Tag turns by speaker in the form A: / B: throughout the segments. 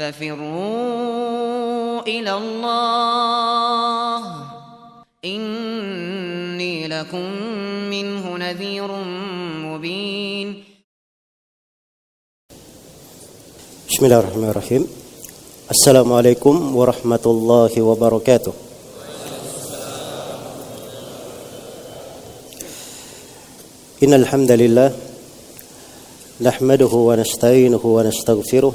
A: ففروا إلى الله. إني لكم منه نذير مبين.
B: بسم الله الرحمن الرحيم. السلام عليكم ورحمة الله وبركاته. إن الحمد لله نحمده ونستعينه ونستغفره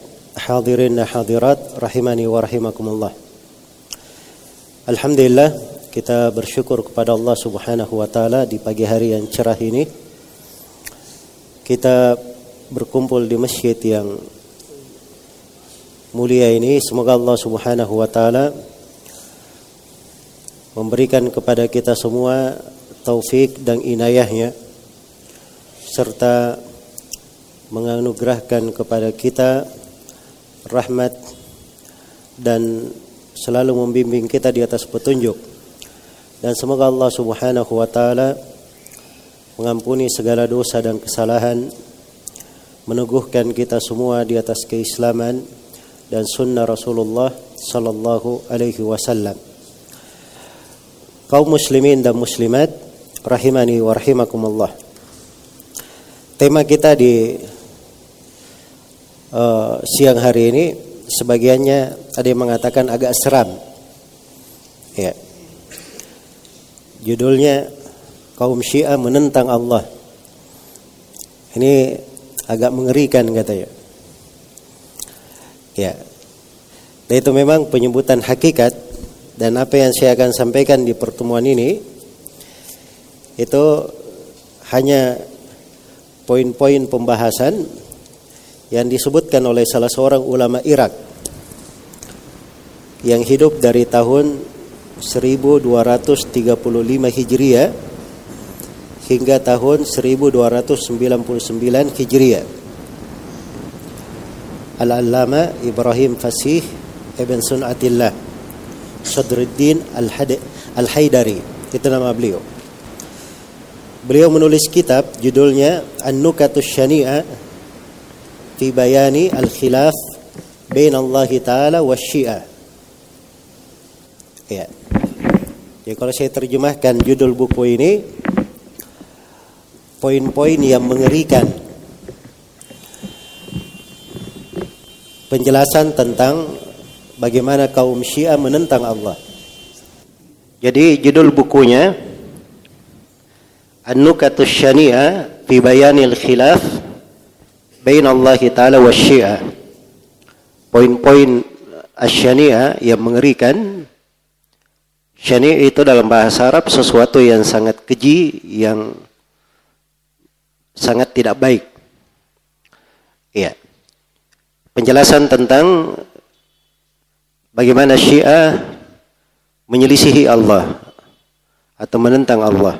B: hadirin hadirat rahimani wa rahimakumullah. Alhamdulillah kita bersyukur kepada Allah Subhanahu wa taala di pagi hari yang cerah ini. Kita berkumpul di masjid yang mulia ini. Semoga Allah Subhanahu wa taala memberikan kepada kita semua taufik dan inayahnya serta menganugerahkan kepada kita rahmat dan selalu membimbing kita di atas petunjuk. Dan semoga Allah Subhanahu wa taala mengampuni segala dosa dan kesalahan meneguhkan kita semua di atas keislaman dan sunnah Rasulullah sallallahu alaihi wasallam. Kaum muslimin dan muslimat rahimani wa rahimakumullah. Tema kita di uh, siang hari ini sebagiannya ada yang mengatakan agak seram. Ya. Judulnya kaum Syiah menentang Allah. Ini agak mengerikan katanya. Ya. Dan itu memang penyebutan hakikat dan apa yang saya akan sampaikan di pertemuan ini itu hanya poin-poin pembahasan yang disebutkan oleh salah seorang ulama Irak yang hidup dari tahun 1235 Hijriah hingga tahun 1299 Hijriah. Al-Allama Ibrahim Fasih Ibn Sunatillah Sadruddin Al-Haidari itu nama beliau. Beliau menulis kitab judulnya An-Nukatus Syani'ah fi bayani al-khilaf bain Allah Ta'ala Syiah. Ya. Jadi kalau saya terjemahkan judul buku ini poin-poin yang mengerikan penjelasan tentang bagaimana kaum Syiah menentang Allah. Jadi judul bukunya An-Nukatus Syani'ah fi Bayanil Khilaf Bain Allah Ta'ala wa Syiah. Poin-poin asyani'ah yang mengerikan. Syani' itu dalam bahasa Arab sesuatu yang sangat keji, yang sangat tidak baik. Iya. Penjelasan tentang bagaimana Syiah menyelisihi Allah atau menentang Allah.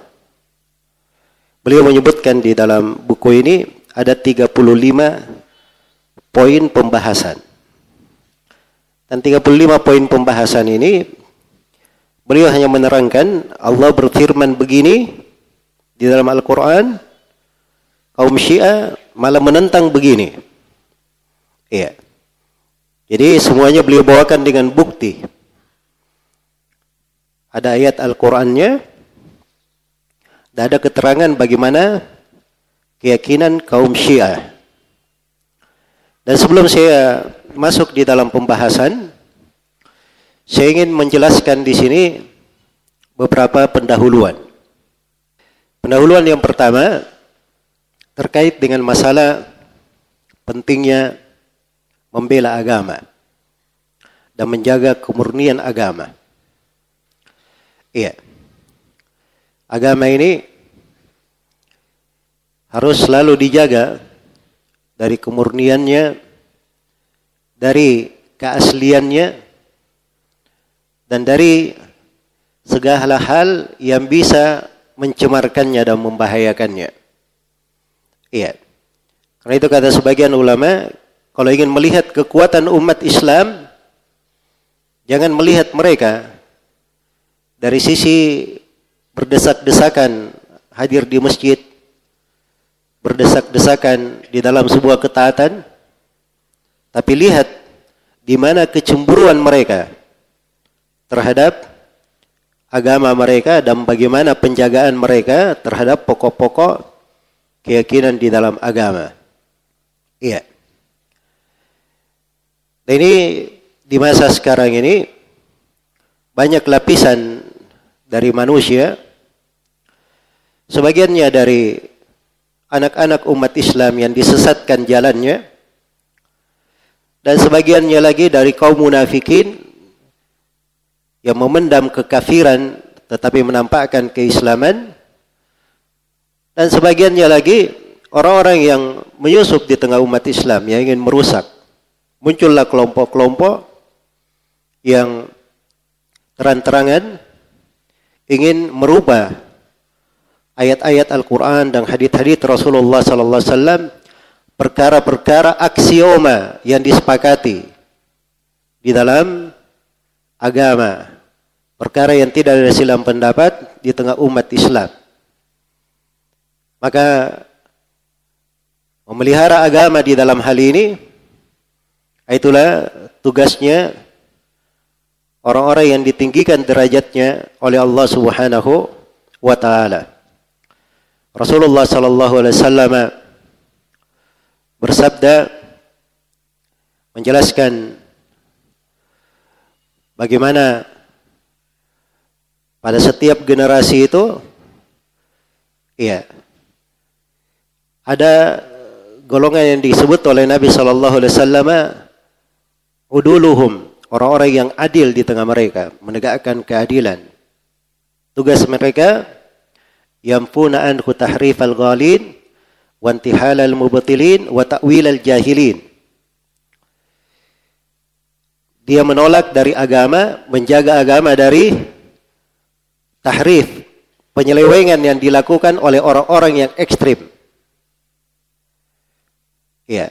B: Beliau menyebutkan di dalam buku ini ada 35 poin pembahasan Dan 35 poin pembahasan ini beliau hanya menerangkan Allah berfirman begini di dalam Al-Qur'an kaum Syiah malah menentang begini. Iya. Jadi semuanya beliau bawakan dengan bukti. Ada ayat Al-Qur'annya dan ada keterangan bagaimana keyakinan kaum Syiah. Dan sebelum saya masuk di dalam pembahasan, saya ingin menjelaskan di sini beberapa pendahuluan. Pendahuluan yang pertama terkait dengan masalah pentingnya membela agama dan menjaga kemurnian agama. Iya. Agama ini harus selalu dijaga dari kemurniannya, dari keasliannya, dan dari segala hal yang bisa mencemarkannya dan membahayakannya. Iya. Karena itu kata sebagian ulama, kalau ingin melihat kekuatan umat Islam, jangan melihat mereka dari sisi berdesak-desakan hadir di masjid, berdesak-desakan di dalam sebuah ketaatan, tapi lihat di mana kecemburuan mereka terhadap agama mereka dan bagaimana penjagaan mereka terhadap pokok-pokok keyakinan di dalam agama. Iya. Dan ini di masa sekarang ini banyak lapisan dari manusia sebagiannya dari anak-anak umat Islam yang disesatkan jalannya. Dan sebagiannya lagi dari kaum munafikin yang memendam kekafiran tetapi menampakkan keislaman. Dan sebagiannya lagi orang-orang yang menyusup di tengah umat Islam yang ingin merusak. Muncullah kelompok-kelompok yang terang-terangan ingin merubah ayat-ayat Al-Quran dan hadith-hadith Rasulullah Sallallahu Alaihi perkara-perkara aksioma yang disepakati di dalam agama perkara yang tidak ada silam pendapat di tengah umat Islam maka memelihara agama di dalam hal ini itulah tugasnya orang-orang yang ditinggikan derajatnya oleh Allah Subhanahu wa taala. Rasulullah sallallahu alaihi wasallam bersabda menjelaskan bagaimana pada setiap generasi itu iya ada golongan yang disebut oleh Nabi sallallahu alaihi wasallam uduluhum orang-orang yang adil di tengah mereka menegakkan keadilan. Tugas mereka yamfuna anhu tahrifal ghalin wa intihalal mubtilin wa ta'wilal jahilin dia menolak dari agama, menjaga agama dari tahrif, penyelewengan yang dilakukan oleh orang-orang yang ekstrim. Ya.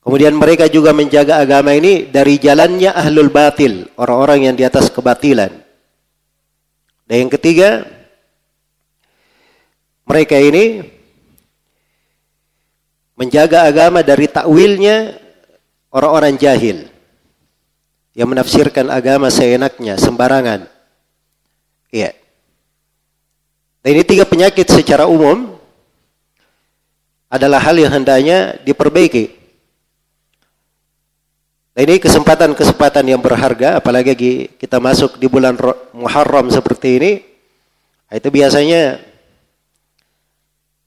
B: Kemudian mereka juga menjaga agama ini dari jalannya ahlul batil, orang-orang yang di atas kebatilan. Dan yang ketiga, mereka ini menjaga agama dari takwilnya orang-orang jahil yang menafsirkan agama seenaknya, sembarangan. Iya. Dan ini tiga penyakit secara umum adalah hal yang hendaknya diperbaiki. Dan ini kesempatan-kesempatan yang berharga, apalagi kita masuk di bulan Muharram seperti ini, itu biasanya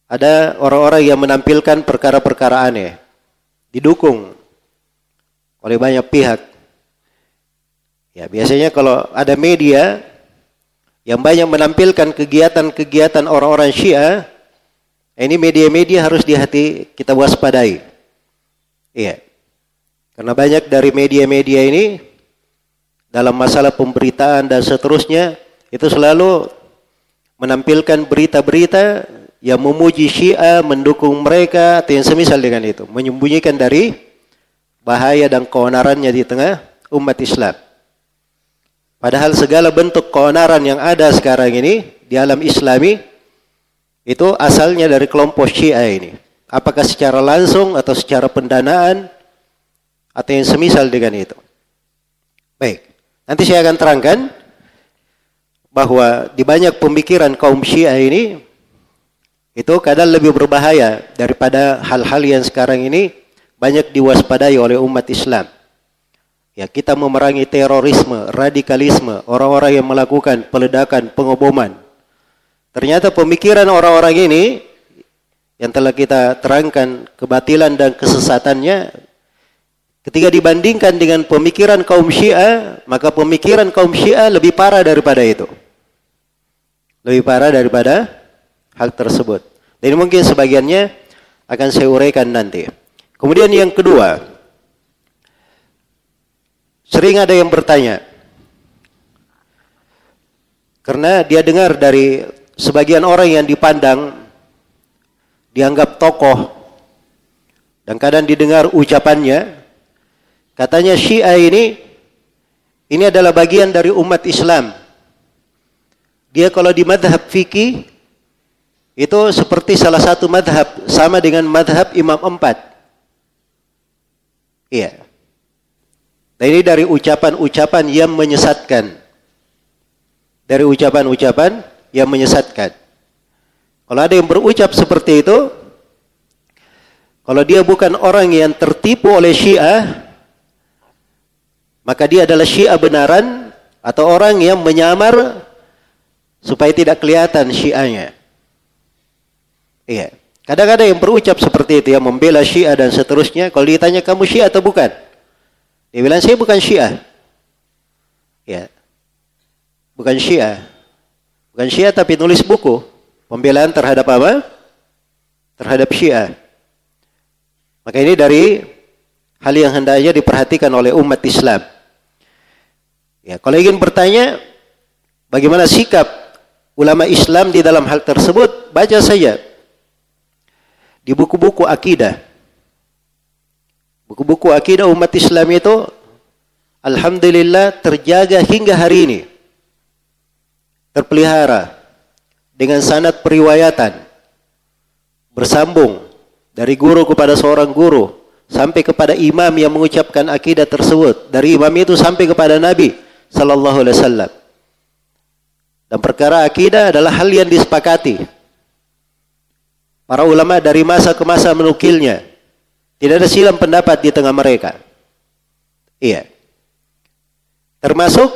B: ada orang-orang yang menampilkan perkara-perkara aneh, didukung oleh banyak pihak. Ya, biasanya kalau ada media yang banyak menampilkan kegiatan-kegiatan orang-orang Syiah, ini media-media harus di hati kita waspadai. Iya. Karena banyak dari media-media ini dalam masalah pemberitaan dan seterusnya itu selalu menampilkan berita-berita yang memuji Syiah, mendukung mereka atau yang semisal dengan itu, menyembunyikan dari bahaya dan keonarannya di tengah umat Islam. Padahal segala bentuk keonaran yang ada sekarang ini di alam Islami itu asalnya dari kelompok Syiah ini. Apakah secara langsung atau secara pendanaan atau yang semisal dengan itu. Baik, nanti saya akan terangkan bahwa di banyak pemikiran kaum Syiah ini itu kadang lebih berbahaya daripada hal-hal yang sekarang ini banyak diwaspadai oleh umat Islam. Ya, kita memerangi terorisme, radikalisme, orang-orang yang melakukan peledakan, pengoboman. Ternyata pemikiran orang-orang ini yang telah kita terangkan kebatilan dan kesesatannya ketika dibandingkan dengan pemikiran kaum Syiah, maka pemikiran kaum Syiah lebih parah daripada itu. Lebih parah daripada hal tersebut. Dan mungkin sebagiannya akan saya uraikan nanti. Kemudian yang kedua, Sering ada yang bertanya. Karena dia dengar dari sebagian orang yang dipandang dianggap tokoh dan kadang didengar ucapannya katanya Syiah ini ini adalah bagian dari umat Islam. Dia kalau di madhab fikih itu seperti salah satu madhab sama dengan madhab Imam Empat. Iya. Nah ini dari ucapan-ucapan yang menyesatkan. Dari ucapan-ucapan yang menyesatkan. Kalau ada yang berucap seperti itu, kalau dia bukan orang yang tertipu oleh Syiah, maka dia adalah Syiah benaran atau orang yang menyamar supaya tidak kelihatan Syiahnya. Iya. Kadang-kadang yang berucap seperti itu, yang membela Syiah dan seterusnya, kalau ditanya kamu Syiah atau bukan? Dia bilang saya bukan Syiah. Ya. Bukan Syiah. Bukan Syiah tapi nulis buku pembelaan terhadap apa? Terhadap Syiah. Maka ini dari hal yang hendaknya diperhatikan oleh umat Islam. Ya, kalau ingin bertanya bagaimana sikap ulama Islam di dalam hal tersebut, baca saja di buku-buku akidah Buku-buku akidah umat Islam itu alhamdulillah terjaga hingga hari ini. Terpelihara dengan sanad periwayatan bersambung dari guru kepada seorang guru sampai kepada imam yang mengucapkan akidah tersebut dari imam itu sampai kepada Nabi sallallahu alaihi wasallam. Dan perkara akidah adalah hal yang disepakati. Para ulama dari masa ke masa menukilnya tidak ada silam pendapat di tengah mereka. Iya. Termasuk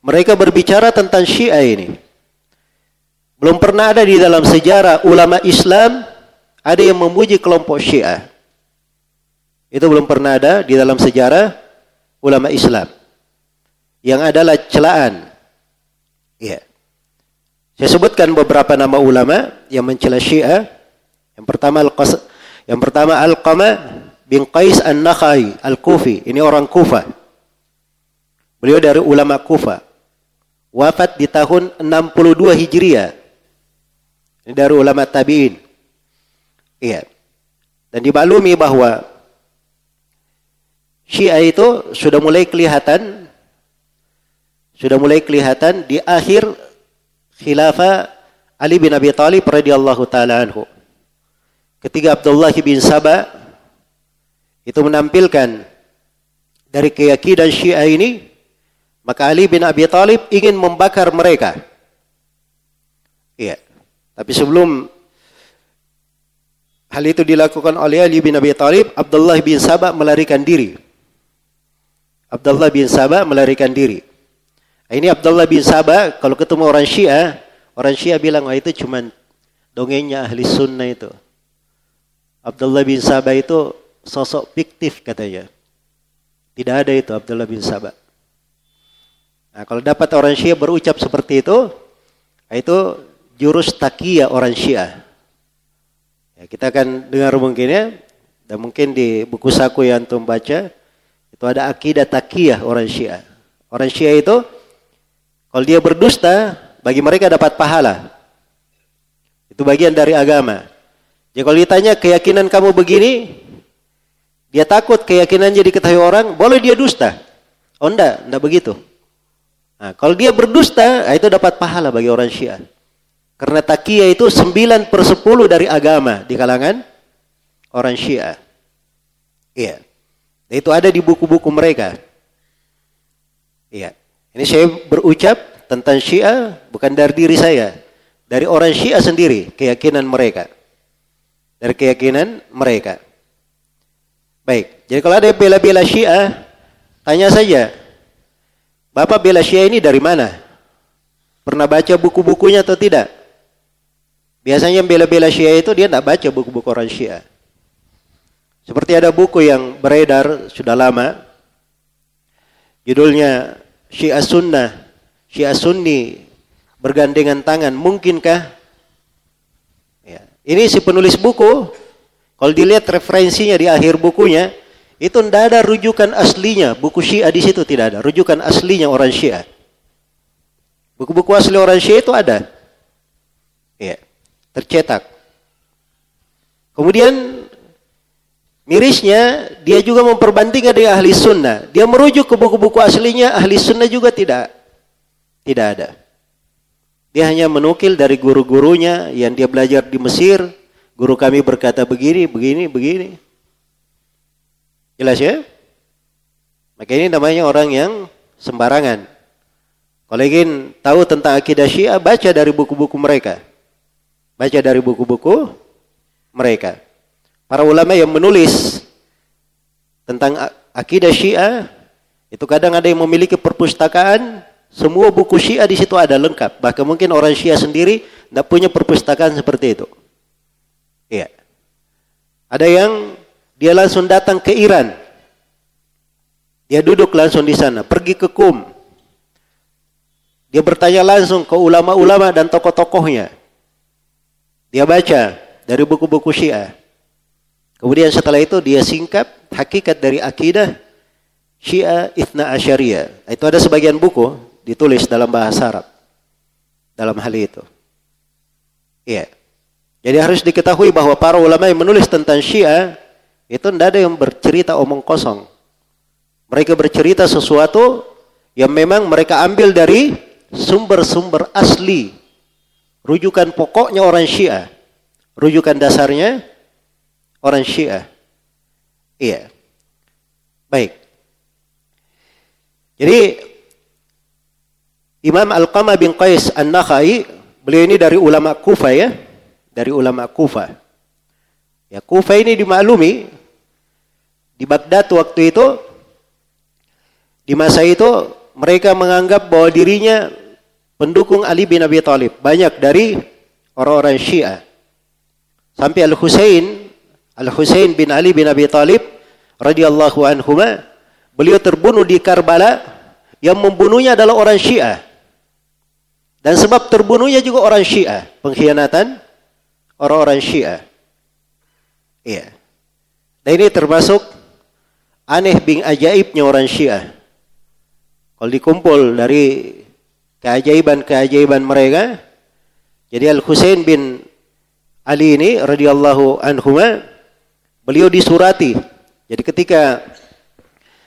B: mereka berbicara tentang Syiah ini. Belum pernah ada di dalam sejarah ulama Islam ada yang memuji kelompok Syiah. Itu belum pernah ada di dalam sejarah ulama Islam. Yang adalah celaan. Iya. Saya sebutkan beberapa nama ulama yang mencela Syiah. Yang pertama Al-Qasr yang pertama Al-Qama bin Qais An-Nakhai Al-Kufi. Ini orang Kufa. Beliau dari ulama Kufa. Wafat di tahun 62 Hijriah. Ini dari ulama tabi'in. Iya. Dan dimaklumi bahwa Syiah itu sudah mulai kelihatan sudah mulai kelihatan di akhir khilafah Ali bin Abi Thalib radhiyallahu taala anhu. Ketika Abdullah bin Sabah itu menampilkan dari keyakinan Syiah ini, maka Ali bin Abi Thalib ingin membakar mereka. Iya. Tapi sebelum hal itu dilakukan oleh Ali bin Abi Thalib, Abdullah bin Sabah melarikan diri. Abdullah bin Sabah melarikan diri. Ini Abdullah bin Sabah kalau ketemu orang Syiah, orang Syiah bilang, "Wah, itu cuma dongengnya ahli sunnah itu." Abdullah bin Sabah itu sosok fiktif katanya. Tidak ada itu Abdullah bin Sabah. Nah, kalau dapat orang Syiah berucap seperti itu, itu jurus takia orang Syiah. Ya, kita akan dengar mungkin ya, dan mungkin di buku saku yang antum baca, itu ada akidah takiyah orang Syiah. Orang Syiah itu, kalau dia berdusta, bagi mereka dapat pahala. Itu bagian dari agama. Jadi kalau ditanya keyakinan kamu begini, dia takut keyakinannya diketahui orang, boleh dia dusta. Oh enggak, enggak begitu. Nah, kalau dia berdusta, nah itu dapat pahala bagi orang Syiah. Karena takiyah itu 9 per 10 dari agama di kalangan orang Syiah. Iya. Itu ada di buku-buku mereka. Iya. Ini saya berucap tentang Syiah bukan dari diri saya. Dari orang Syiah sendiri, keyakinan mereka. Dari keyakinan mereka. Baik, jadi kalau ada bela-bela Syiah, tanya saja, Bapak bela Syiah ini dari mana? Pernah baca buku-bukunya atau tidak? Biasanya yang bela-bela Syiah itu dia tidak baca buku-buku orang Syiah. Seperti ada buku yang beredar sudah lama. Judulnya Syiah Sunnah, Syiah Sunni bergandengan tangan. Mungkinkah? Ini si penulis buku, kalau dilihat referensinya di akhir bukunya, itu tidak ada rujukan aslinya. Buku Syiah di situ tidak ada. Rujukan aslinya orang Syiah. Buku-buku asli orang Syiah itu ada. Ya tercetak. Kemudian mirisnya dia juga memperbandingkan dengan ahli sunnah. Dia merujuk ke buku-buku aslinya ahli sunnah juga tidak tidak ada. Dia hanya menukil dari guru-gurunya yang dia belajar di Mesir. Guru kami berkata begini, begini, begini. Jelas ya? Maka ini namanya orang yang sembarangan. Kalau ingin tahu tentang akidah Syiah, baca dari buku-buku mereka. Baca dari buku-buku mereka. Para ulama yang menulis tentang akidah Syiah itu kadang ada yang memiliki perpustakaan, semua buku Syiah di situ ada lengkap. Bahkan mungkin orang Syiah sendiri tidak punya perpustakaan seperti itu. Iya. Ada yang dia langsung datang ke Iran. Dia duduk langsung di sana, pergi ke Kum. Dia bertanya langsung ke ulama-ulama dan tokoh-tokohnya. Dia baca dari buku-buku Syiah. Kemudian setelah itu dia singkap hakikat dari akidah Syiah Ithna Asyariyah. Itu ada sebagian buku ditulis dalam bahasa Arab. Dalam hal itu. Iya. Jadi harus diketahui bahwa para ulama yang menulis tentang Syiah itu tidak ada yang bercerita omong kosong. Mereka bercerita sesuatu yang memang mereka ambil dari sumber-sumber asli Rujukan pokoknya orang Syiah. Rujukan dasarnya orang Syiah. Iya. Baik. Jadi Imam Al-Qama bin Qais An-Nakhai, beliau ini dari ulama Kufa ya, dari ulama Kufa. Ya, Kufa ini dimaklumi di Baghdad waktu itu di masa itu mereka menganggap bahwa dirinya pendukung Ali bin Abi Thalib. Banyak dari orang-orang Syiah. Sampai Al-Husain, Al-Husain bin Ali bin Abi Thalib radhiyallahu anhu beliau terbunuh di Karbala yang membunuhnya adalah orang Syiah. Dan sebab terbunuhnya juga orang Syiah, pengkhianatan orang-orang Syiah. Iya. Dan ini termasuk aneh bin ajaibnya orang Syiah. Kalau dikumpul dari keajaiban-keajaiban mereka. Jadi Al Husain bin Ali ini radhiyallahu anhu beliau disurati. Jadi ketika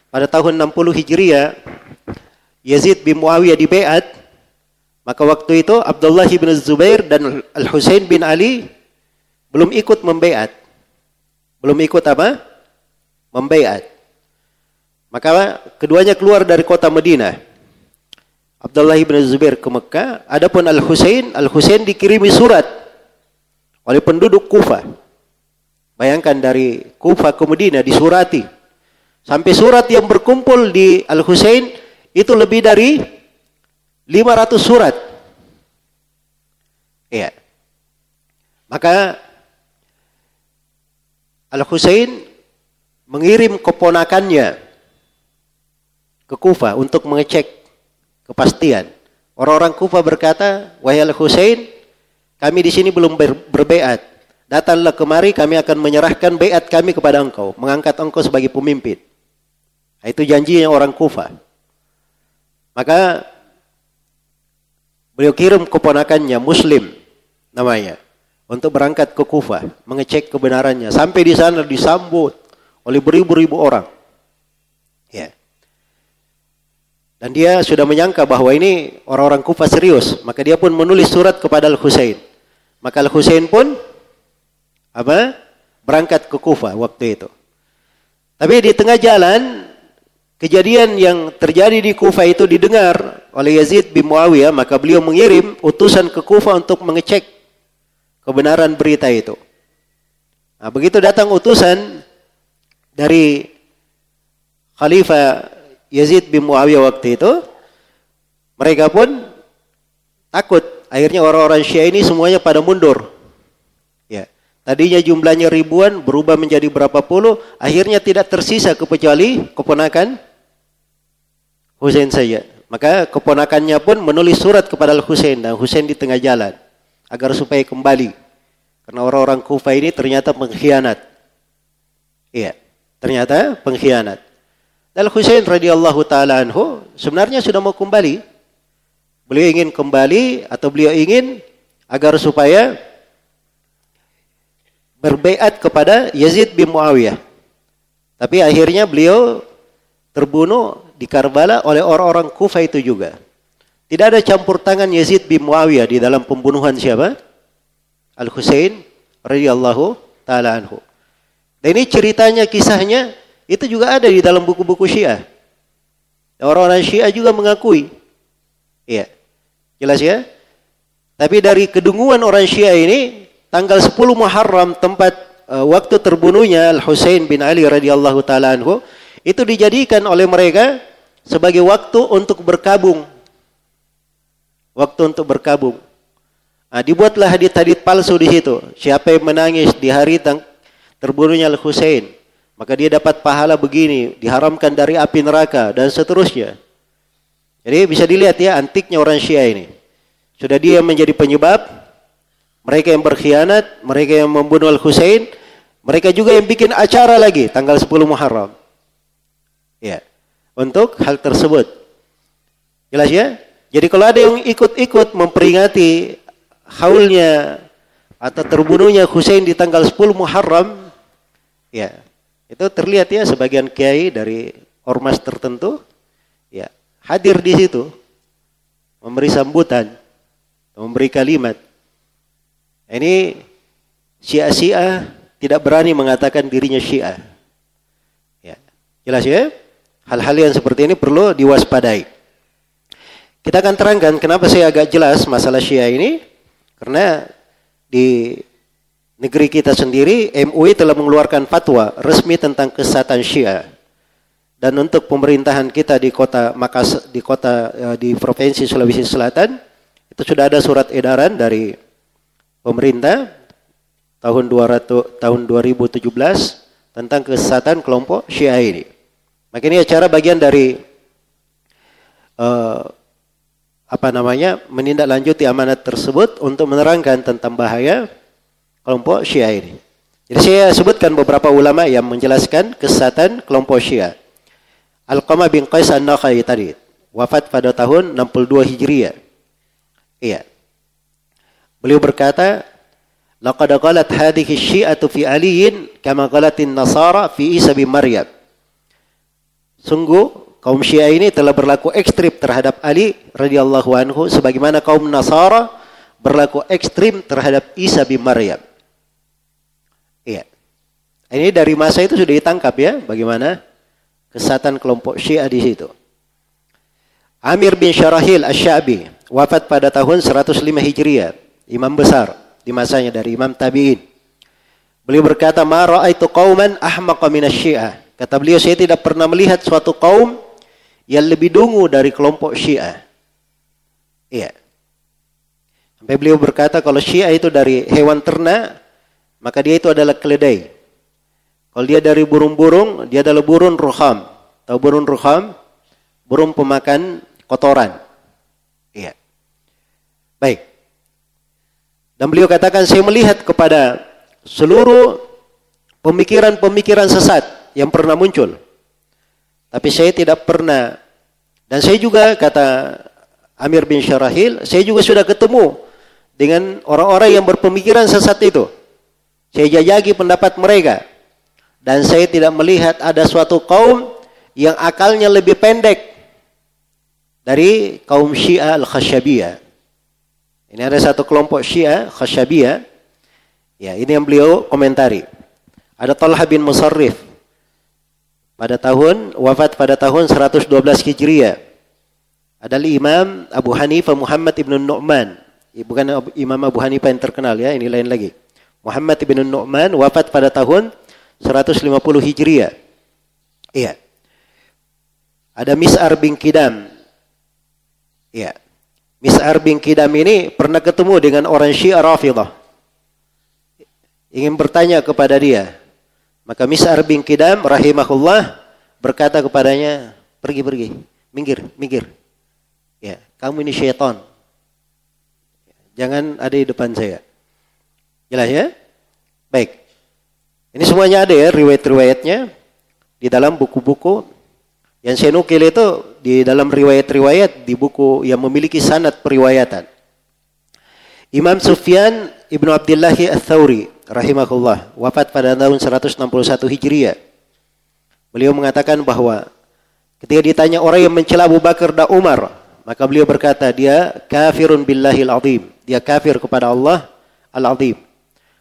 B: pada tahun 60 Hijriah Yazid bin Muawiyah dibeat, maka waktu itu Abdullah bin Zubair dan Al Husain bin Ali belum ikut membeat. Belum ikut apa? Membeat. Maka keduanya keluar dari kota Madinah. Abdullah bin Zubair ke Mekah. Adapun Al-Husain, Al-Husain dikirimi surat oleh penduduk Kufa. Bayangkan dari Kufa ke Madinah disurati. Sampai surat yang berkumpul di Al-Husain itu lebih dari 500 surat. Iya. Maka Al-Husain mengirim keponakannya ke Kufa untuk mengecek kepastian. Orang-orang Kufa berkata, "Wahai Al-Husain, kami di sini belum ber berbeat. Datanglah kemari, kami akan menyerahkan beat kami kepada engkau, mengangkat engkau sebagai pemimpin." Nah, itu janjinya orang Kufa. Maka beliau kirim keponakannya Muslim namanya untuk berangkat ke Kufa mengecek kebenarannya. Sampai di sana disambut oleh beribu-ribu orang. Ya. Dan dia sudah menyangka bahwa ini orang-orang Kufah serius. Maka dia pun menulis surat kepada Al-Husain. Maka Al-Husain pun apa? Berangkat ke Kufah waktu itu. Tapi di tengah jalan kejadian yang terjadi di Kufah itu didengar oleh Yazid bin Muawiyah, maka beliau mengirim utusan ke Kufah untuk mengecek kebenaran berita itu. Nah, begitu datang utusan dari Khalifah Yazid bin Muawiyah waktu itu, mereka pun takut. Akhirnya orang-orang Syiah ini semuanya pada mundur. Ya. Tadinya jumlahnya ribuan berubah menjadi berapa puluh, akhirnya tidak tersisa kecuali keponakan Husain saja. Maka keponakannya pun menulis surat kepada Al-Husain dan Husain di tengah jalan agar supaya kembali. Karena orang-orang Kufah ini ternyata pengkhianat. Iya, ternyata pengkhianat. Dan Husain radhiyallahu taala anhu sebenarnya sudah mau kembali. Beliau ingin kembali atau beliau ingin agar supaya berbaiat kepada Yazid bin Muawiyah. Tapi akhirnya beliau terbunuh di Karbala oleh orang-orang Kufah itu juga. Tidak ada campur tangan Yazid bin Muawiyah di dalam pembunuhan siapa? Al-Husain radhiyallahu taala anhu. Dan ini ceritanya kisahnya itu juga ada di dalam buku-buku Syiah. Orang-orang Syiah juga mengakui. Iya. Jelas ya? Tapi dari kedunguan orang Syiah ini, tanggal 10 Muharram tempat uh, waktu terbunuhnya Al-Husain bin Ali radhiyallahu taala anhu, itu dijadikan oleh mereka sebagai waktu untuk berkabung. Waktu untuk berkabung. Nah, dibuatlah hadit-hadit palsu di situ. Siapa yang menangis di hari terbunuhnya Al-Husain, maka dia dapat pahala begini, diharamkan dari api neraka dan seterusnya. Jadi bisa dilihat ya antiknya orang Syiah ini. Sudah dia menjadi penyebab mereka yang berkhianat, mereka yang membunuh Al-Husain, mereka juga yang bikin acara lagi tanggal 10 Muharram. Untuk hal tersebut. Jelas ya? Jadi kalau ada yang ikut-ikut memperingati haulnya atau terbunuhnya Husain di tanggal 10 Muharram, ya, itu terlihat ya sebagian kiai dari ormas tertentu ya hadir di situ memberi sambutan, memberi kalimat. Ini Syiah-Syiah tidak berani mengatakan dirinya Syiah. Ya. Jelas ya? Hal-hal yang seperti ini perlu diwaspadai. Kita akan terangkan kenapa saya agak jelas masalah Syiah ini karena di negeri kita sendiri, MUI telah mengeluarkan fatwa resmi tentang kesehatan Syiah. Dan untuk pemerintahan kita di kota Makassar, di kota eh, di provinsi Sulawesi Selatan, itu sudah ada surat edaran dari pemerintah tahun 200 tahun 2017 tentang kesehatan kelompok Syiah ini. Maka ini acara bagian dari uh, apa namanya menindaklanjuti amanat tersebut untuk menerangkan tentang bahaya kelompok Syiah ini. Jadi saya sebutkan beberapa ulama yang menjelaskan kesesatan kelompok Syiah. Al-Qamah bin Qais An-Nakhai tadi wafat pada tahun 62 Hijriah. Iya. Beliau berkata, "Laqad qalat hadhihi syi'atu fi Aliyin kama qalatin Nasara fi Isa bin Maryam." Sungguh kaum Syiah ini telah berlaku ekstrim terhadap Ali radhiyallahu anhu sebagaimana kaum Nasara berlaku ekstrim terhadap Isa bin Maryam. Iya. Ini dari masa itu sudah ditangkap ya, bagaimana kesatan kelompok Syiah di situ. Amir bin Syarahil Asy-Syabi wafat pada tahun 105 Hijriah, imam besar di masanya dari Imam Tabi'in. Beliau berkata, "Ma ra'aitu qauman ahmaqa minasy-Syiah." Kata beliau, saya tidak pernah melihat suatu kaum yang lebih dungu dari kelompok Syiah. Iya. Sampai beliau berkata kalau Syiah itu dari hewan ternak, maka dia itu adalah keledai. Kalau dia dari burung-burung, dia adalah burung ruham. Tahu burung ruham? Burung pemakan kotoran. Iya. Baik. Dan beliau katakan saya melihat kepada seluruh pemikiran-pemikiran sesat yang pernah muncul. Tapi saya tidak pernah dan saya juga kata Amir bin Syarahil, saya juga sudah ketemu dengan orang-orang yang berpemikiran sesat itu. Saya jajaki pendapat mereka. Dan saya tidak melihat ada suatu kaum yang akalnya lebih pendek dari kaum Syiah Al-Khasyabiyah. Ini ada satu kelompok Syiah Khasyabiyah. Ya, ini yang beliau komentari. Ada Talha bin Musarrif pada tahun wafat pada tahun 112 Hijriah. Ada Imam Abu Hanifah Muhammad ibn Nu'man. Bukan Imam Abu Hanifah yang terkenal ya, ini lain lagi. Muhammad ibn Nu'man wafat pada tahun 150 Hijriah. Iya. Ada Mis'ar bin Kidam. Iya. Mis'ar bin Kidam ini pernah ketemu dengan orang Syiah Rafidah. Ingin bertanya kepada dia. Maka Mis'ar bin Kidam rahimahullah berkata kepadanya, pergi-pergi, minggir, minggir. Ya, kamu ini syaitan. Jangan ada di depan saya. Jelas ya? Baik. Ini semuanya ada ya riwayat-riwayatnya di dalam buku-buku yang saya nukil itu di dalam riwayat-riwayat di buku yang memiliki sanad periwayatan. Imam Sufyan Ibnu Abdullah Ats-Tsauri rahimahullah wafat pada tahun 161 Hijriah. Beliau mengatakan bahwa ketika ditanya orang yang mencela Abu Bakar dan Umar, maka beliau berkata dia kafirun billahil azim. Dia kafir kepada Allah al-azim.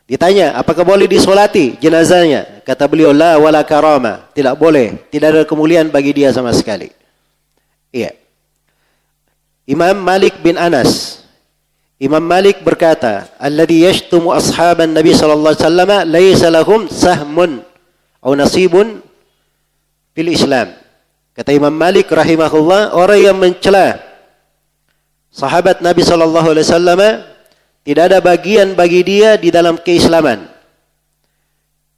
B: Ditanya, apakah boleh disolati jenazahnya? Kata beliau, la wala karama. Tidak boleh. Tidak ada kemuliaan bagi dia sama sekali. Iya. Imam Malik bin Anas. Imam Malik berkata, Alladhi yashtumu ashaban Nabi sallallahu alaihi wasallam laysa lahum sahmun atau nasibun fil Islam. Kata Imam Malik rahimahullah, orang yang mencela sahabat Nabi sallallahu alaihi wasallam tidak ada bagian bagi dia di dalam keislaman.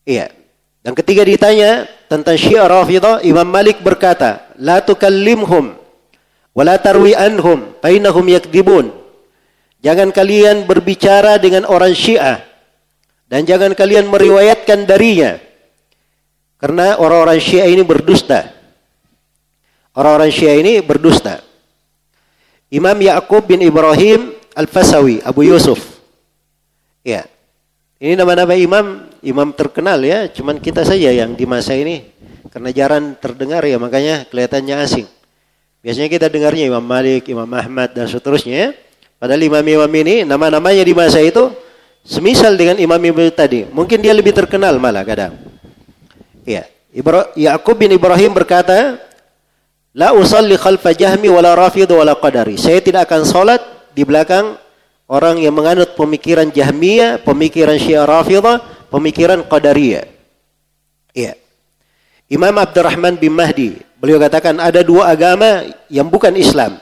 B: Iya. Dan ketika ditanya tentang Syiah Rafidah, Imam Malik berkata, "La tukallimhum wa la tarwi anhum, fa innahum yakdibun." Jangan kalian berbicara dengan orang Syiah dan jangan kalian meriwayatkan darinya. Karena orang-orang Syiah ini berdusta. Orang-orang Syiah ini berdusta. Imam Ya'qub bin Ibrahim Al-Fasawi, Abu Yusuf. Ya. Ini nama-nama imam, imam terkenal ya, cuman kita saja yang di masa ini karena jarang terdengar ya, makanya kelihatannya asing. Biasanya kita dengarnya Imam Malik, Imam Ahmad dan seterusnya ya. Padahal imam-imam ini nama-namanya di masa itu semisal dengan imam-imam tadi. Mungkin dia lebih terkenal malah kadang. Ya. Ya'qub bin Ibrahim berkata, La usalli khalfa jahmi wala rafid wala qadari. Saya tidak akan salat di belakang orang yang menganut pemikiran Jahmiyah, pemikiran Syiah Rafidah, pemikiran Qadariyah. Iya. Imam Abdurrahman bin Mahdi, beliau katakan ada dua agama yang bukan Islam.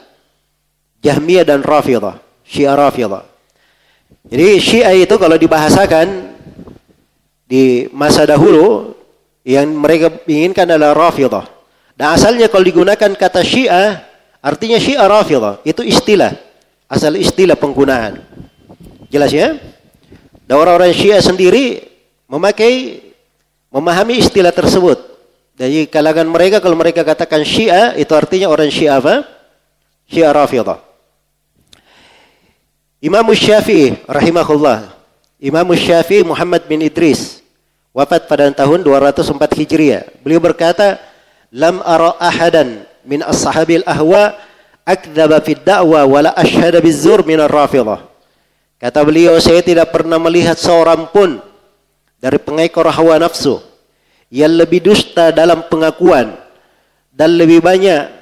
B: Jahmiyah dan Rafidah, Syiah Rafidah. Jadi Syiah itu kalau dibahasakan di masa dahulu yang mereka inginkan adalah Rafidah. Dan asalnya kalau digunakan kata Syiah, artinya Syiah itu istilah. Asal istilah penggunaan. Jelas ya? Dan orang-orang Syiah sendiri memakai memahami istilah tersebut. Dari kalangan mereka kalau mereka katakan Syiah itu artinya orang Syiah apa? Syiah. Imam Syafi'i rahimahullah. Imam Syafi'i Muhammad bin Idris wafat pada tahun 204 Hijriah. Beliau berkata, "Lam ara ahadan min ashabil ahwa akdzaba fid da'wa wala asyhada bizzur minar rafidah. Kata beliau, saya tidak pernah melihat seorang pun dari pengekor hawa nafsu yang lebih dusta dalam pengakuan dan lebih banyak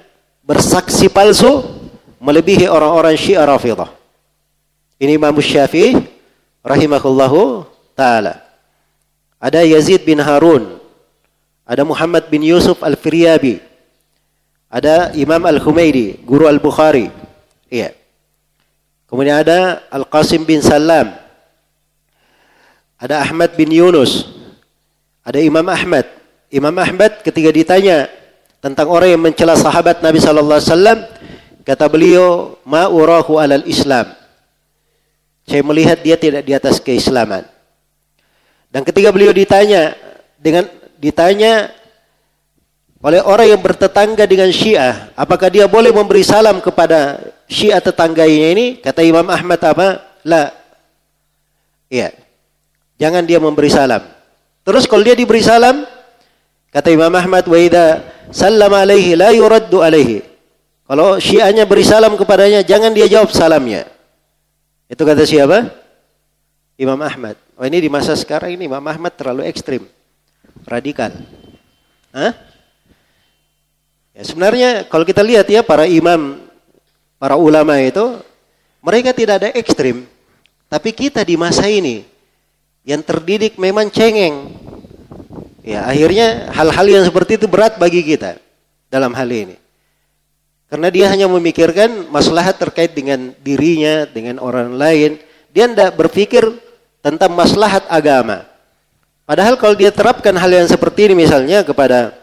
B: bersaksi palsu melebihi orang-orang Syiah Rafidah. Ini Imam Syafi'i rahimahullahu taala. Ada Yazid bin Harun, ada Muhammad bin Yusuf Al-Firyabi, ada Imam Al-Humaidi, guru Al-Bukhari. Iya. Kemudian ada Al-Qasim bin Salam. Ada Ahmad bin Yunus. Ada Imam Ahmad. Imam Ahmad ketika ditanya tentang orang yang mencela sahabat Nabi sallallahu alaihi wasallam, kata beliau, "Ma urahu alal Islam." Saya melihat dia tidak di atas keislaman. Dan ketika beliau ditanya dengan ditanya oleh orang yang bertetangga dengan Syiah, apakah dia boleh memberi salam kepada Syiah tetangganya ini? Kata Imam Ahmad apa? La. Iya. Jangan dia memberi salam. Terus kalau dia diberi salam, kata Imam Ahmad, wa idza sallama alaihi la yuraddu alaihi. Kalau Syiahnya beri salam kepadanya, jangan dia jawab salamnya. Itu kata siapa? Imam Ahmad. Oh ini di masa sekarang ini Imam Ahmad terlalu ekstrim. Radikal. Hah? Ya, sebenarnya kalau kita lihat ya para imam, para ulama itu, mereka tidak ada ekstrim. Tapi kita di masa ini, yang terdidik memang cengeng. Ya, akhirnya hal-hal yang seperti itu berat bagi kita dalam hal ini. Karena dia hanya memikirkan masalah terkait dengan dirinya, dengan orang lain. Dia tidak berpikir tentang maslahat agama. Padahal kalau dia terapkan hal yang seperti ini misalnya kepada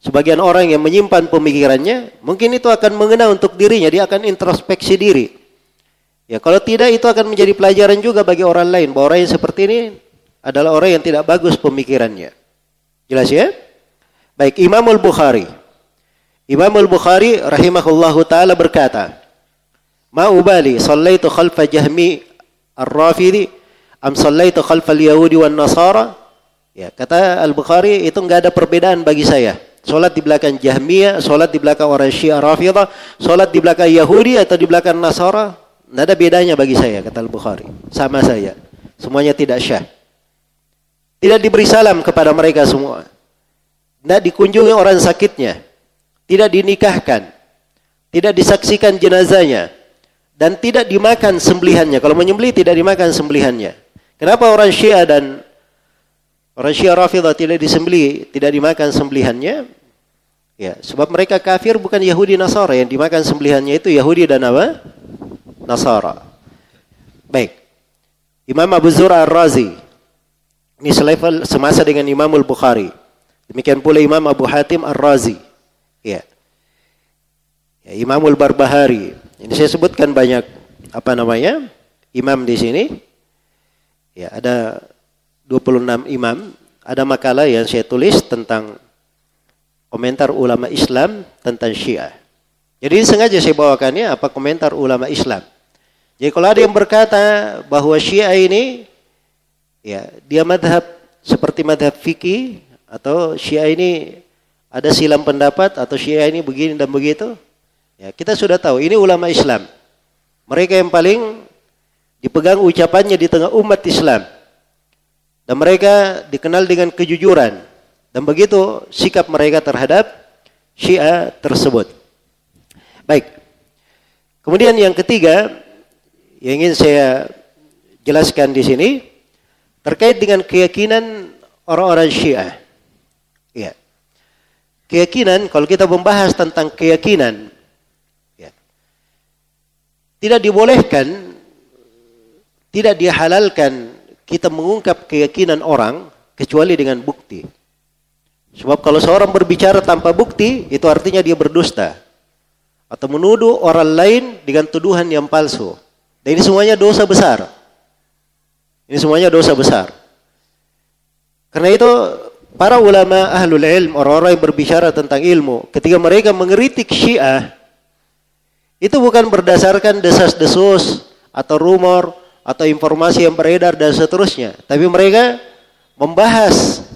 B: sebagian orang yang menyimpan pemikirannya, mungkin itu akan mengena untuk dirinya, dia akan introspeksi diri. Ya, kalau tidak itu akan menjadi pelajaran juga bagi orang lain bahwa orang yang seperti ini adalah orang yang tidak bagus pemikirannya. Jelas ya? Baik, Imam Al-Bukhari Imam Al-Bukhari rahimahullahu taala berkata, "Ma ubali sallaitu khalfa Jahmi Ar-Rafidi am sallaitu khalfa Al-Yahudi wan Nasara?" Ya, kata Al-Bukhari itu enggak ada perbedaan bagi saya. Salat di belakang Jahmiyah, salat di belakang orang Syiah Rafidah, salat di belakang Yahudi atau di belakang Nasara, enggak ada bedanya bagi saya kata Al-Bukhari. Sama saya. Semuanya tidak syah. Tidak diberi salam kepada mereka semua. Tidak dikunjungi orang sakitnya tidak dinikahkan, tidak disaksikan jenazahnya, dan tidak dimakan sembelihannya. Kalau menyembelih tidak dimakan sembelihannya. Kenapa orang Syiah dan orang Syiah Rafidah tidak disembelih, tidak dimakan sembelihannya? Ya, sebab mereka kafir bukan Yahudi Nasara yang dimakan sembelihannya itu Yahudi dan apa? Nasara. Baik. Imam Abu Zura Ar-Razi ini selevel semasa dengan Imam Al-Bukhari. Demikian pula Imam Abu Hatim Ar-Razi. Ya. ya Imamul Barbahari. Ini saya sebutkan banyak apa namanya? Imam di sini. Ya, ada 26 imam. Ada makalah yang saya tulis tentang komentar ulama Islam tentang Syiah. Jadi sengaja saya bawakannya apa komentar ulama Islam. Jadi kalau ada yang berkata bahwa Syiah ini ya dia madhab seperti madhab fikih atau Syiah ini ada silam pendapat atau Syiah ini begini dan begitu. Ya, kita sudah tahu ini ulama Islam. Mereka yang paling dipegang ucapannya di tengah umat Islam. Dan mereka dikenal dengan kejujuran. Dan begitu sikap mereka terhadap Syiah tersebut. Baik. Kemudian yang ketiga yang ingin saya jelaskan di sini terkait dengan keyakinan orang-orang Syiah keyakinan, kalau kita membahas tentang keyakinan, ya, tidak dibolehkan, tidak dihalalkan kita mengungkap keyakinan orang kecuali dengan bukti. Sebab kalau seorang berbicara tanpa bukti, itu artinya dia berdusta. Atau menuduh orang lain dengan tuduhan yang palsu. Dan ini semuanya dosa besar. Ini semuanya dosa besar. Karena itu para ulama ahlul ilm, orang-orang yang berbicara tentang ilmu, ketika mereka mengeritik Syiah, itu bukan berdasarkan desas-desus atau rumor atau informasi yang beredar dan seterusnya, tapi mereka membahas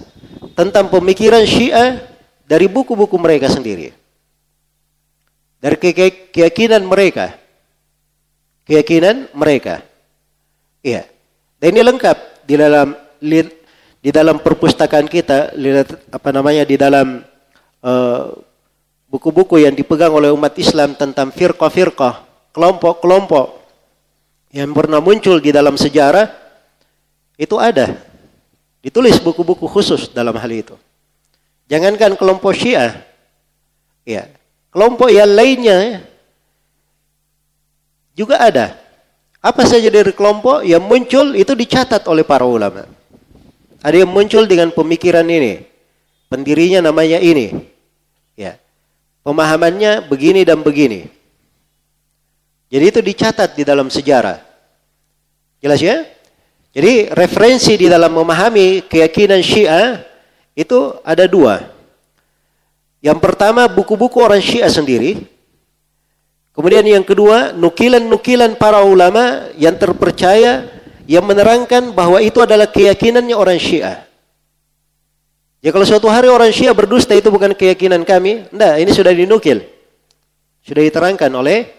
B: tentang pemikiran Syiah dari buku-buku mereka sendiri. Dari keyakinan mereka. Keyakinan mereka. Iya. Dan ini lengkap di dalam di dalam perpustakaan kita lihat apa namanya di dalam eh, buku-buku uh, yang dipegang oleh umat Islam tentang firqah-firqah, kelompok-kelompok yang pernah muncul di dalam sejarah itu ada. Ditulis buku-buku khusus dalam hal itu. Jangankan kelompok Syiah. Ya, kelompok yang lainnya juga ada. Apa saja dari kelompok yang muncul itu dicatat oleh para ulama. Ada yang muncul dengan pemikiran ini. Pendirinya namanya ini. Ya. Pemahamannya begini dan begini. Jadi itu dicatat di dalam sejarah. Jelas ya? Jadi referensi di dalam memahami keyakinan Syiah itu ada dua. Yang pertama buku-buku orang Syiah sendiri. Kemudian yang kedua nukilan-nukilan para ulama yang terpercaya yang menerangkan bahwa itu adalah keyakinannya orang Syiah. Ya kalau suatu hari orang Syiah berdusta itu bukan keyakinan kami, enggak, ini sudah dinukil. Sudah diterangkan oleh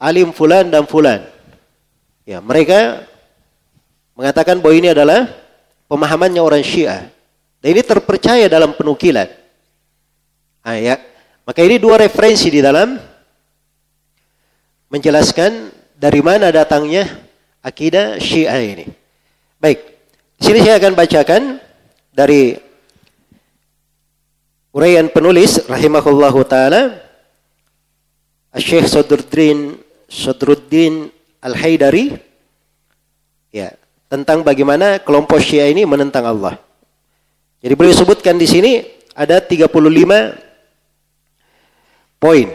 B: alim fulan dan fulan. Ya, mereka mengatakan bahwa ini adalah pemahamannya orang Syiah. Dan ini terpercaya dalam penukilan. Ah, ya. Maka ini dua referensi di dalam menjelaskan dari mana datangnya akidah Syiah ini. Baik, sini saya akan bacakan dari uraian penulis rahimahullahu taala Syekh Sadruddin Sadruddin Al-Haidari ya, tentang bagaimana kelompok Syiah ini menentang Allah. Jadi beliau sebutkan di sini ada 35 poin.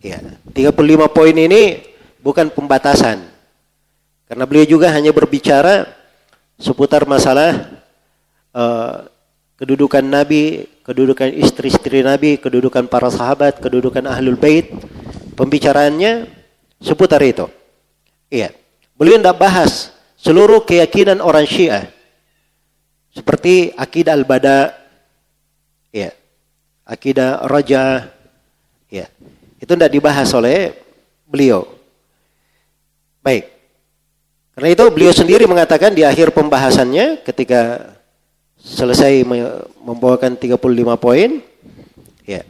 B: Ya, 35 poin ini bukan pembatasan. Karena beliau juga hanya berbicara seputar masalah uh, kedudukan Nabi, kedudukan istri-istri Nabi, kedudukan para sahabat, kedudukan ahlul bait. Pembicaraannya seputar itu. Iya. Beliau tidak bahas seluruh keyakinan orang Syiah seperti akidah al-bada, ya, akidah raja, ya, itu tidak dibahas oleh beliau. Baik. Karena itu beliau sendiri mengatakan di akhir pembahasannya ketika selesai membawakan 35 poin, ya.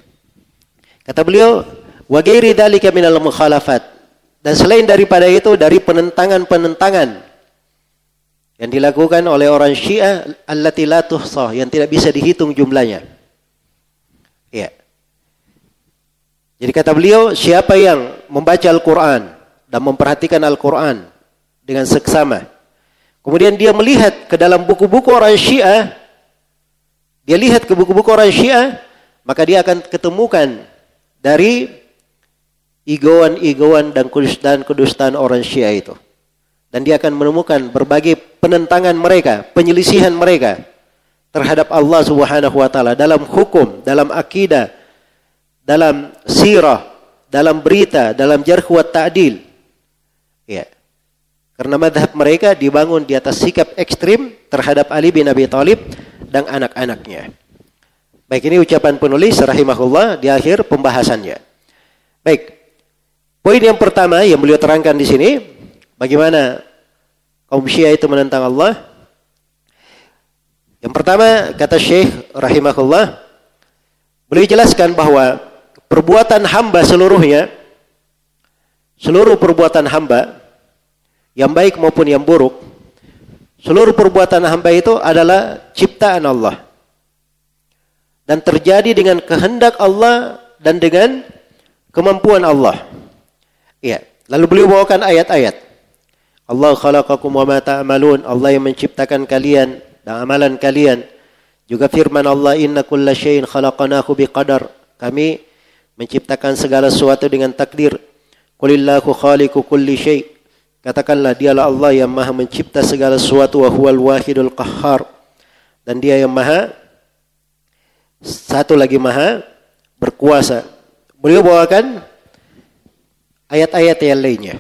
B: Kata beliau, wa ghairi dzalika minal mukhalafat. Dan selain daripada itu dari penentangan-penentangan yang dilakukan oleh orang Syiah allati la tuhsah yang tidak bisa dihitung jumlahnya. Ya. Jadi kata beliau, siapa yang membaca Al-Qur'an dan memperhatikan Al-Qur'an dengan seksama, kemudian dia melihat ke dalam buku-buku orang Syiah, dia lihat ke buku-buku orang Syiah, maka dia akan ketemukan dari igoan-igoan dan kudustaan orang Syiah itu dan dia akan menemukan berbagai penentangan mereka, penyelisihan mereka terhadap Allah Subhanahu wa taala dalam hukum, dalam akidah, dalam sirah, dalam berita, dalam jarh wa ta'dil. Ya. Karena madhab mereka dibangun di atas sikap ekstrim terhadap Ali bin Abi Thalib dan anak-anaknya. Baik ini ucapan penulis rahimahullah di akhir pembahasannya. Baik. Poin yang pertama yang beliau terangkan di sini Bagaimana kaum Syiah itu menentang Allah? Yang pertama kata Syekh rahimahullah beliau jelaskan bahwa perbuatan hamba seluruhnya seluruh perbuatan hamba yang baik maupun yang buruk seluruh perbuatan hamba itu adalah ciptaan Allah dan terjadi dengan kehendak Allah dan dengan kemampuan Allah. Iya. Lalu beliau bawakan ayat-ayat. Allah khalaqakum wa ma ta'malun. Allah yang menciptakan kalian dan amalan kalian. Juga firman Allah inna kulla syai'in khalaqnahu biqadar. Kami menciptakan segala sesuatu dengan takdir. Qulillahu khaliqu kulli syai'. Katakanlah dialah Allah yang maha mencipta segala sesuatu wa huwal wahidul qahhar. Dan dia yang maha satu lagi maha berkuasa. Beliau bawakan ayat-ayat yang lainnya.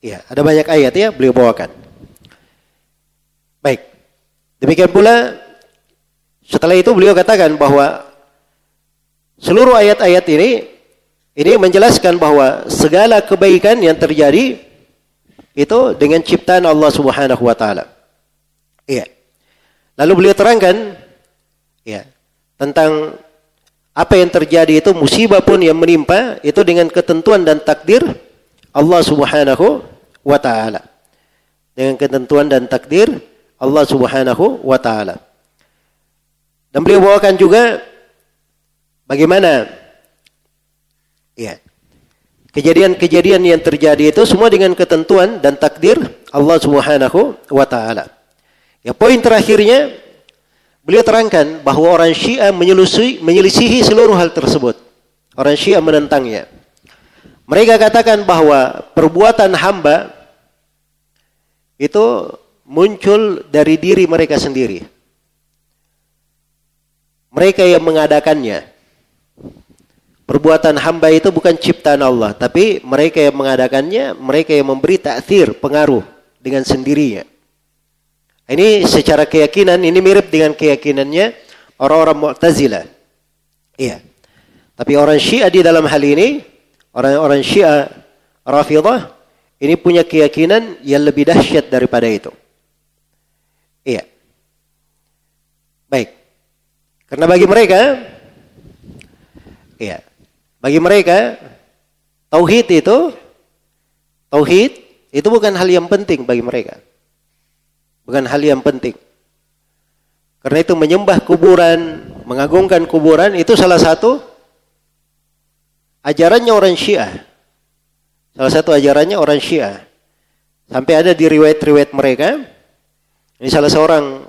B: Ya, ada banyak ayat ya beliau bawakan. Baik. Demikian pula setelah itu beliau katakan bahwa seluruh ayat-ayat ini ini menjelaskan bahwa segala kebaikan yang terjadi itu dengan ciptaan Allah Subhanahu wa taala. Iya. Lalu beliau terangkan ya tentang apa yang terjadi itu musibah pun yang menimpa itu dengan ketentuan dan takdir Allah Subhanahu wa taala. Dengan ketentuan dan takdir Allah Subhanahu wa taala. Dan beliau bawakan juga bagaimana ya kejadian-kejadian yang terjadi itu semua dengan ketentuan dan takdir Allah Subhanahu wa taala. Ya poin terakhirnya beliau terangkan bahwa orang Syiah menyelisihi, menyelisihi seluruh hal tersebut. Orang Syiah menentangnya. Mereka katakan bahwa perbuatan hamba itu muncul dari diri mereka sendiri. Mereka yang mengadakannya. Perbuatan hamba itu bukan ciptaan Allah, tapi mereka yang mengadakannya, mereka yang memberi takdir, pengaruh dengan sendirinya. Ini secara keyakinan ini mirip dengan keyakinannya orang-orang Mu'tazilah. Iya. Tapi orang Syiah di dalam hal ini, Orang-orang Syiah Rafidah ini punya keyakinan yang lebih dahsyat daripada itu. Iya. Baik. Karena bagi mereka iya, bagi mereka tauhid itu tauhid itu bukan hal yang penting bagi mereka. Bukan hal yang penting. Karena itu menyembah kuburan, mengagungkan kuburan itu salah satu ajarannya orang Syiah. Salah satu ajarannya orang Syiah. Sampai ada di riwayat-riwayat mereka. Ini salah seorang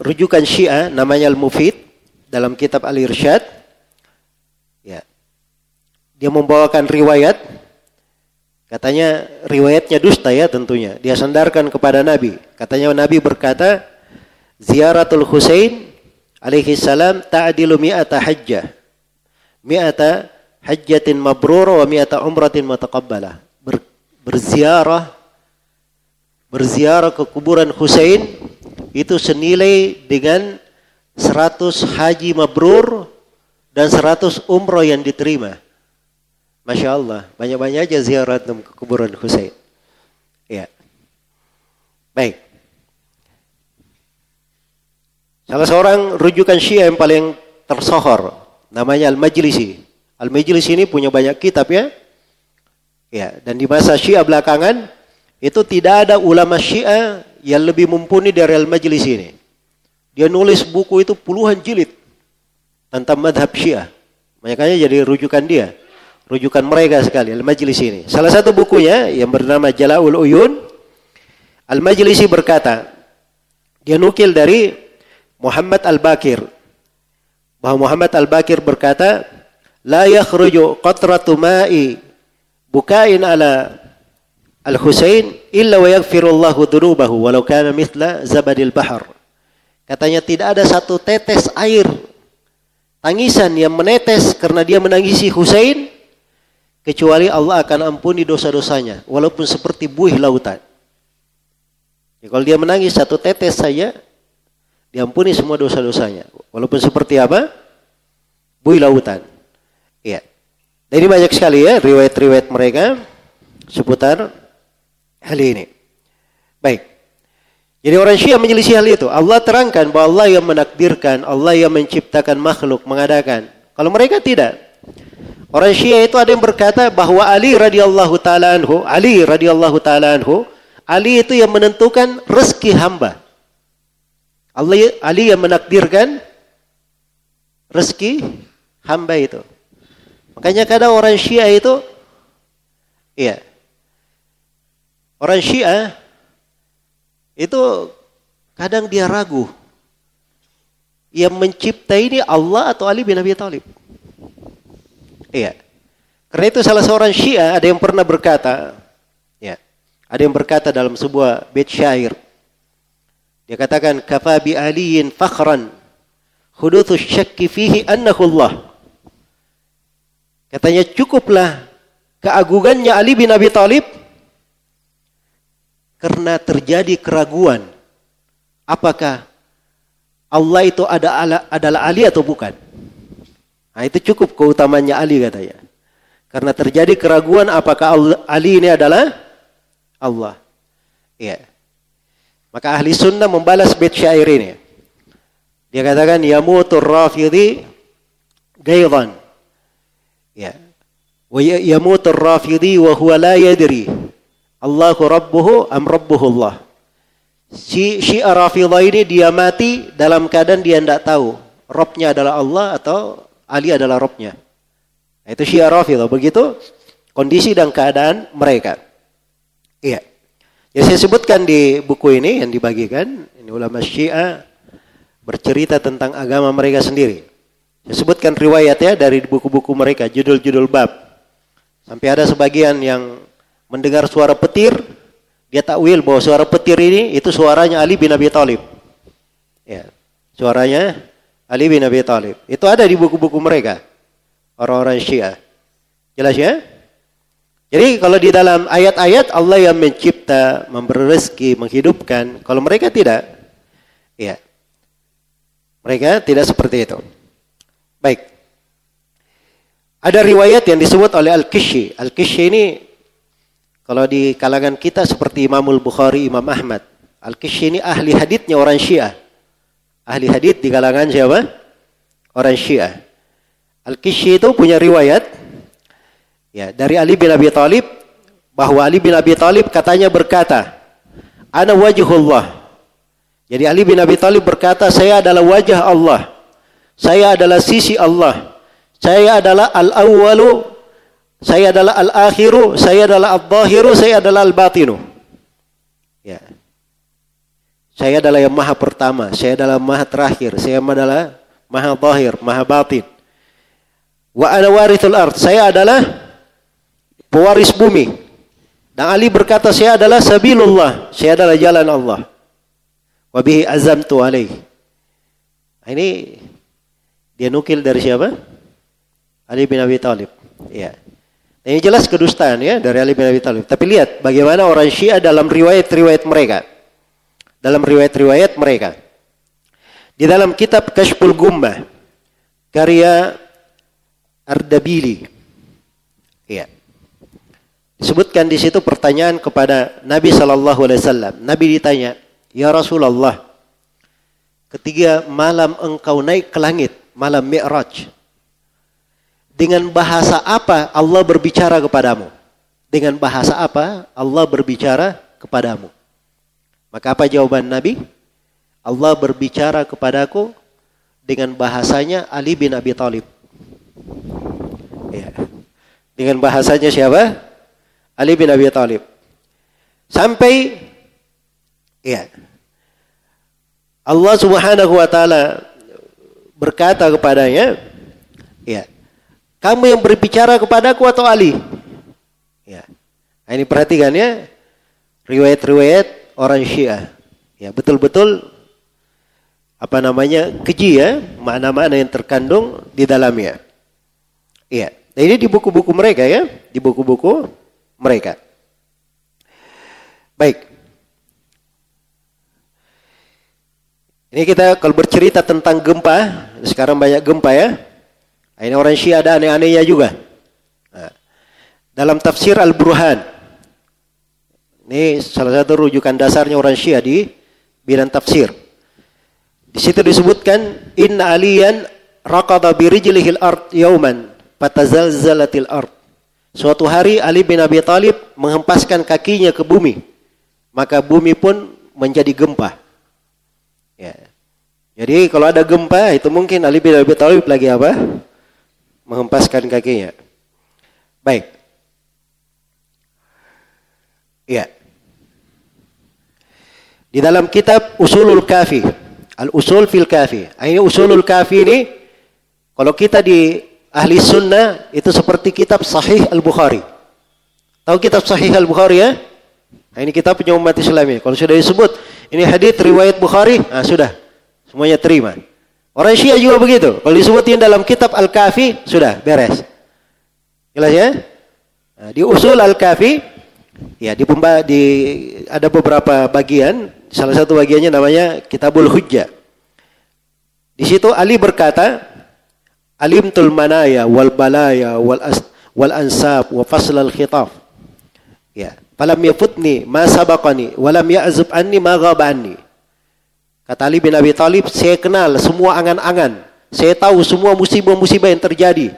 B: rujukan Syiah namanya Al-Mufid dalam kitab Al-Irsyad. Dia membawakan riwayat Katanya riwayatnya dusta ya tentunya. Dia sandarkan kepada Nabi. Katanya Nabi berkata, Ziaratul Husain alaihi salam ta'dilu mi'ata hajjah. Mi'ata hajjatin mabrura wa mi'ata umratin mutaqabbalah. Ber, berziarah berziarah ke kuburan Husain itu senilai dengan 100 haji mabrur dan 100 umroh yang diterima. Masya Allah, banyak-banyak aja ziarah ke kuburan Husain. Ya. Baik. Salah seorang rujukan Syiah yang paling tersohor, namanya Al-Majlisi. Al-Majlisi ini punya banyak kitab ya. Ya, dan di masa Syiah belakangan itu tidak ada ulama Syiah yang lebih mumpuni dari Al-Majlisi ini. Dia nulis buku itu puluhan jilid tentang madhab Syiah. Makanya jadi rujukan dia rujukan mereka sekali Al-Majlis ini. Salah satu bukunya yang bernama Jalaul Uyun Al-Majlisi berkata dia nukil dari Muhammad Al-Bakir bahwa Muhammad Al-Bakir berkata la yakhruju qatratu ma'i bukain ala Al-Husain illa wa yaghfirullahu dhunubahu walau kana mithla zabadil bahar. Katanya tidak ada satu tetes air tangisan yang menetes karena dia menangisi Husain kecuali Allah akan ampuni dosa-dosanya walaupun seperti buih lautan. Ya, kalau dia menangis satu tetes saja diampuni semua dosa-dosanya walaupun seperti apa? Buih lautan. Iya. Ini banyak sekali ya riwayat-riwayat mereka seputar hal ini. Baik. Jadi orang Syiah menyelisih hal itu. Allah terangkan bahwa Allah yang menakdirkan, Allah yang menciptakan makhluk, mengadakan. Kalau mereka tidak. Orang Syiah itu ada yang berkata bahwa Ali radhiyallahu taala anhu, Ali radhiyallahu taala anhu, Ali itu yang menentukan rezeki hamba. Allah Ali yang menakdirkan rezeki hamba itu. Makanya kadang orang Syiah itu iya. Orang Syiah itu kadang dia ragu. Yang mencipta ini Allah atau Ali bin Abi Thalib. Iya. Karena itu salah seorang Syiah ada yang pernah berkata, ya, ada yang berkata dalam sebuah bait syair. Dia katakan kafa bi aliyin fakhran huduthu syakki fihi annahu Allah. Katanya cukuplah keagungannya Ali bin Abi Thalib karena terjadi keraguan apakah Allah itu ada adalah Ali atau bukan. Nah, itu cukup keutamanya Ali katanya. Karena terjadi keraguan apakah Ali ini adalah Allah. Ya. Maka ahli sunnah membalas bait syair ini. Dia katakan yamutur rafidhi gaidan. Ya. Wa ya, yamutur rafidhi wa huwa la yadri. Allahu rabbuhu am rabbuhu Allah. Si Syiah Rafidah ini dia mati dalam keadaan dia tidak tahu. Robnya adalah Allah atau Ali adalah robnya. Nah, itu Syiah Rafidah. Begitu kondisi dan keadaan mereka. Iya. Jadi saya sebutkan di buku ini yang dibagikan, ini ulama Syiah bercerita tentang agama mereka sendiri. Saya sebutkan riwayatnya dari buku-buku mereka, judul-judul bab. Sampai ada sebagian yang mendengar suara petir, dia takwil bahwa suara petir ini itu suaranya Ali bin Abi Thalib. Ya. Suaranya Ali bin Abi Thalib. Itu ada di buku-buku mereka. Orang-orang Syiah. Jelas ya? Jadi kalau di dalam ayat-ayat Allah yang mencipta, memberi rezeki, menghidupkan. Kalau mereka tidak, ya. Mereka tidak seperti itu. Baik. Ada riwayat yang disebut oleh Al-Kishi. Al-Kishi ini kalau di kalangan kita seperti Imamul Bukhari, Imam Ahmad. Al-Kishi ini ahli haditnya orang Syiah. Ahli hadit di kalangan siapa? Orang Syiah. Al-Kishi itu punya riwayat ya dari Ali bin Abi Thalib bahwa Ali bin Abi Thalib katanya berkata, "Ana wajhullah." Jadi Ali bin Abi Thalib berkata, "Saya adalah wajah Allah. Saya adalah sisi Allah." Saya adalah al-awwalu, saya adalah al-akhiru, saya adalah al-zahiru, saya adalah al-batinu. Ya. Saya adalah yang maha pertama, saya adalah maha terakhir, saya adalah maha zahir, maha batin. Wa ana warithul ard, saya adalah pewaris bumi. Dan Ali berkata, saya adalah sabilullah, saya adalah jalan Allah. Wa bihi azamtu alaih. Ini dia nukil dari siapa? Ali bin Abi Thalib. Ya. Ini jelas kedustaan ya dari Ali bin Abi Thalib. Tapi lihat bagaimana orang Syiah dalam riwayat-riwayat mereka. Dalam riwayat-riwayat mereka. Di dalam kitab Kashful Gummah karya Ardabili. Ya. Disebutkan di situ pertanyaan kepada Nabi Shallallahu Alaihi Wasallam. Nabi ditanya, Ya Rasulullah, ketika malam engkau naik ke langit, malam Mi'raj, dengan bahasa apa Allah berbicara kepadamu? Dengan bahasa apa Allah berbicara kepadamu? Maka apa jawaban Nabi? Allah berbicara kepadaku dengan bahasanya Ali bin Abi Thalib. Ya. Dengan bahasanya siapa? Ali bin Abi Thalib. Sampai ya. Allah Subhanahu wa taala berkata kepadanya, ya, kamu yang berbicara kepadaku atau Ali? Ya. Nah, ini perhatikan ya. Riwayat-riwayat orang Syiah. Ya, betul-betul apa namanya? keji ya, makna-makna yang terkandung di dalamnya. Iya. Nah, ini di buku-buku mereka ya, di buku-buku mereka. Baik. Ini kita kalau bercerita tentang gempa, sekarang banyak gempa ya. Ini orang Syiah ada aneh-anehnya juga. Nah, dalam tafsir Al-Burhan. Ini salah satu rujukan dasarnya orang Syiah di bidang tafsir. Di situ disebutkan inna aliyan raqada bi rijlihil ard yauman fatazalzalatil ard. Suatu hari Ali bin Abi Thalib menghempaskan kakinya ke bumi. Maka bumi pun menjadi gempa. Ya. Jadi kalau ada gempa itu mungkin Ali bin Abi Thalib lagi apa? menghempaskan kakinya. Baik. Ya. Di dalam kitab Usulul Kafi, Al-Usul fil Kafi. Ini Usulul Kafi ini kalau kita di ahli sunnah itu seperti kitab Sahih Al-Bukhari. Tahu kitab Sahih Al-Bukhari ya? Nah, ini kitab punya umat Islam ini. Kalau sudah disebut ini hadis riwayat Bukhari, nah sudah semuanya terima. Orang Syiah juga begitu. Kalau disebutin dalam kitab Al-Kafi, sudah beres. Jelas ya? Nah, di usul Al-Kafi, ya di, di ada beberapa bagian. Salah satu bagiannya namanya Kitabul Hujjah. Di situ Ali berkata, Alimtul manaya wal balaya wal as, wal ansab wa fasl al khitab. Ya, falam yafutni ma sabaqani wa lam ya'zub anni ma ghaba anni. Kata Ali bin Abi Thalib, saya kenal semua angan-angan. Saya tahu semua musibah-musibah yang terjadi.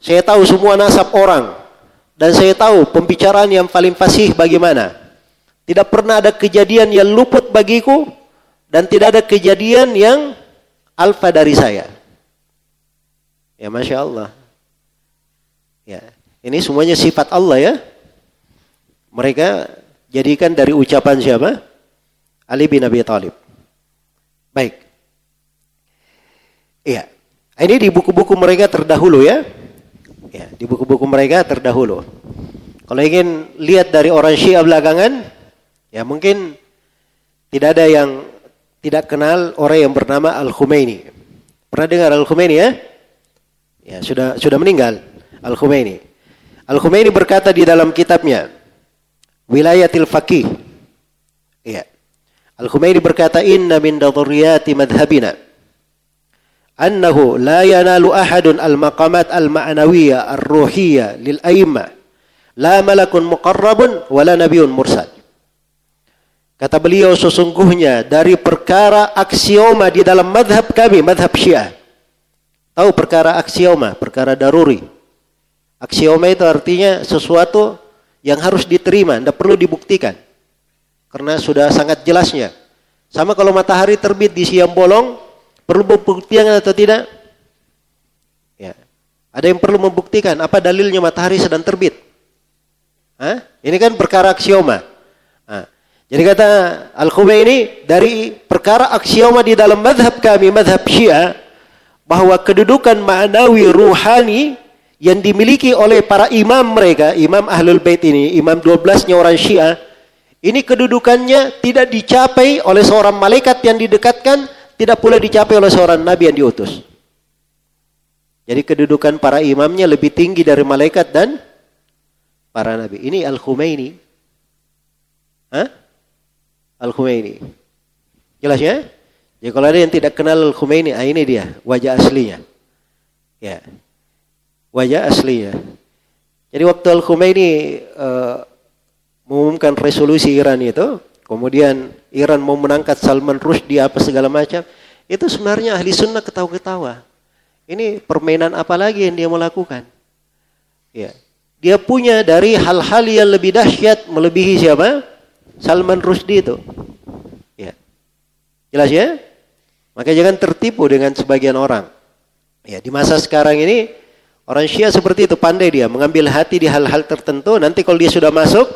B: Saya tahu semua nasab orang. Dan saya tahu pembicaraan yang paling fasih bagaimana. Tidak pernah ada kejadian yang luput bagiku. Dan tidak ada kejadian yang alfa dari saya. Ya Masya Allah. Ya, ini semuanya sifat Allah ya. Mereka jadikan dari ucapan siapa? Ali bin Abi Thalib. Baik. Iya. Ini di buku-buku mereka terdahulu ya. Ya, di buku-buku mereka terdahulu. Kalau ingin lihat dari orang Syiah belakangan, ya mungkin tidak ada yang tidak kenal orang yang bernama Al-Khumaini. Pernah dengar Al-Khumaini ya? Ya, sudah sudah meninggal Al-Khumaini. Al-Khumaini berkata di dalam kitabnya Wilayatil Faqih. Iya. Al-Khumaini berkata, "Inna min daruriyati madhabina annahu la yanalu ahadun al-maqamat al-ma'nawiyah ar-ruhiyah lil a'immah la malakun muqarrabun wala nabiun mursal. Kata beliau sesungguhnya dari perkara aksioma di dalam madhab kami, madhab syiah. Tahu perkara aksioma, perkara daruri. Aksioma itu artinya sesuatu yang harus diterima, tidak perlu dibuktikan. Karena sudah sangat jelasnya. Sama kalau matahari terbit di siang bolong, perlu pembuktian atau tidak? Ya. Ada yang perlu membuktikan apa dalilnya matahari sedang terbit? Hah? Ini kan perkara aksioma. Nah, jadi kata Al-Khumaini dari perkara aksioma di dalam madhab kami, madhab Syiah, bahwa kedudukan ma'nawi ruhani yang dimiliki oleh para imam mereka, imam Ahlul Bait ini, imam 12-nya orang Syiah, ini kedudukannya tidak dicapai oleh seorang malaikat yang didekatkan, tidak pula dicapai oleh seorang nabi yang diutus. Jadi kedudukan para imamnya lebih tinggi dari malaikat dan para nabi. Ini Al-Khumaini. Hah? Al-Khumaini. Jelas ya? Ya kalau ada yang tidak kenal Al-Khumaini, ah ini dia wajah aslinya. Ya. Wajah aslinya. Jadi waktu Al-Khumaini uh, mengumumkan resolusi Iran itu, kemudian Iran mau menangkat Salman Rushdie apa segala macam, itu sebenarnya ahli sunnah ketawa-ketawa. Ini permainan apa lagi yang dia mau lakukan? Ya dia punya dari hal-hal yang lebih dahsyat melebihi siapa? Salman Rushdie itu. Ya. Jelas ya? Maka jangan tertipu dengan sebagian orang. Ya, di masa sekarang ini orang Syiah seperti itu pandai dia mengambil hati di hal-hal tertentu, nanti kalau dia sudah masuk,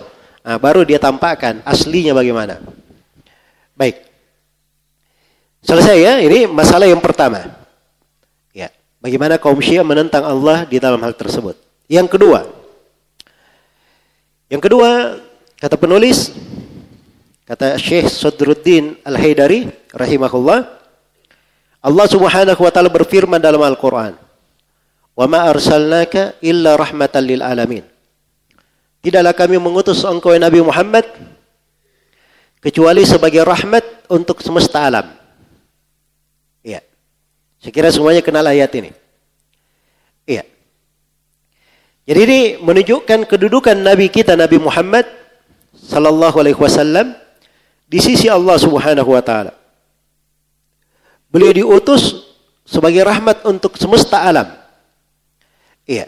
B: nah, baru dia tampakkan aslinya bagaimana. Baik. Selesai ya, ini masalah yang pertama. Ya, bagaimana kaum Syiah menentang Allah di dalam hal tersebut. Yang kedua, yang kedua, kata penulis, kata Syekh Sadruddin Al-Haidari rahimahullah, Allah Subhanahu wa taala berfirman dalam Al-Qur'an, "Wa ma arsalnaka illa rahmatan lil alamin." Tidaklah kami mengutus engkau Nabi Muhammad kecuali sebagai rahmat untuk semesta alam. Iya. Saya kira semuanya kenal ayat ini. Iya. Jadi ini menunjukkan kedudukan Nabi kita Nabi Muhammad sallallahu alaihi wasallam di sisi Allah Subhanahu wa taala. Beliau diutus sebagai rahmat untuk semesta alam. Iya.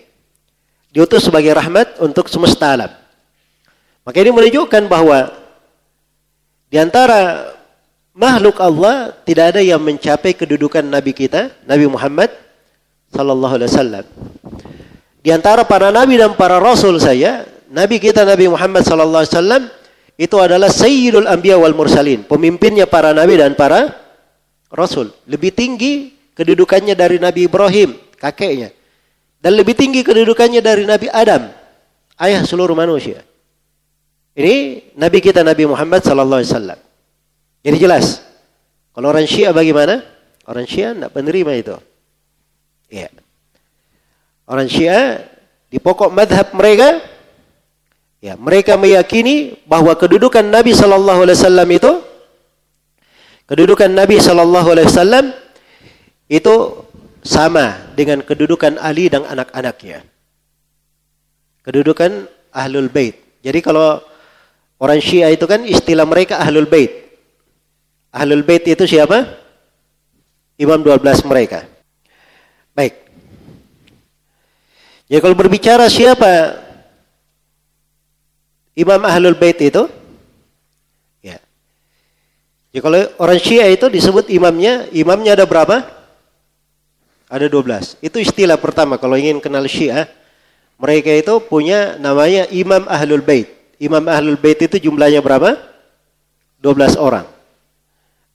B: Diutus sebagai rahmat untuk semesta alam. Maka ini menunjukkan bahwa di antara makhluk Allah tidak ada yang mencapai kedudukan Nabi kita, Nabi Muhammad sallallahu alaihi wasallam. Di antara para nabi dan para rasul saya, nabi kita Nabi Muhammad sallallahu alaihi wasallam itu adalah sayyidul anbiya wal mursalin, pemimpinnya para nabi dan para rasul. Lebih tinggi kedudukannya dari Nabi Ibrahim, kakeknya. Dan lebih tinggi kedudukannya dari Nabi Adam, ayah seluruh manusia. Ini nabi kita Nabi Muhammad sallallahu alaihi wasallam. Jadi jelas. Kalau orang Syiah bagaimana? Orang Syiah tidak penerima itu. Iya. Orang Syiah di pokok madhab mereka ya mereka meyakini bahwa kedudukan Nabi Shallallahu Alaihi Wasallam itu kedudukan Nabi Shallallahu Alaihi Wasallam itu sama dengan kedudukan Ali dan anak-anaknya. Kedudukan Ahlul Bait. Jadi kalau orang Syiah itu kan istilah mereka Ahlul Bait. Ahlul Bait itu siapa? Imam 12 mereka. Baik. Ya kalau berbicara siapa Imam Ahlul Bait itu? Ya. Ya kalau orang Syiah itu disebut imamnya, imamnya ada berapa? Ada 12. Itu istilah pertama kalau ingin kenal Syiah. Mereka itu punya namanya Imam Ahlul Bait. Imam Ahlul Bait itu jumlahnya berapa? 12 orang.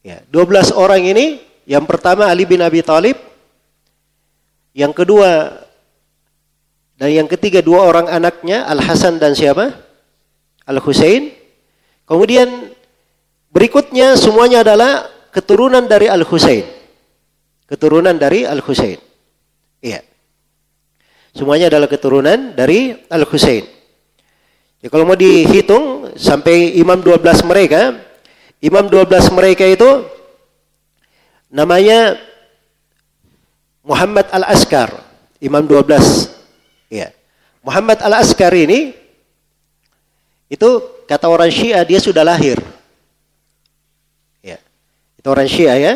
B: Ya, 12 orang ini yang pertama Ali bin Abi Thalib, yang kedua dan yang ketiga dua orang anaknya Al Hasan dan siapa? Al Husain. Kemudian berikutnya semuanya adalah keturunan dari Al Husain. Keturunan dari Al Husain. Iya. Semuanya adalah keturunan dari Al Husain. Ya, kalau mau dihitung sampai imam 12 mereka, imam 12 mereka itu namanya Muhammad Al-Askar, Imam 12. Ya. Muhammad Al-Askar ini itu kata orang Syiah dia sudah lahir. Ya. Itu orang Syiah ya.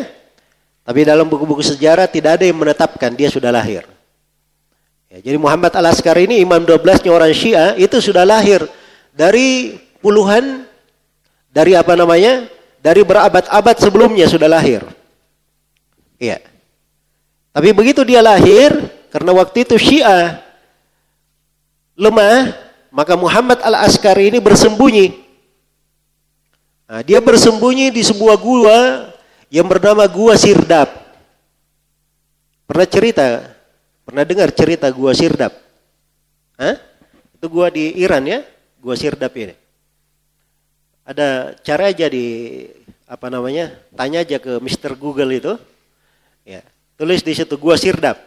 B: Tapi dalam buku-buku sejarah tidak ada yang menetapkan dia sudah lahir. Ya, jadi Muhammad Al-Askar ini imam 12-nya orang Syiah itu sudah lahir dari puluhan dari apa namanya? Dari berabad-abad sebelumnya sudah lahir. Iya. Tapi begitu dia lahir karena waktu itu Syiah lemah, maka Muhammad Al-Askari ini bersembunyi. Nah, dia bersembunyi di sebuah gua yang bernama Gua Sirdap. Pernah cerita Pernah dengar cerita gua Sirdap? Hah? Itu gua di Iran ya, gua Sirdap ini. Ada cara aja di apa namanya? Tanya aja ke Mr. Google itu. Ya, tulis di situ gua Sirdap.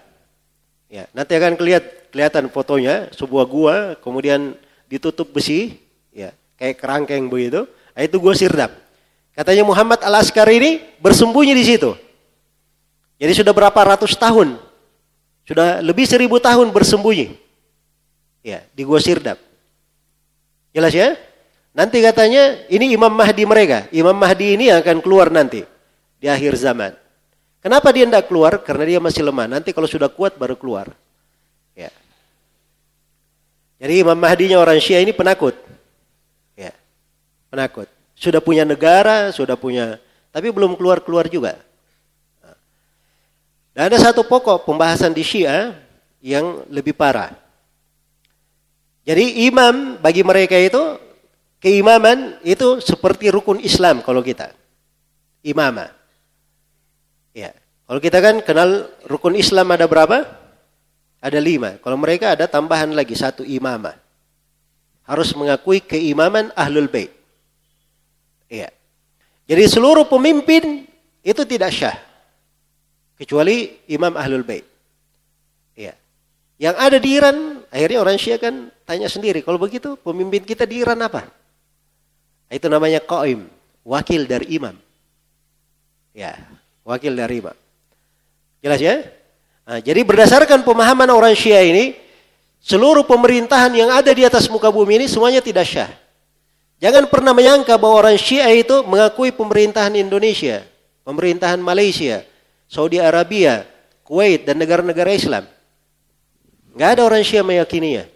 B: Ya, nanti akan kelihatan kelihatan fotonya sebuah gua kemudian ditutup besi, ya, kayak kerangkeng begitu. Nah, itu gua Sirdap. Katanya Muhammad Al-Askar ini bersembunyi di situ. Jadi sudah berapa ratus tahun sudah lebih seribu tahun bersembunyi. Ya, di Gua Sirdap. Jelas ya? Nanti katanya ini Imam Mahdi mereka. Imam Mahdi ini yang akan keluar nanti. Di akhir zaman. Kenapa dia tidak keluar? Karena dia masih lemah. Nanti kalau sudah kuat baru keluar. Ya. Jadi Imam Mahdinya orang Syiah ini penakut. Ya. Penakut. Sudah punya negara, sudah punya tapi belum keluar-keluar juga. Dan ada satu pokok pembahasan di Syiah yang lebih parah. Jadi imam bagi mereka itu keimaman itu seperti rukun Islam kalau kita. Imamah. Kalau kita kan kenal rukun Islam ada berapa? Ada lima. Kalau mereka ada tambahan lagi satu imamah. Harus mengakui keimaman ahlul bait. Ya. Jadi seluruh pemimpin itu tidak syah kecuali Imam Ahlul Bait. Ya. Yang ada di Iran, akhirnya orang Syiah kan tanya sendiri, kalau begitu pemimpin kita di Iran apa? Itu namanya qaim, wakil dari imam. Ya, wakil dari imam. Jelas ya? Nah, jadi berdasarkan pemahaman orang Syiah ini, seluruh pemerintahan yang ada di atas muka bumi ini semuanya tidak syah. Jangan pernah menyangka bahwa orang Syiah itu mengakui pemerintahan Indonesia, pemerintahan Malaysia, Saudi Arabia, Kuwait, dan negara-negara Islam. Nggak ada orang Syiah meyakininya.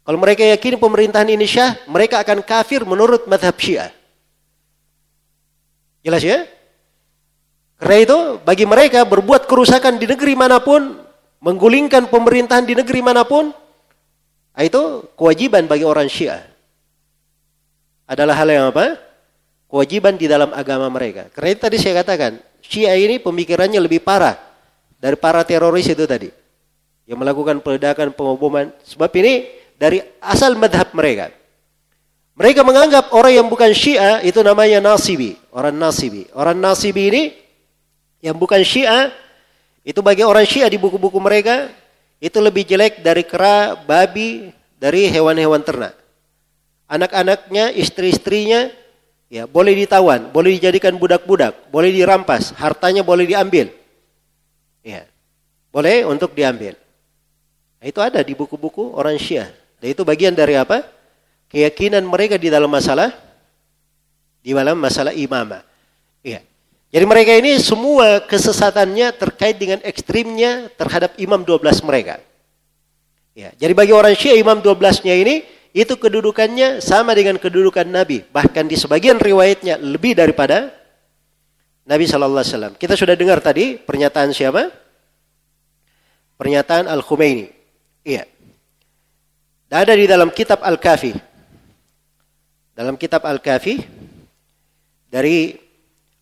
B: Kalau mereka yakini pemerintahan ini syah, mereka akan kafir menurut madhab Syiah. Jelas ya? Karena itu bagi mereka berbuat kerusakan di negeri mana pun, menggulingkan pemerintahan di negeri mana pun, itu kewajiban bagi orang Syiah. Adalah hal yang apa? Kewajiban di dalam agama mereka. Karena itu tadi saya katakan, Syiah ini pemikirannya lebih parah dari para teroris itu tadi. Yang melakukan peledakan, pengoboman. Sebab ini dari asal madhab mereka. Mereka menganggap orang yang bukan Syiah itu namanya Nasibi. Orang Nasibi. Orang Nasibi ini yang bukan Syiah itu bagi orang Syiah di buku-buku mereka itu lebih jelek dari kera, babi, dari hewan-hewan ternak. Anak-anaknya, istri-istrinya Ya, boleh ditawan, boleh dijadikan budak-budak, boleh dirampas, hartanya boleh diambil. Ya. Boleh untuk diambil. Nah, itu ada di buku-buku orang Syiah. Dan itu bagian dari apa? Keyakinan mereka di dalam masalah di dalam masalah imamah. Jadi mereka ini semua kesesatannya terkait dengan ekstrimnya terhadap imam 12 mereka. Ya. Jadi bagi orang Syiah imam 12-nya ini itu kedudukannya sama dengan kedudukan Nabi. Bahkan di sebagian riwayatnya lebih daripada Nabi Shallallahu Alaihi Wasallam. Kita sudah dengar tadi pernyataan siapa? Pernyataan Al Khumaini. Iya. Dan ada di dalam kitab Al Kafi. Dalam kitab Al Kafi dari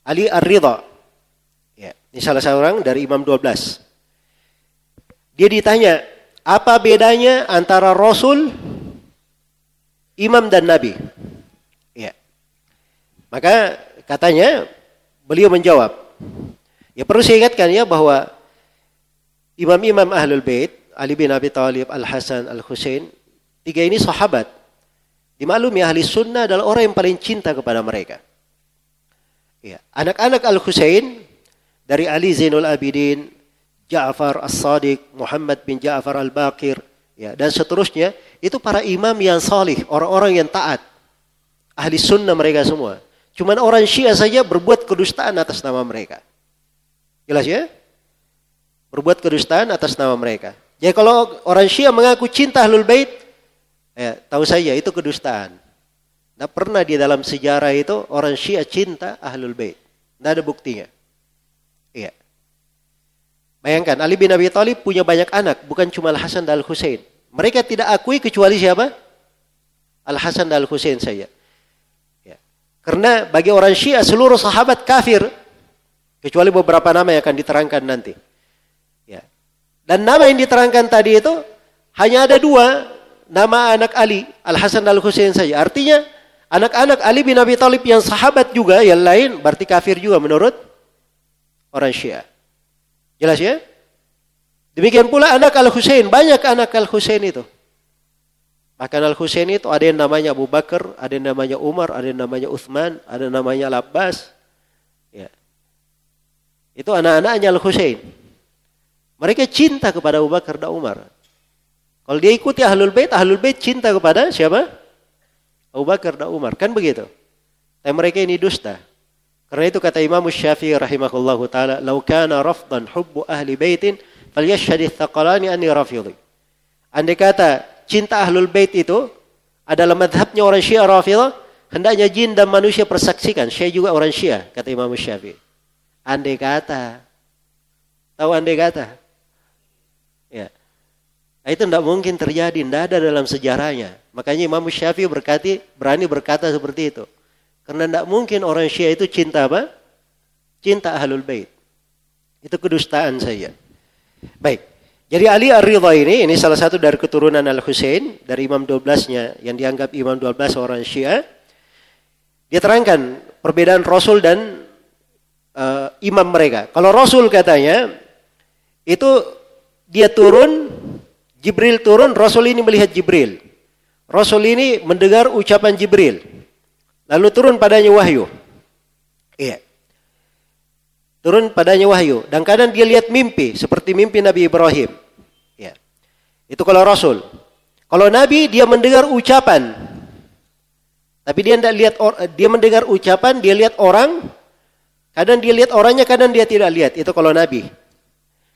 B: Ali Ar Ridha. Ya, ini salah seorang dari Imam 12. Dia ditanya, apa bedanya antara Rasul imam dan nabi. Ya. Maka katanya beliau menjawab. Ya perlu saya ingatkan ya bahwa imam-imam Ahlul Bait, Ali bin Abi Thalib, Al-Hasan, Al-Husain, tiga ini sahabat. Dimaklumi ahli sunnah adalah orang yang paling cinta kepada mereka. Ya. Anak-anak Al-Husain dari Ali Zainul Abidin, Ja'far As-Sadiq, Muhammad bin Ja'far Al-Baqir, ya, dan seterusnya, itu para imam yang salih, orang-orang yang taat. Ahli sunnah mereka semua. Cuman orang Syiah saja berbuat kedustaan atas nama mereka. Jelas ya? Berbuat kedustaan atas nama mereka. Jadi kalau orang Syiah mengaku cinta Ahlul Bait, ya, tahu saja itu kedustaan. Nah pernah di dalam sejarah itu orang Syiah cinta Ahlul Bait. Tidak ada buktinya. Iya. Bayangkan Ali bin Abi Thalib punya banyak anak, bukan cuma Al Hasan dan Al Husain. Mereka tidak akui kecuali siapa? Al Hasan dan Al Husain saja. Ya. Karena bagi orang Syiah seluruh sahabat kafir kecuali beberapa nama yang akan diterangkan nanti. Ya. Dan nama yang diterangkan tadi itu hanya ada dua nama anak Ali, Al Hasan dan Al Husain saja. Artinya anak-anak Ali bin Abi Thalib yang sahabat juga yang lain berarti kafir juga menurut orang Syiah. Jelas ya? Demikian pula anak Al-Husain, banyak anak Al-Husain itu. Bahkan Al-Husain itu ada yang namanya Abu Bakar, ada yang namanya Umar, ada yang namanya Uthman, ada yang namanya Al-Abbas. Ya. Itu anak-anaknya Al-Husain. Mereka cinta kepada Abu Bakar dan Umar. Kalau dia ikuti Ahlul Bait, Ahlul Bait cinta kepada siapa? Abu Bakar dan Umar. Kan begitu. Tapi mereka ini dusta. Karena itu kata Imam Syafi'i rahimahullahu taala, "Lau kana rafdan hubbu ahli baitin falyashhad tsaqalani anni rafidhi." Andai kata cinta ahlul bait itu adalah madhabnya orang Syiah Rafidah, hendaknya jin dan manusia persaksikan, saya juga orang Syiah, kata Imam Syafi'i. Andai kata. Tahu andai kata? Ya. Itu tidak mungkin terjadi, tidak ada dalam sejarahnya. Makanya Imam Syafi'i berkati, berani berkata seperti itu. Karena tidak mungkin orang Syiah itu cinta apa? Cinta Ahlul Bait. Itu kedustaan saja. Baik. Jadi Ali Ar-Ridha ini, ini salah satu dari keturunan Al-Husain, dari Imam 12-nya, yang dianggap Imam 12 orang Syiah. Dia terangkan perbedaan Rasul dan uh, imam mereka. Kalau Rasul katanya, itu dia turun, Jibril turun, Rasul ini melihat Jibril. Rasul ini mendengar ucapan Jibril. Lalu turun padanya wahyu. Iya. Turun padanya wahyu. Dan kadang dia lihat mimpi. Seperti mimpi Nabi Ibrahim. Ya. Itu kalau Rasul. Kalau Nabi dia mendengar ucapan. Tapi dia tidak lihat dia mendengar ucapan, dia lihat orang. Kadang dia lihat orangnya, kadang dia tidak lihat. Itu kalau Nabi.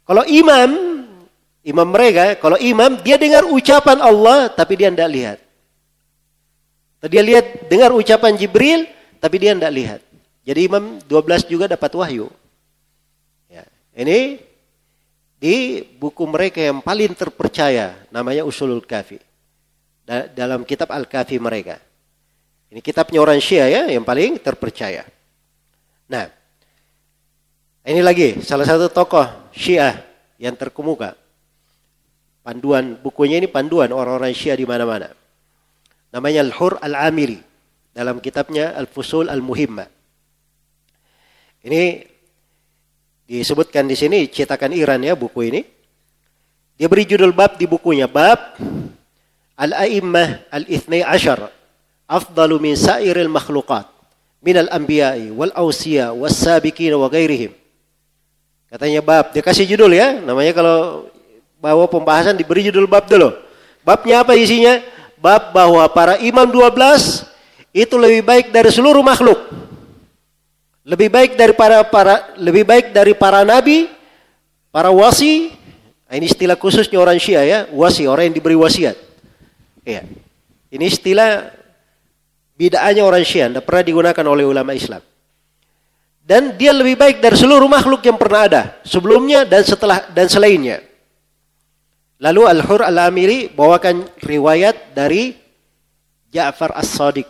B: Kalau imam, imam mereka, kalau imam dia dengar ucapan Allah, tapi dia tidak lihat. Dia lihat dengar ucapan Jibril, tapi dia tidak lihat. Jadi Imam 12 juga dapat wahyu. Ya. Ini di buku mereka yang paling terpercaya, namanya Usulul Kafi. Da dalam kitab Al-Kafi mereka. Ini kitabnya orang Syiah ya, yang paling terpercaya. Nah, ini lagi salah satu tokoh Syiah yang terkemuka. Panduan bukunya ini panduan orang-orang Syiah di mana-mana namanya Al-Hur Al-Amiri dalam kitabnya Al-Fusul Al-Muhimma. Ini disebutkan di sini cetakan Iran ya buku ini. Dia beri judul bab di bukunya bab Al-A'immah Al-Ithnai Ashar afdalu min sairil makhluqat min al-anbiya'i wal awsiya was sabiqin wa ghairihim. Katanya bab, dia kasih judul ya. Namanya kalau bawa pembahasan diberi judul bab dulu. Babnya apa isinya? bab bahwa para imam 12 itu lebih baik dari seluruh makhluk. Lebih baik dari para para lebih baik dari para nabi, para wasi. Ini istilah khususnya orang Syiah ya, wasi orang yang diberi wasiat. Iya. Ini istilah bid'ahnya orang Syiah, tidak pernah digunakan oleh ulama Islam. Dan dia lebih baik dari seluruh makhluk yang pernah ada sebelumnya dan setelah dan selainnya. Lalu Al-Hur Al-Amiri bawakan riwayat dari Ja'far As-Sadiq.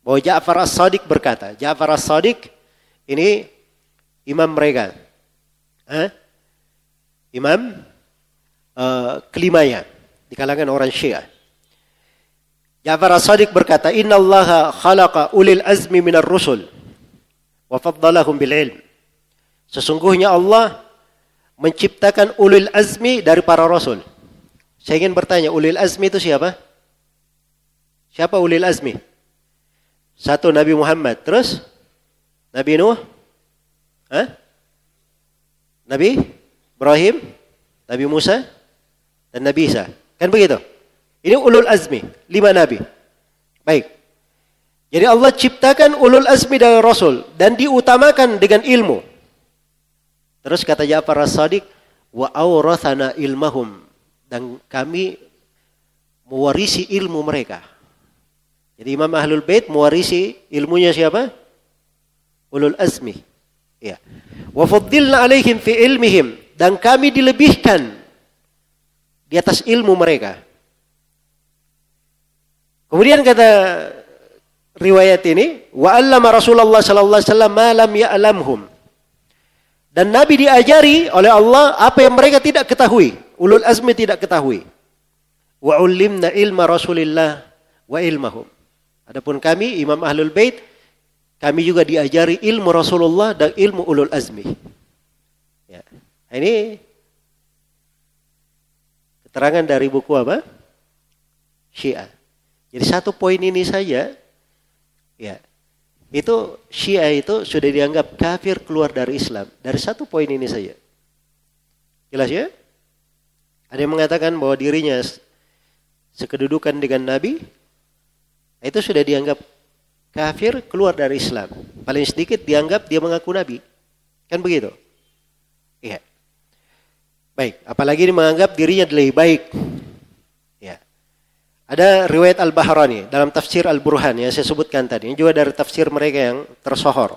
B: Bahwa Ja'far As-Sadiq berkata, Ja'far As-Sadiq ini imam mereka. Eh? Imam uh, kelimanya di kalangan orang Syiah. Ja'far As-Sadiq berkata, "Inna Allah khalaqa ulil azmi minar rusul wa faddalahum bil ilm." Sesungguhnya Allah menciptakan ulil azmi dari para rasul. Saya ingin bertanya, ulil azmi itu siapa? Siapa ulil azmi? Satu Nabi Muhammad, terus Nabi Nuh? Hah? Nabi Ibrahim, Nabi Musa, dan Nabi Isa. Kan begitu? Ini ulul azmi, lima nabi. Baik. Jadi Allah ciptakan ulul azmi dari Rasul dan diutamakan dengan ilmu. Terus kata Ja'far as-Sadiq, wa awrathana ilmahum dan kami mewarisi ilmu mereka. Jadi Imam Ahlul Bait mewarisi ilmunya siapa? Ulul azmi. Ya. Wa faddilna alaihim fi ilmihim dan kami dilebihkan di atas ilmu mereka. Kemudian kata riwayat ini wa allama Rasulullah sallallahu alaihi wasallam ma lam ya'lamhum. Dan Nabi diajari oleh Allah apa yang mereka tidak ketahui, ulul azmi tidak ketahui. Wa ulimna ilma Rasulillah wa ilmahum. Adapun kami Imam Ahlul Bait kami juga diajari ilmu Rasulullah dan ilmu ulul azmi. Ya. Ini keterangan dari buku apa? Syiah. Jadi satu poin ini saja Ya. Itu Syiah itu sudah dianggap kafir keluar dari Islam. Dari satu poin ini saja. Jelas ya? Ada yang mengatakan bahwa dirinya sekedudukan dengan Nabi, itu sudah dianggap kafir keluar dari Islam. Paling sedikit dianggap dia mengaku Nabi. Kan begitu? Iya. Baik, apalagi ini menganggap dirinya lebih baik ada riwayat Al-Bahrani dalam tafsir Al-Burhan yang saya sebutkan tadi. Ini juga dari tafsir mereka yang tersohor.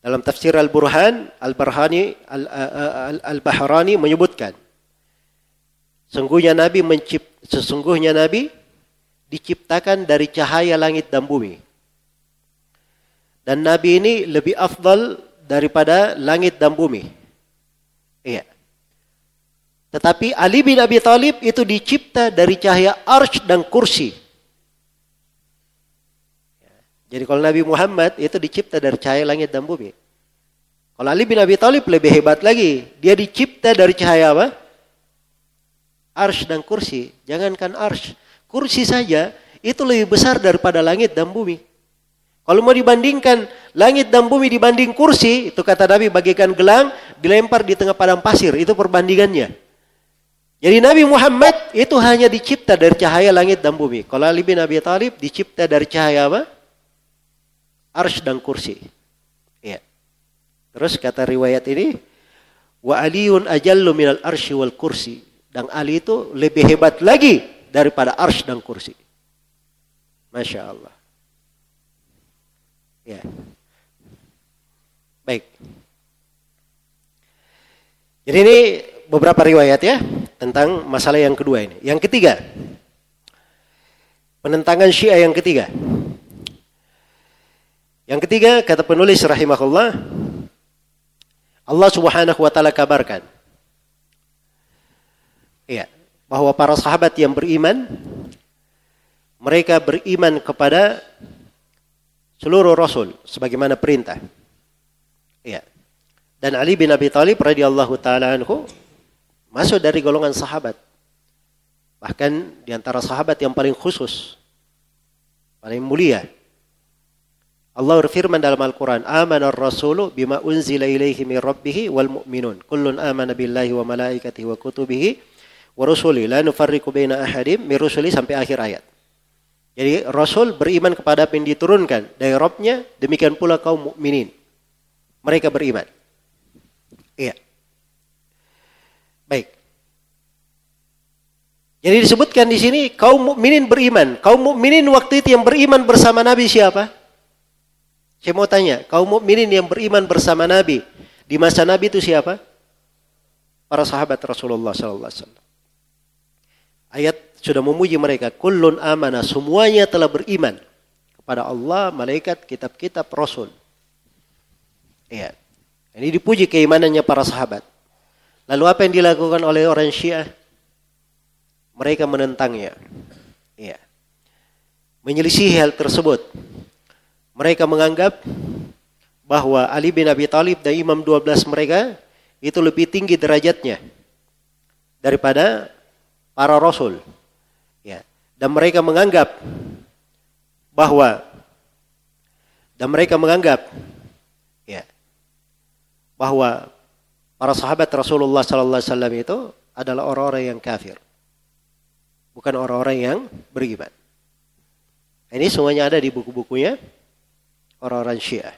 B: Dalam tafsir Al-Burhan, Al-Bahrani Al-Bahrani menyebutkan sesungguhnya Nabi mencipt, sesungguhnya Nabi diciptakan dari cahaya langit dan bumi. Dan Nabi ini lebih afdal daripada langit dan bumi. Iya. Tetapi Ali bin Abi Thalib itu dicipta dari cahaya arsh dan kursi. Jadi kalau Nabi Muhammad itu dicipta dari cahaya langit dan bumi. Kalau Ali bin Abi Thalib lebih hebat lagi. Dia dicipta dari cahaya apa? Arsh dan kursi. Jangankan arsh. Kursi saja itu lebih besar daripada langit dan bumi. Kalau mau dibandingkan langit dan bumi dibanding kursi, itu kata Nabi bagikan gelang, dilempar di tengah padang pasir. Itu perbandingannya. Jadi Nabi Muhammad itu hanya dicipta dari cahaya langit dan bumi. Kalau Ali bin Abi Thalib dicipta dari cahaya apa? Arsh dan kursi. Ya. Terus kata riwayat ini, wa aliyun ajallu minal arsy wal kursi. Dan Ali itu lebih hebat lagi daripada arsh dan kursi. Masya Allah. Ya. Baik. Jadi ini beberapa riwayat ya tentang masalah yang kedua ini. Yang ketiga, penentangan Syiah yang ketiga. Yang ketiga kata penulis rahimahullah Allah Subhanahu wa taala kabarkan ya, bahwa para sahabat yang beriman mereka beriman kepada seluruh rasul sebagaimana perintah. Ya. Dan Ali bin Abi Thalib radhiyallahu taala anhu Masuk dari golongan sahabat. Bahkan di antara sahabat yang paling khusus. Paling mulia. Allah berfirman dalam Al-Quran, Amana rasulu bima unzila ilaihi min rabbihi wal mu'minun. Kullun amana billahi wa malaikatihi wa kutubihi wa rusuli. La nufarriku baina ahadim min rusuli sampai akhir ayat. Jadi Rasul beriman kepada apa yang diturunkan dari Robnya, demikian pula kaum mukminin. Mereka beriman. Iya. Baik. Jadi disebutkan di sini kaum mukminin beriman. Kaum mukminin waktu itu yang beriman bersama Nabi siapa? Saya mau tanya, kaum mukminin yang beriman bersama Nabi di masa Nabi itu siapa? Para sahabat Rasulullah sallallahu alaihi wasallam. Ayat sudah memuji mereka, kullun amana, semuanya telah beriman kepada Allah, malaikat, kitab-kitab, rasul. Iya. Ini dipuji keimanannya para sahabat. Lalu apa yang dilakukan oleh orang Syiah? Mereka menentangnya. Ya. Menyelisih hal tersebut. Mereka menganggap bahwa Ali bin Abi Thalib dan Imam 12 mereka itu lebih tinggi derajatnya daripada para rasul. Ya. Dan mereka menganggap bahwa dan mereka menganggap ya bahwa para sahabat Rasulullah sallallahu alaihi wasallam itu adalah orang-orang yang kafir. Bukan orang-orang yang beriman. Ini semuanya ada di buku-bukunya orang-orang Syiah.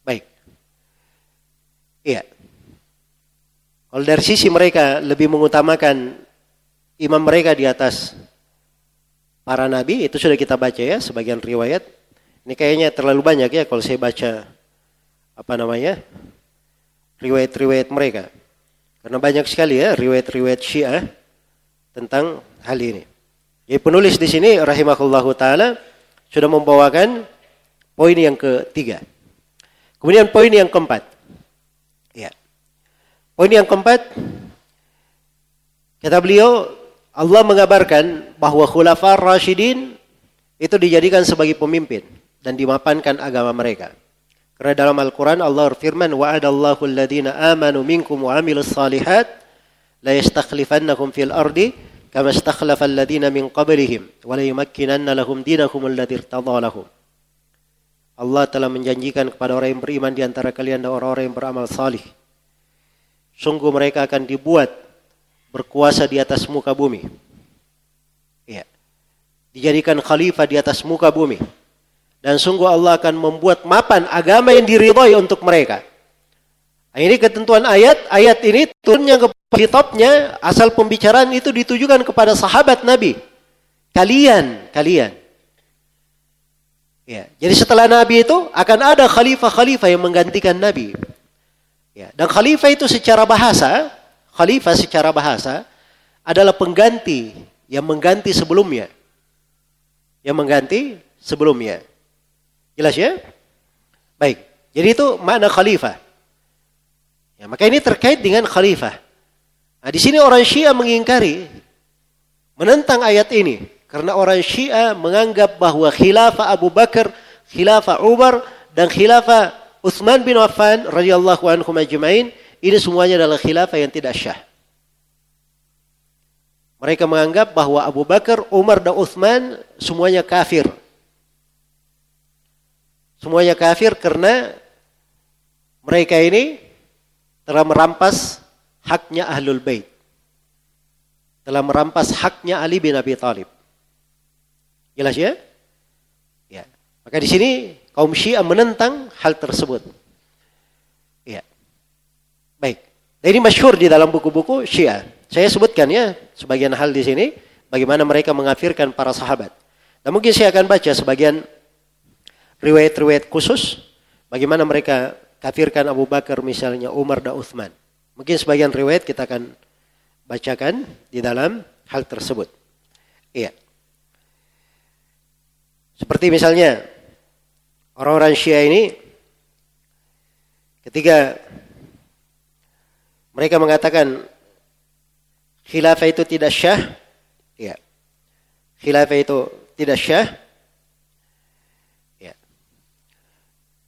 B: Baik. Iya. Kalau dari sisi mereka lebih mengutamakan imam mereka di atas para nabi, itu sudah kita baca ya sebagian riwayat. Ini kayaknya terlalu banyak ya kalau saya baca apa namanya riwayat-riwayat mereka. Karena banyak sekali ya riwayat-riwayat Syiah tentang hal ini. Jadi penulis di sini rahimahullahu taala sudah membawakan poin yang ketiga. Kemudian poin yang keempat. Ya. Poin yang keempat kata beliau Allah mengabarkan bahwa khulafar rasyidin itu dijadikan sebagai pemimpin dan dimapankan agama mereka. Karena dalam Al-Quran Allah berfirman, وَعَدَ alladhina amanu minkum wa amilus salihat la yastakhlifannahum fil ardi kama istakhlafa alladhina min qablihim wa la yumakkinanna lahum dinakum alladhi irtadha lahum. Allah telah menjanjikan kepada orang yang beriman di antara kalian dan orang-orang yang beramal salih. Sungguh mereka akan dibuat berkuasa di atas muka bumi. Ya. Dijadikan khalifah di atas muka bumi dan sungguh Allah akan membuat mapan agama yang diridhoi untuk mereka. Nah, ini ketentuan ayat. Ayat ini turunnya ke di topnya asal pembicaraan itu ditujukan kepada sahabat Nabi. Kalian, kalian. Ya, jadi setelah Nabi itu akan ada khalifah-khalifah yang menggantikan Nabi. Ya, dan khalifah itu secara bahasa, khalifah secara bahasa adalah pengganti yang mengganti sebelumnya. Yang mengganti sebelumnya. Jelas ya? Baik. Jadi itu makna khalifah. Ya, maka ini terkait dengan khalifah. Nah, di sini orang Syiah mengingkari menentang ayat ini karena orang Syiah menganggap bahwa khilafah Abu Bakar, khilafah Umar dan khilafah Utsman bin Affan radhiyallahu anhu majma'in ini semuanya adalah khilafah yang tidak syah. Mereka menganggap bahwa Abu Bakar, Umar dan Utsman semuanya kafir. Semuanya kafir karena mereka ini telah merampas haknya Ahlul Bait. Telah merampas haknya Ali bin Abi Thalib. Jelas ya? Ya. Maka di sini kaum Syiah menentang hal tersebut. Ya. Baik. Nah, ini masyhur di dalam buku-buku Syiah. Saya sebutkan ya sebagian hal di sini bagaimana mereka mengafirkan para sahabat. Nah, mungkin saya akan baca sebagian riwayat-riwayat khusus bagaimana mereka kafirkan Abu Bakar misalnya Umar dan Uthman. Mungkin sebagian riwayat kita akan bacakan di dalam hal tersebut. Iya. Seperti misalnya orang-orang Syiah ini ketika mereka mengatakan khilafah itu tidak syah, ya. Khilafah itu tidak syah,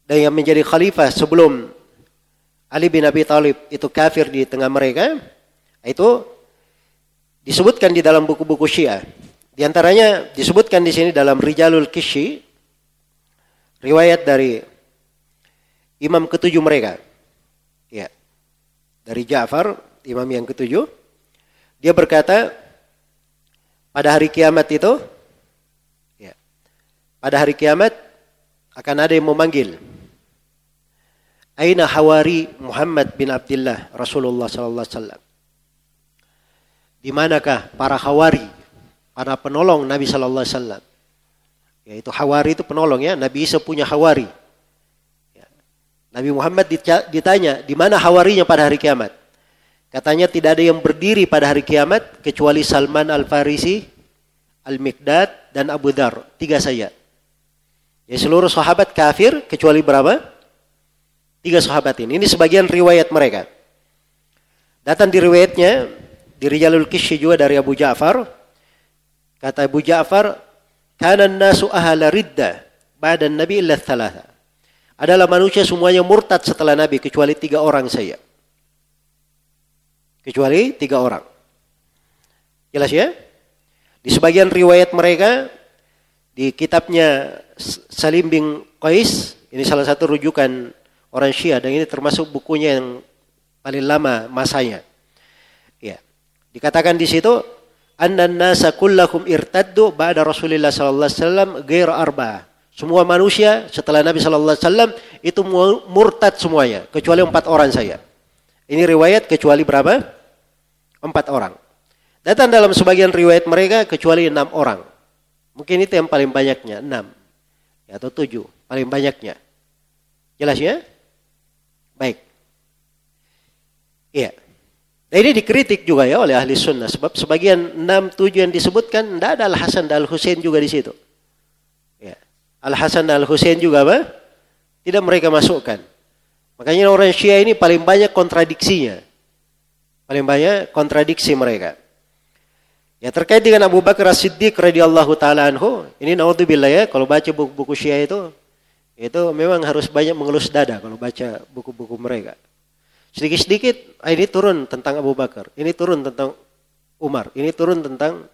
B: dan yang menjadi khalifah sebelum Ali bin Abi Thalib itu kafir di tengah mereka, itu disebutkan di dalam buku-buku Syiah. Di antaranya disebutkan di sini dalam Rijalul Kishi, riwayat dari imam ketujuh mereka. Ya. Dari Ja'far, imam yang ketujuh. Dia berkata, pada hari kiamat itu, ya, pada hari kiamat akan ada yang memanggil Aina hawari Muhammad bin Abdullah Rasulullah sallallahu alaihi wasallam? Di manakah para hawari, para penolong Nabi sallallahu alaihi wasallam? Yaitu hawari itu penolong ya, Nabi Isa punya hawari. Ya. Nabi Muhammad ditanya, di mana hawarinya pada hari kiamat? Katanya tidak ada yang berdiri pada hari kiamat kecuali Salman Al-Farisi, Al-Miqdad, dan Abu Dhar. Tiga saja. Ya seluruh sahabat kafir kecuali berapa? Tiga sahabat ini. Ini sebagian riwayat mereka. Datang di riwayatnya, di Rijalul Kishi juga dari Abu Ja'far. Kata Abu Ja'far, Kanan nasu ahala ridda badan Nabi illa thalatha. Adalah manusia semuanya murtad setelah Nabi, kecuali tiga orang saya. Kecuali tiga orang. Jelas ya? Di sebagian riwayat mereka, di kitabnya Salim bin Qais, ini salah satu rujukan orang Syiah dan ini termasuk bukunya yang paling lama masanya. Ya. Dikatakan di situ annan nasa kullakum irtaddu ba'da Rasulullah sallallahu alaihi wasallam ghair arba'ah. Semua manusia setelah Nabi sallallahu alaihi wasallam itu murtad semuanya kecuali empat orang saya. Ini riwayat kecuali berapa? Empat orang. Datang dalam sebagian riwayat mereka kecuali enam orang. Mungkin itu yang paling banyaknya, enam. Atau tujuh, paling banyaknya. Jelas ya? Baik. Iya. Nah, ini dikritik juga ya oleh ahli sunnah. Sebab sebagian enam tujuh yang disebutkan, tidak ada Al-Hasan dan Al-Husain juga di situ. Ya. Al-Hasan dan Al-Husain juga apa? Tidak mereka masukkan. Makanya orang Syiah ini paling banyak kontradiksinya. Paling banyak kontradiksi mereka. Ya terkait dengan Abu Bakar As-Siddiq radhiyallahu taala anhu, ini naudzubillah ya, kalau baca buku-buku Syiah itu itu memang harus banyak mengelus dada kalau baca buku-buku mereka. Sedikit-sedikit ah, ini turun tentang Abu Bakar, ini turun tentang Umar, ini turun tentang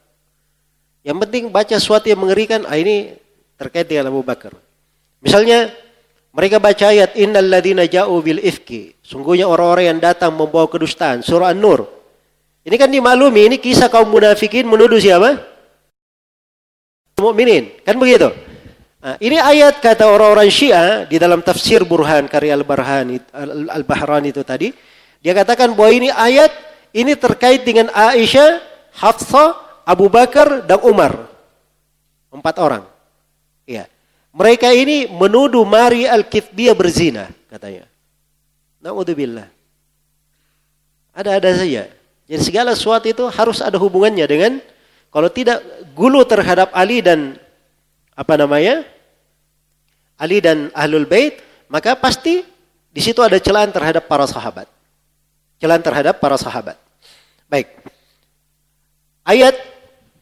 B: yang penting baca sesuatu yang mengerikan, ah, ini terkait dengan Abu Bakar. Misalnya mereka baca ayat innal ladzina ja'u bil ifki, sungguhnya orang-orang yang datang membawa kedustaan, surah An-Nur. Ini kan dimaklumi ini kisah kaum munafikin menuduh siapa? Mukminin, kan begitu? Nah, ini ayat kata orang-orang Syiah di dalam tafsir Burhan karya Al-Barhan Al-Bahran itu tadi. Dia katakan bahwa ini ayat ini terkait dengan Aisyah, Hafsah, Abu Bakar dan Umar. Empat orang. Iya. Mereka ini menuduh Mari Al-Kithbiyah berzina katanya. Na'udzubillah. Ada-ada saja. Jadi segala sesuatu itu harus ada hubungannya dengan kalau tidak gulu terhadap Ali dan apa namanya? Ali dan Ahlul Bait, maka pasti di situ ada celaan terhadap para sahabat. Celaan terhadap para sahabat. Baik. Ayat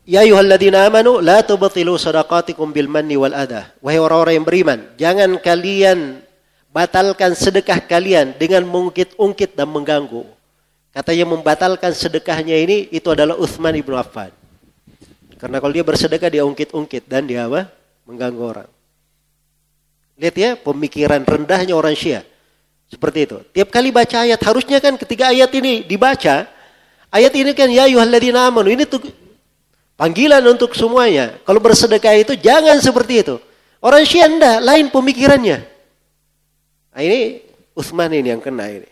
B: Ya ayyuhalladzina amanu la tubtilu sadaqatikum bil manni wal adha. Wahai orang-orang yang beriman, jangan kalian batalkan sedekah kalian dengan mengungkit-ungkit dan mengganggu. Katanya membatalkan sedekahnya ini itu adalah Uthman ibnu Affan. Karena kalau dia bersedekah dia ungkit-ungkit dan dia apa? Mengganggu orang. Lihat ya, pemikiran rendahnya orang Syiah. Seperti itu. Tiap kali baca ayat, harusnya kan ketika ayat ini dibaca, ayat ini kan ya yuhalladina amanu, ini tuh panggilan untuk semuanya. Kalau bersedekah itu jangan seperti itu. Orang Syiah enggak, lain pemikirannya. Nah, ini Utsman ini yang kena ini.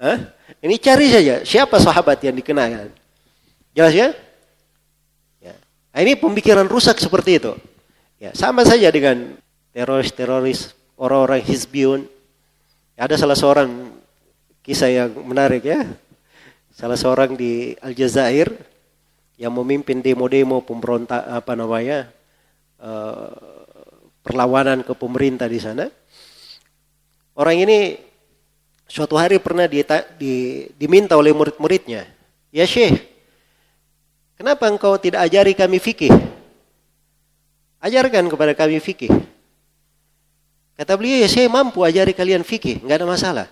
B: Hah? Ini cari saja siapa sahabat yang dikenakan. Jelas ya? ya. Nah, ini pemikiran rusak seperti itu. Ya, sama saja dengan teroris-teroris, orang-orang Hizbiyun. Ada salah seorang kisah yang menarik ya. Salah seorang di Aljazair yang memimpin demo-demo pemberontak apa namanya uh, perlawanan ke pemerintah di sana. Orang ini suatu hari pernah di, di, diminta oleh murid-muridnya, ya Syekh, kenapa engkau tidak ajari kami fikih? Ajarkan kepada kami fikih. Kata beliau, ya saya mampu ajari kalian fikih, nggak ada masalah.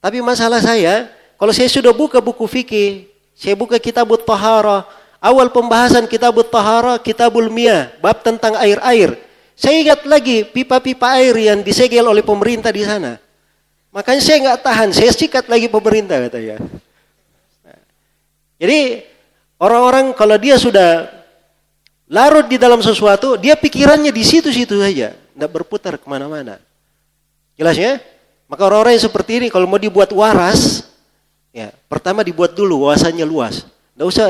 B: Tapi masalah saya, kalau saya sudah buka buku fikih, saya buka kitabut tahara, awal pembahasan kitabut tahara, kitabul miyah, bab tentang air-air. Saya ingat lagi pipa-pipa air yang disegel oleh pemerintah di sana. Makanya saya nggak tahan, saya sikat lagi pemerintah katanya. Jadi orang-orang kalau dia sudah larut di dalam sesuatu, dia pikirannya di situ-situ saja, tidak berputar ke mana-mana. Jelas ya? Maka orang-orang yang seperti ini kalau mau dibuat waras, ya pertama dibuat dulu wawasannya luas. Tidak usah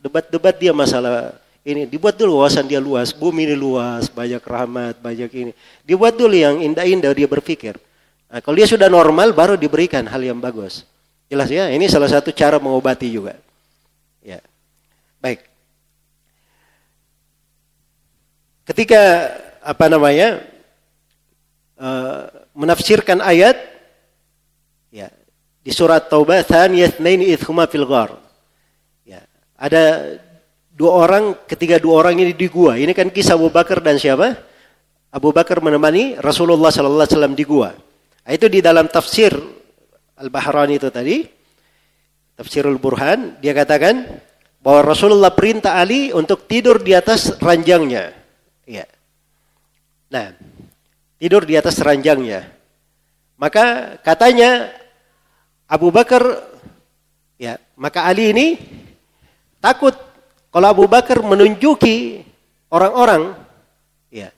B: debat-debat dia masalah ini. Dibuat dulu wawasan dia luas, bumi ini luas, banyak rahmat, banyak ini. Dibuat dulu yang indah-indah dia berpikir. Nah, kalau dia sudah normal baru diberikan hal yang bagus. Jelas ya? Ini salah satu cara mengobati juga. Ya. Baik. Ketika apa namanya uh, menafsirkan ayat ya di surat Taubah thaniyatnaini idhuma fil ghar. Ya, ada dua orang ketika dua orang ini di gua. Ini kan kisah Abu Bakar dan siapa? Abu Bakar menemani Rasulullah sallallahu alaihi wasallam di gua. Nah, itu di dalam tafsir Al-Bahrani itu tadi, tafsirul Burhan, dia katakan bahwa Rasulullah perintah Ali untuk tidur di atas ranjangnya. Ya. Nah, tidur di atas ranjangnya. Maka katanya Abu Bakar ya, maka Ali ini takut kalau Abu Bakar menunjuki orang-orang ya,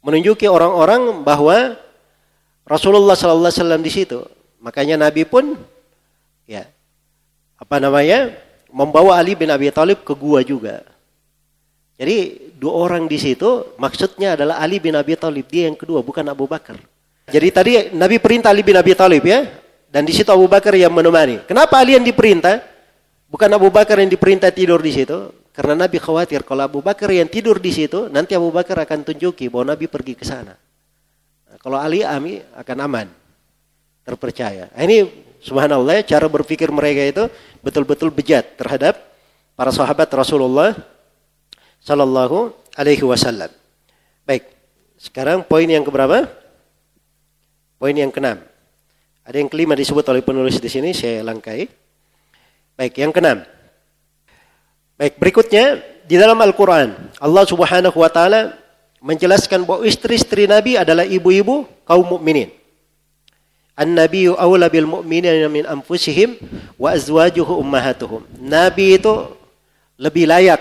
B: menunjuki orang-orang bahwa Rasulullah sallallahu alaihi wasallam di situ. Makanya Nabi pun ya apa namanya? membawa Ali bin Abi Thalib ke gua juga. Jadi dua orang di situ maksudnya adalah Ali bin Abi Thalib dia yang kedua bukan Abu Bakar. Jadi tadi Nabi perintah Ali bin Abi Thalib ya dan di situ Abu Bakar yang menemani. Kenapa Ali yang diperintah? Bukan Abu Bakar yang diperintah tidur di situ karena Nabi khawatir kalau Abu Bakar yang tidur di situ nanti Abu Bakar akan tunjuki bahwa Nabi pergi ke sana. Nah, kalau Ali Ami akan aman terpercaya. Nah, ini subhanallah ya, cara berpikir mereka itu betul-betul bejat terhadap para sahabat Rasulullah Sallallahu Alaihi Wasallam. Baik, sekarang poin yang keberapa? Poin yang keenam. Ada yang kelima disebut oleh penulis di sini, saya langkai. Baik, yang keenam. Baik, berikutnya di dalam Al-Quran, Allah Subhanahu Wa Taala menjelaskan bahwa istri-istri Nabi adalah ibu-ibu kaum mukminin. An-nabiyyu awla bil mu'minina min anfusihim wa azwajuhu ummahatuhum. Nabi itu lebih layak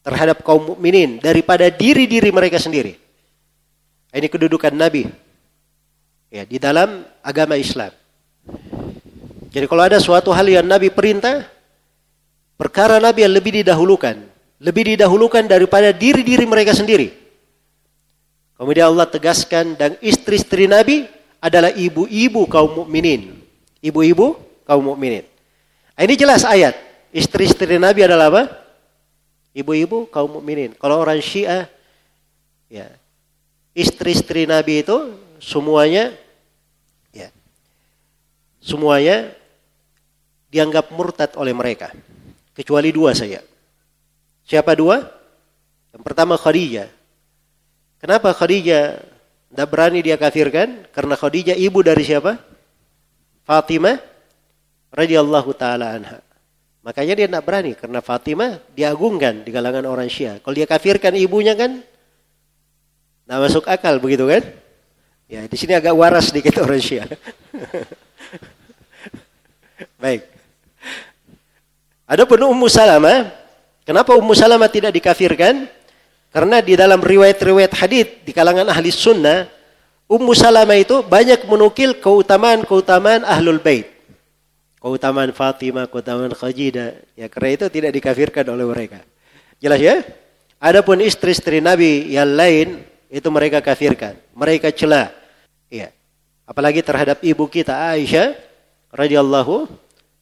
B: terhadap kaum mukminin daripada diri-diri mereka sendiri. Ini kedudukan Nabi ya di dalam agama Islam. Jadi kalau ada suatu hal yang Nabi perintah, perkara Nabi yang lebih didahulukan, lebih didahulukan daripada diri-diri mereka sendiri. Kemudian Allah tegaskan dan istri-istri Nabi adalah ibu-ibu kaum mukminin. Ibu-ibu kaum mukminin. Ini jelas ayat. Istri-istri Nabi adalah apa? Ibu-ibu kaum mukminin. Kalau orang Syiah ya istri-istri Nabi itu semuanya ya semuanya dianggap murtad oleh mereka kecuali dua saya. Siapa dua? Yang pertama Khadijah. Kenapa Khadijah tidak berani dia kafirkan? Karena Khadijah ibu dari siapa? Fatimah radhiyallahu taala anha. Makanya dia tidak berani karena Fatimah diagungkan di kalangan orang Syiah. Kalau dia kafirkan ibunya kan tidak masuk akal begitu kan? Ya, di sini agak waras sedikit orang Syiah. Baik. Ada pun Ummu Salamah, kenapa Ummu Salamah tidak dikafirkan? Karena di dalam riwayat-riwayat hadis di kalangan ahli sunnah, Ummu Salamah itu banyak menukil keutamaan-keutamaan ahlul bait keutamaan Fatimah, keutamaan Khajidah. Ya karena itu tidak dikafirkan oleh mereka. Jelas ya? Adapun istri-istri Nabi yang lain itu mereka kafirkan, mereka celah. Ya. Apalagi terhadap ibu kita Aisyah radhiyallahu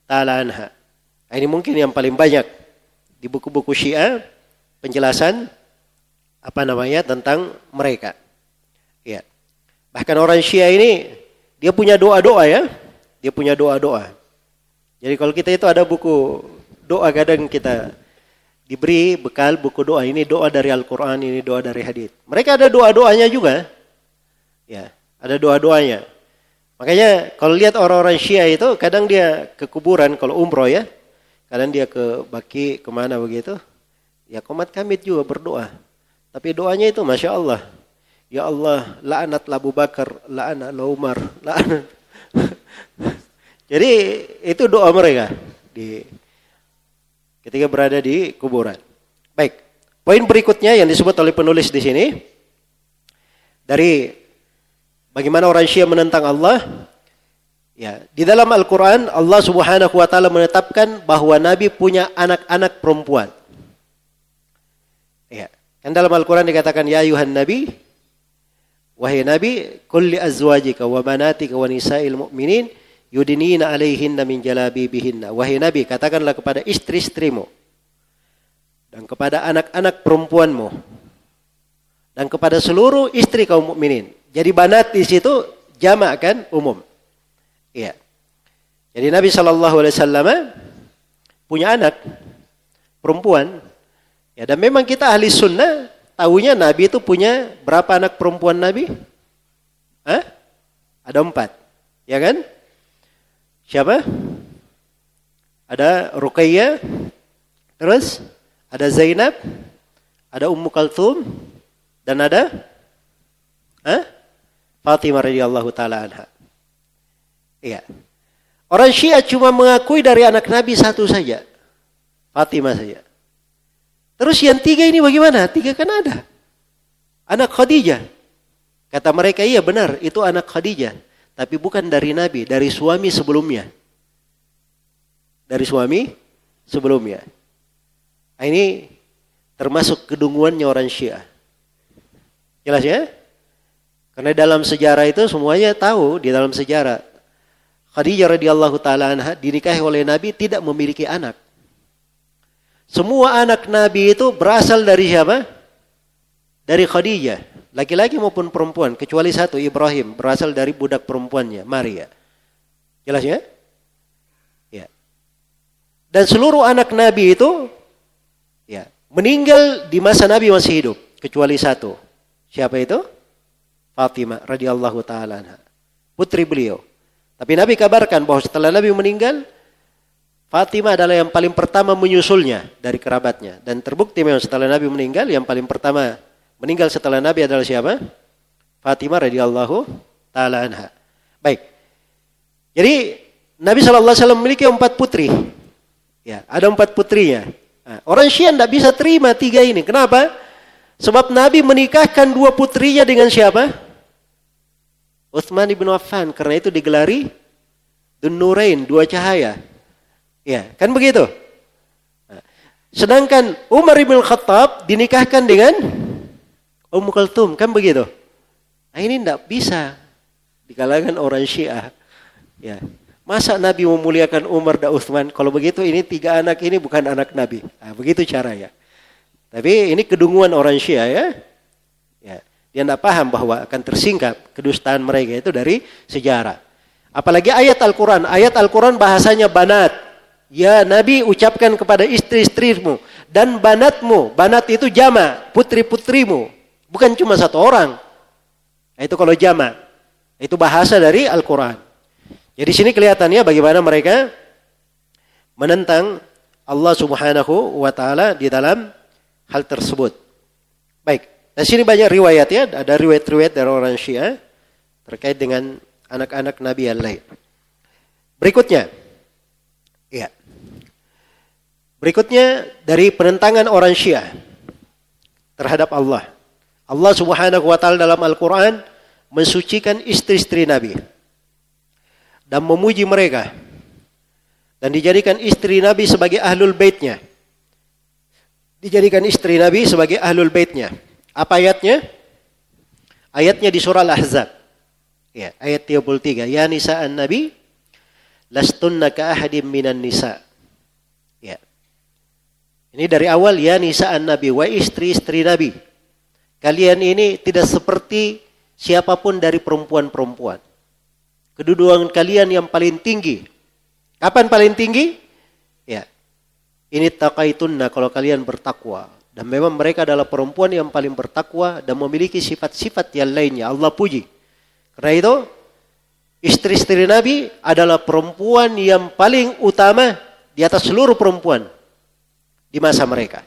B: taala anha. Nah, ini mungkin yang paling banyak di buku-buku Syiah penjelasan apa namanya tentang mereka. Ya. Bahkan orang Syiah ini dia punya doa-doa ya. Dia punya doa-doa. Jadi kalau kita itu ada buku doa kadang kita diberi bekal buku doa ini doa dari Al-Qur'an, ini doa dari hadis. Mereka ada doa-doanya juga. Ya, ada doa-doanya. Makanya kalau lihat orang-orang Syiah itu kadang dia ke kuburan kalau umroh ya. Kadang dia ke Baki ke mana begitu. Ya komat kamit juga berdoa. Tapi doanya itu Masya Allah. Ya Allah, la'anat Abu Bakar, la'anat Umar, la'anat. Jadi itu doa mereka di ketika berada di kuburan. Baik. Poin berikutnya yang disebut oleh penulis di sini dari bagaimana orang Syiah menentang Allah. Ya, di dalam Al-Qur'an Allah Subhanahu wa taala menetapkan bahwa nabi punya anak-anak perempuan. Ya. Kan dalam Al-Qur'an dikatakan ya ayuhan nabi wahai nabi kulli azwajika wa banatika wa nisa'il mu'minin yudinina alaihinna min jalabibihinna. Wahai Nabi, katakanlah kepada istri-istrimu dan kepada anak-anak perempuanmu dan kepada seluruh istri kaum mukminin. Jadi banat di situ jamak kan umum. Iya. Jadi Nabi Shallallahu Alaihi Wasallam punya anak perempuan. Ya dan memang kita ahli sunnah tahunya Nabi itu punya berapa anak perempuan Nabi? Hah? Ada empat, ya kan? Siapa? Ada Ruqayyah, terus ada Zainab, ada Ummu Kalthum, dan ada Hah? Fatimah radhiyallahu taala anha. Iya. Orang Syiah cuma mengakui dari anak Nabi satu saja. Fatimah saja. Terus yang tiga ini bagaimana? Tiga kan ada. Anak Khadijah. Kata mereka, iya benar, itu anak Khadijah. Tapi bukan dari Nabi, dari suami sebelumnya. Dari suami sebelumnya. Nah, ini termasuk kedunguannya orang Syiah. Jelas ya? Karena dalam sejarah itu semuanya tahu di dalam sejarah Khadijah radhiyallahu taala anha dinikahi oleh Nabi tidak memiliki anak. Semua anak Nabi itu berasal dari siapa? Dari Khadijah, laki-laki maupun perempuan, kecuali satu Ibrahim berasal dari budak perempuannya, Maria. Jelas ya? Ya. Dan seluruh anak Nabi itu ya, meninggal di masa Nabi masih hidup, kecuali satu. Siapa itu? Fatimah radhiyallahu taala. Putri beliau. Tapi Nabi kabarkan bahwa setelah Nabi meninggal, Fatimah adalah yang paling pertama menyusulnya dari kerabatnya. Dan terbukti memang setelah Nabi meninggal, yang paling pertama meninggal setelah Nabi adalah siapa? Fatimah radhiyallahu taala anha. Baik. Jadi Nabi SAW memiliki empat putri. Ya, ada empat putrinya. Nah, orang Syiah tidak bisa terima tiga ini. Kenapa? Sebab Nabi menikahkan dua putrinya dengan siapa? Utsman bin Affan karena itu digelari Dunurain, dua cahaya. Ya, kan begitu. Sedangkan Umar bin Khattab dinikahkan dengan Ummu Kulthum, kan begitu. Nah, ini tidak bisa di kalangan orang Syiah. Ya. Masa Nabi memuliakan Umar dan Utsman? Kalau begitu ini tiga anak ini bukan anak Nabi. Nah, begitu caranya. Tapi ini kedunguan orang Syiah ya. Dia tidak paham bahwa akan tersingkap kedustaan mereka itu dari sejarah. Apalagi ayat Al-Quran. Ayat Al-Quran bahasanya banat. Ya Nabi ucapkan kepada istri-istrimu dan banatmu. Banat itu jama, putri-putrimu. Bukan cuma satu orang. Nah, itu kalau jama. Itu bahasa dari Al-Quran. Jadi sini kelihatannya bagaimana mereka menentang Allah Subhanahu wa taala di dalam hal tersebut. Baik. Di sini banyak riwayat ya, ada riwayat-riwayat dari orang Syiah terkait dengan anak-anak Nabi yang lain. Berikutnya, ya. Berikutnya dari penentangan orang Syiah terhadap Allah. Allah Subhanahu wa taala dalam Al-Qur'an mensucikan istri-istri Nabi dan memuji mereka dan dijadikan istri Nabi sebagai ahlul baitnya. Dijadikan istri Nabi sebagai ahlul baitnya. Apa ayatnya? Ayatnya di surah Al-Ahzab. Ya, ayat 33. Ya nisa'an nabi lastunna ka ahadim minan nisa. Ya. Ini dari awal ya nisa'an nabi wa istri-istri nabi. Kalian ini tidak seperti siapa pun dari perempuan-perempuan. Kedudukan kalian yang paling tinggi. Kapan paling tinggi? Ya. Ini takaitunna kalau kalian bertakwa. Dan memang mereka adalah perempuan yang paling bertakwa dan memiliki sifat-sifat yang lainnya. Allah puji. Karena itu, istri-istri Nabi adalah perempuan yang paling utama di atas seluruh perempuan di masa mereka.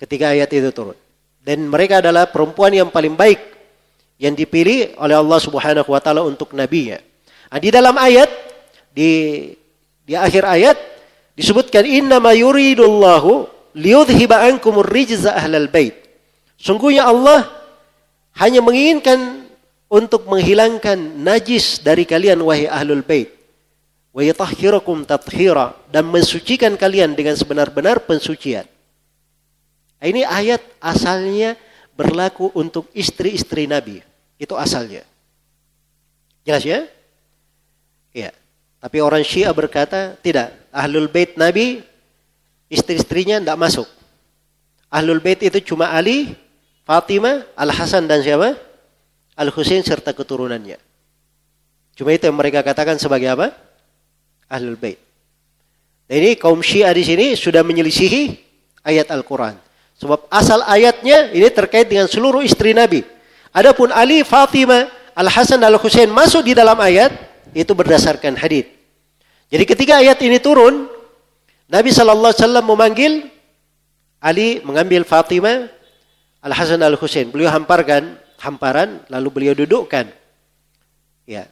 B: Ketika ayat itu turun. Dan mereka adalah perempuan yang paling baik yang dipilih oleh Allah Subhanahu wa taala untuk nabinya. Nah, di dalam ayat di di akhir ayat disebutkan inna yuridullahu liyudhiba ankumur rijza ahlal bait. Sungguhnya Allah hanya menginginkan untuk menghilangkan najis dari kalian wahai ahlul bait. Wa yatahhirakum tathira dan mensucikan kalian dengan sebenar-benar pensucian. Ini ayat asalnya berlaku untuk istri-istri Nabi. Itu asalnya. Jelas ya? Ya. Tapi orang Syiah berkata, tidak. Ahlul bait Nabi istri-istrinya tidak masuk. Ahlul Bait itu cuma Ali, Fatimah, Al-Hasan dan siapa? Al-Husain serta keturunannya. Cuma itu yang mereka katakan sebagai apa? Ahlul Bait. Dan ini kaum Syiah di sini sudah menyelisihi ayat Al-Quran. Sebab asal ayatnya ini terkait dengan seluruh istri Nabi. Adapun Ali, Fatimah, Al-Hasan, Al-Husain masuk di dalam ayat itu berdasarkan hadis. Jadi ketika ayat ini turun, Nabi Shallallahu Alaihi Wasallam memanggil Ali mengambil Fatimah Al Hasan Al Husain. Beliau hamparkan hamparan lalu beliau dudukkan. Ya.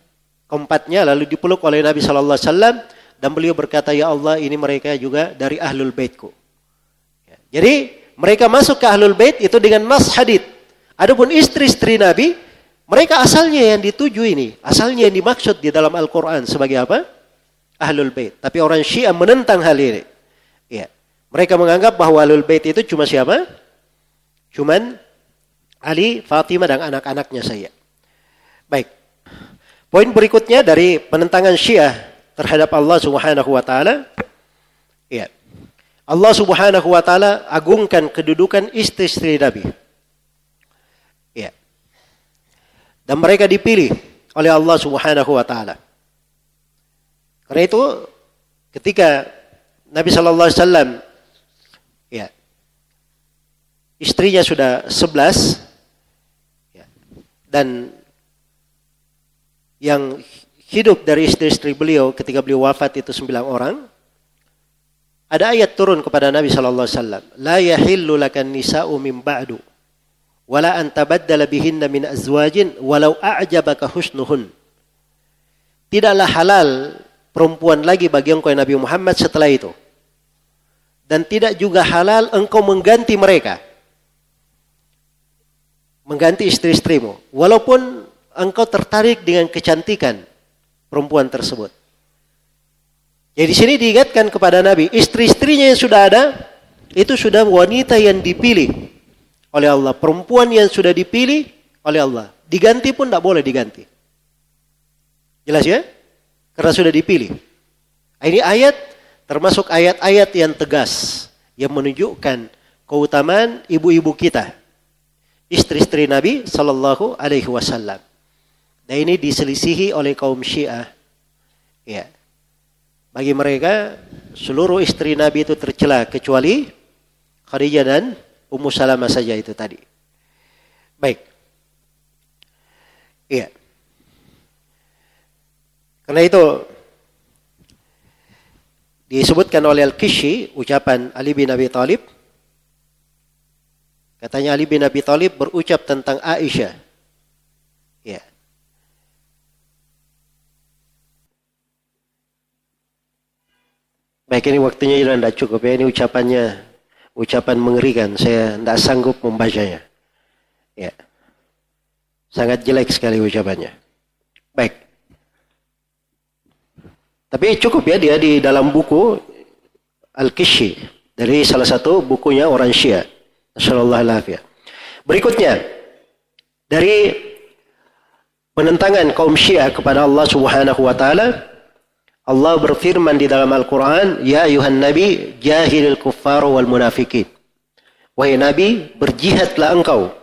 B: keempatnya lalu dipeluk oleh Nabi Shallallahu Alaihi Wasallam dan beliau berkata ya Allah ini mereka juga dari ahlul baitku. Ya. Jadi mereka masuk ke ahlul bait itu dengan nas hadith. Adapun istri-istri Nabi mereka asalnya yang dituju ini, asalnya yang dimaksud di dalam Al-Quran sebagai apa? Ahlul Bait. Tapi orang Syiah menentang hal ini. Ya. Mereka menganggap bahwa Ahlul Bait itu cuma siapa? Cuman Ali, Fatimah dan anak-anaknya saya. Baik. Poin berikutnya dari penentangan Syiah terhadap Allah Subhanahu wa taala. Allah Subhanahu wa taala agungkan kedudukan istri-istri Nabi. dan mereka dipilih oleh Allah Subhanahu wa taala. Karena itu ketika Nabi sallallahu alaihi wasallam ya istrinya sudah 11 ya, dan yang hidup dari istri-istri beliau ketika beliau wafat itu sembilan orang ada ayat turun kepada Nabi sallallahu alaihi wasallam la yahillu lakan nisa'u min ba'du wala an tabaddala bihinna min azwajin walau a'jabaka husnuhun. Tidaklah halal perempuan lagi bagi engkau Nabi Muhammad setelah itu. Dan tidak juga halal engkau mengganti mereka. Mengganti istri-istrimu. Walaupun engkau tertarik dengan kecantikan perempuan tersebut. Jadi di sini diingatkan kepada Nabi, istri-istrinya yang sudah ada, itu sudah wanita yang dipilih oleh Allah. Perempuan yang sudah dipilih oleh Allah. Diganti pun tidak boleh diganti. Jelas ya? Karena sudah dipilih. Ini ayat termasuk ayat-ayat yang tegas. Yang menunjukkan keutamaan ibu-ibu kita. Istri-istri Nabi Sallallahu Alaihi Wasallam. Dan ini diselisihi oleh kaum Syiah. Ya. Bagi mereka seluruh istri Nabi itu tercela kecuali Khadijah dan Ummu Salamah saja itu tadi. Baik. Iya. Karena itu disebutkan oleh Al-Kishi ucapan Ali bin Abi Thalib katanya Ali bin Abi Thalib berucap tentang Aisyah ya Baik ini waktunya sudah tidak cukup ya ini ucapannya ucapan mengerikan. Saya tidak sanggup membacanya. Ya. Sangat jelek sekali ucapannya. Baik. Tapi cukup ya dia di dalam buku Al-Kishi dari salah satu bukunya orang Syiah. Assalamualaikum Berikutnya dari penentangan kaum Syiah kepada Allah Subhanahu wa taala Allah berfirman di dalam Al-Quran, Ya ayuhan Nabi, jahilil kuffar wal munafikin. Wahai Nabi, berjihadlah engkau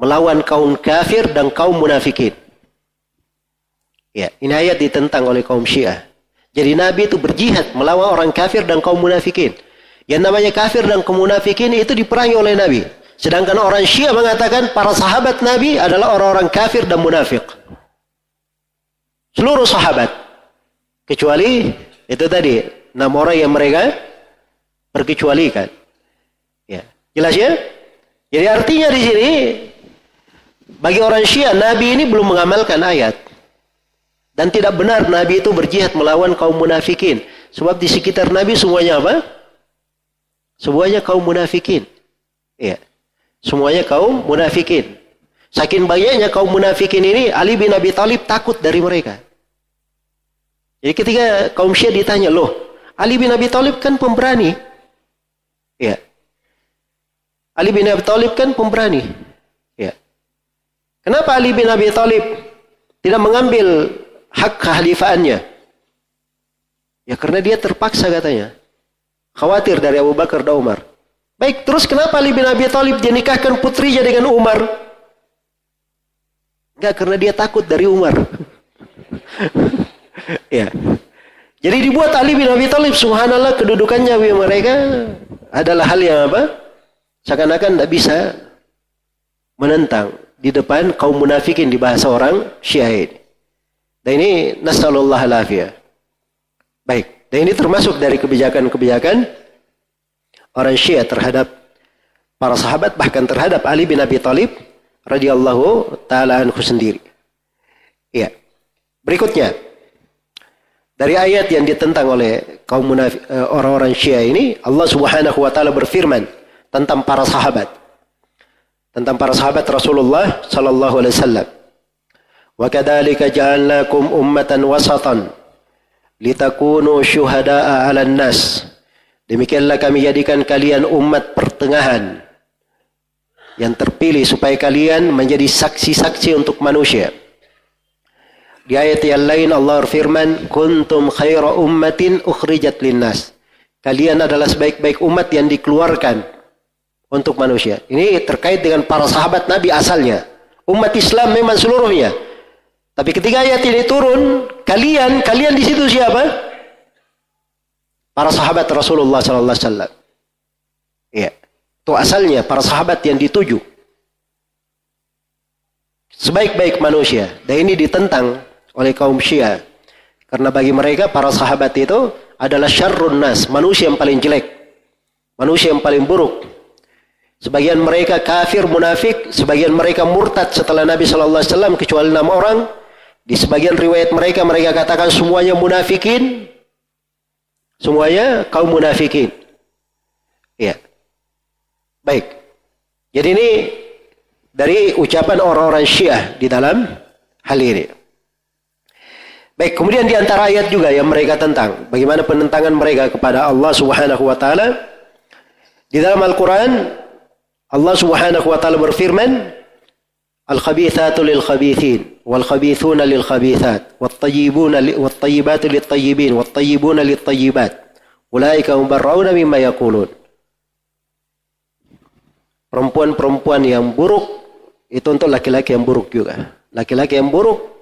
B: melawan kaum kafir dan kaum munafikin. Ya, ini ayat ditentang oleh kaum Syiah. Jadi Nabi itu berjihad melawan orang kafir dan kaum munafikin. Yang namanya kafir dan kaum munafikin itu diperangi oleh Nabi. Sedangkan orang Syiah mengatakan para sahabat Nabi adalah orang-orang kafir dan munafik. Seluruh sahabat. Kecuali itu tadi enam orang yang mereka berkecualikan. Ya, jelas ya? Jadi artinya di sini bagi orang Syiah Nabi ini belum mengamalkan ayat. Dan tidak benar Nabi itu berjihad melawan kaum munafikin. Sebab di sekitar Nabi semuanya apa? Semuanya kaum munafikin. Ya. Semuanya kaum munafikin. Saking banyaknya kaum munafikin ini, Ali bin Abi Thalib takut dari mereka. Jadi ketika kaum Syiah ditanya, loh, Ali bin Abi Thalib kan pemberani. Ya. Ali bin Abi Thalib kan pemberani. Ya. Kenapa Ali bin Abi Thalib tidak mengambil hak kekhalifaannya? Ya karena dia terpaksa katanya. Khawatir dari Abu Bakar dan Umar. Baik, terus kenapa Ali bin Abi Thalib dinikahkan putrinya dengan Umar? Enggak, karena dia takut dari Umar. ya. Jadi dibuat Ali bin Abi Thalib subhanallah kedudukannya mereka adalah hal yang apa? Seakan-akan tidak bisa menentang di depan kaum munafikin di bahasa orang Syiah. Dan ini nasallallahu alafiyah. Baik, dan ini termasuk dari kebijakan-kebijakan orang Syiah terhadap para sahabat bahkan terhadap Ali bin Abi Thalib radhiyallahu taala anhu sendiri. Iya. Berikutnya, dari ayat yang ditentang oleh kaum eh, orang-orang Syiah ini, Allah Subhanahu wa taala berfirman tentang para sahabat. Tentang para sahabat Rasulullah sallallahu alaihi wasallam. Wa kadzalika ja'alnakum ummatan wasatan litakunu syuhada'a 'alan nas. Demikianlah kami jadikan kalian umat pertengahan yang terpilih supaya kalian menjadi saksi-saksi untuk manusia. Di ayat yang lain Allah berfirman, "Kuntum khaira ummatin ukhrijat linnas." Kalian adalah sebaik-baik umat yang dikeluarkan untuk manusia. Ini terkait dengan para sahabat Nabi asalnya. Umat Islam memang seluruhnya. Tapi ketika ayat ini turun, kalian, kalian di situ siapa? Para sahabat Rasulullah sallallahu alaihi wasallam. Iya. Itu asalnya para sahabat yang dituju. Sebaik-baik manusia. Dan ini ditentang oleh kaum Syiah. Karena bagi mereka para sahabat itu adalah syarrun nas, manusia yang paling jelek. Manusia yang paling buruk. Sebagian mereka kafir, munafik, sebagian mereka murtad setelah Nabi wasallam kecuali enam orang. Di sebagian riwayat mereka mereka katakan semuanya munafikin. Semuanya kaum munafikin. Ya. Baik. Jadi ini dari ucapan orang-orang Syiah di dalam hal ini. Baik, kemudian di antara ayat juga yang mereka tentang bagaimana penentangan mereka kepada Allah Subhanahu wa taala. Di dalam Al-Qur'an Allah Subhanahu wa taala berfirman Al-khabithatu lil-khabithin wal-khabithuna lil-khabithat wat-tayyibuna wat-tayyibatu lit-tayyibin wat-tayyibuna lit-tayyibat. Ulaika mubarrauna mimma yaqulun. Perempuan-perempuan yang buruk itu untuk laki-laki yang buruk juga. Laki-laki yang buruk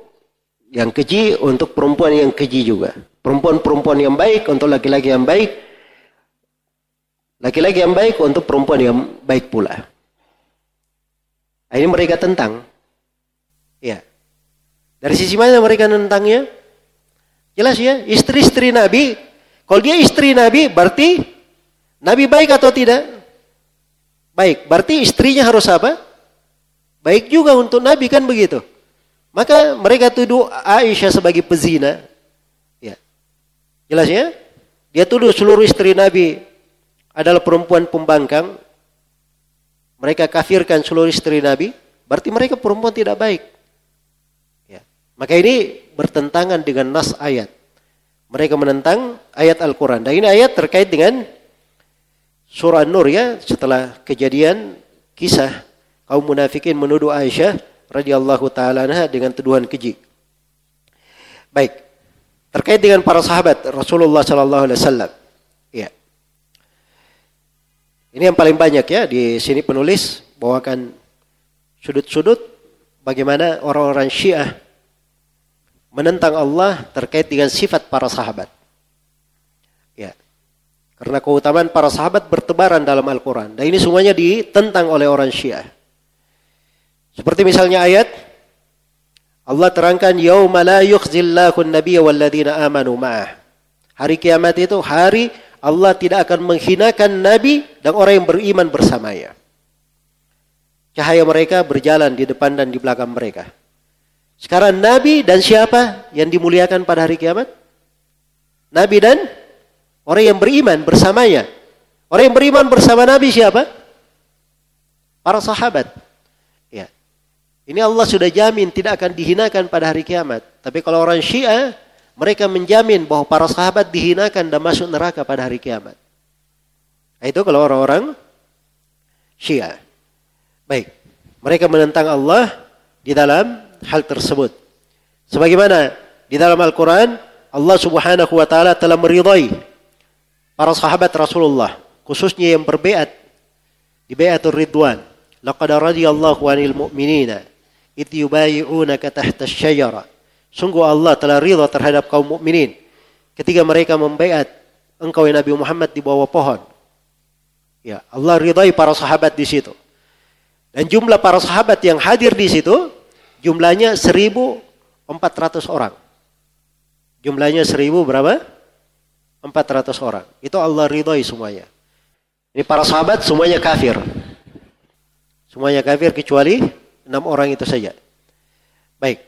B: yang keji untuk perempuan yang keji juga. Perempuan-perempuan yang baik untuk laki-laki yang baik. Laki-laki yang baik untuk perempuan yang baik pula. Nah, ini mereka tentang. Ya. Dari sisi mana mereka tentangnya? Jelas ya, istri-istri Nabi. Kalau dia istri Nabi, berarti Nabi baik atau tidak? Baik. Berarti istrinya harus apa? Baik juga untuk Nabi kan begitu. Maka mereka tuduh Aisyah sebagai pezina. Ya. Jelas ya? Dia tuduh seluruh istri Nabi adalah perempuan pembangkang. Mereka kafirkan seluruh istri Nabi. Berarti mereka perempuan tidak baik. Ya. Maka ini bertentangan dengan nas ayat. Mereka menentang ayat Al-Quran. Dan ini ayat terkait dengan surah Nur ya. Setelah kejadian kisah kaum munafikin menuduh Aisyah radhiyallahu taala dengan tuduhan keji. Baik. Terkait dengan para sahabat Rasulullah sallallahu alaihi wasallam. Ya. Ini yang paling banyak ya di sini penulis bawakan sudut-sudut bagaimana orang-orang Syiah menentang Allah terkait dengan sifat para sahabat. Ya. Karena keutamaan para sahabat bertebaran dalam Al-Quran. Dan ini semuanya ditentang oleh orang Syiah. Seperti misalnya ayat Allah terangkan yauma la yukhzillahu an-nabiyya walladzina amanu ma'ah. Hari kiamat itu hari Allah tidak akan menghinakan nabi dan orang yang beriman bersamanya. Cahaya mereka berjalan di depan dan di belakang mereka. Sekarang nabi dan siapa yang dimuliakan pada hari kiamat? Nabi dan orang yang beriman bersamanya. Orang yang beriman bersama nabi siapa? Para sahabat. Ini Allah sudah jamin tidak akan dihinakan pada hari kiamat. Tapi kalau orang Syiah, mereka menjamin bahwa para sahabat dihinakan dan masuk neraka pada hari kiamat. Nah, itu kalau orang-orang Syiah. Baik, mereka menentang Allah di dalam hal tersebut. Sebagaimana di dalam Al-Quran, Allah subhanahu wa ta'ala telah meridai para sahabat Rasulullah. Khususnya yang berbeat di beatur ridwan. Laqad radiyallahu anil mu'minina itu yubayi'unaka tahta. Sungguh Allah telah ridha terhadap kaum mukminin ketika mereka membaiat engkau ya Nabi Muhammad di bawah pohon. Ya, Allah ridhai para sahabat di situ. Dan jumlah para sahabat yang hadir di situ jumlahnya 1400 orang. Jumlahnya 1000 berapa? 400 orang. Itu Allah ridhai semuanya. Ini para sahabat semuanya kafir. Semuanya kafir kecuali enam orang itu saja. Baik.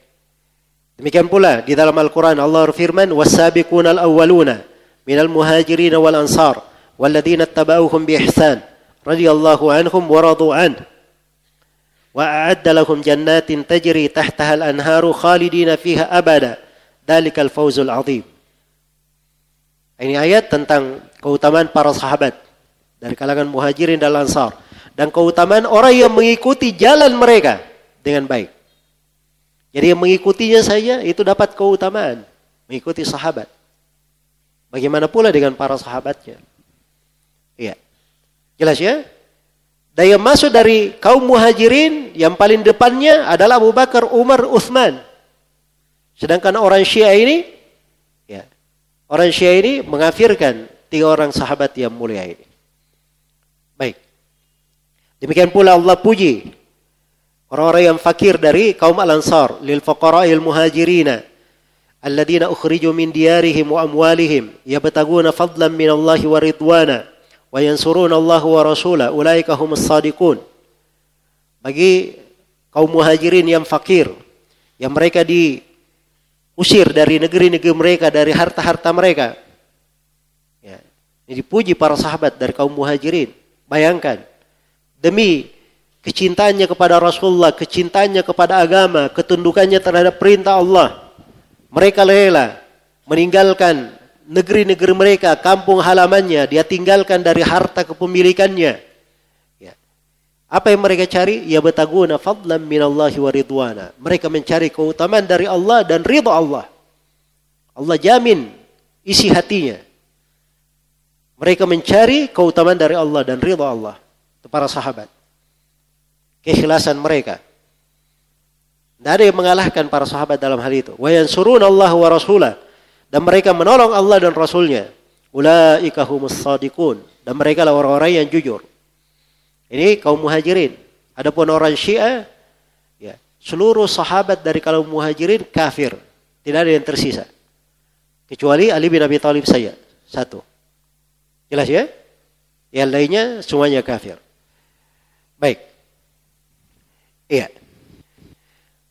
B: Demikian pula di dalam Al-Quran Allah berfirman wasabiqun al-awwaluna minal muhajirin wal ansar waladinat tabauhum bi ihsan radhiyallahu anhum wa radu an wa a'adda lahum jannatin tajri tahtaha al-anharu khalidina fiha abada dalikal fawzul azim. Ini ayat tentang keutamaan para sahabat dari kalangan muhajirin dan ansar dan keutamaan orang yang mengikuti jalan mereka dengan baik. Jadi yang mengikutinya saja itu dapat keutamaan mengikuti sahabat. Bagaimana pula dengan para sahabatnya? Iya. Jelas ya? Dan yang masuk dari kaum muhajirin yang paling depannya adalah Abu Bakar, Umar, Uthman. Sedangkan orang Syiah ini, ya, orang Syiah ini mengafirkan tiga orang sahabat yang mulia ini. Demikian pula Allah puji orang-orang yang fakir dari kaum Al-Ansar lil fuqara'il muhajirina alladzina ukhriju min diyarihim wa amwalihim yabtaguna fadlan min Allah wa ridwana wa yansuruna Allah wa rasulah ulaika humus sadiqun. Bagi kaum muhajirin yang fakir yang mereka diusir dari negeri-negeri mereka dari harta-harta mereka ya ini dipuji para sahabat dari kaum muhajirin. Bayangkan demi kecintaannya kepada Rasulullah kecintaannya kepada agama ketundukannya terhadap perintah Allah mereka rela meninggalkan negeri-negeri mereka, kampung halamannya, dia tinggalkan dari harta kepemilikannya. Ya. Apa yang mereka cari? Ya betaguna fadlan minallahi wa ridwana. Mereka mencari keutamaan dari Allah dan ridha Allah. Allah jamin isi hatinya. Mereka mencari keutamaan dari Allah dan ridha Allah. Para sahabat. Keikhlasan mereka. Tidak ada yang mengalahkan para sahabat dalam hal itu. Wa yansuruna Allah wa rasulah dan mereka menolong Allah dan Rasulnya. Ulaika humus sadiqun. Dan mereka lah orang-orang yang jujur. Ini kaum muhajirin. Adapun orang syiah, ya, seluruh sahabat dari kaum muhajirin kafir. Tidak ada yang tersisa. Kecuali Ali bin Abi Thalib saja. Satu. Jelas ya? Yang lainnya semuanya kafir. Baik. Iya.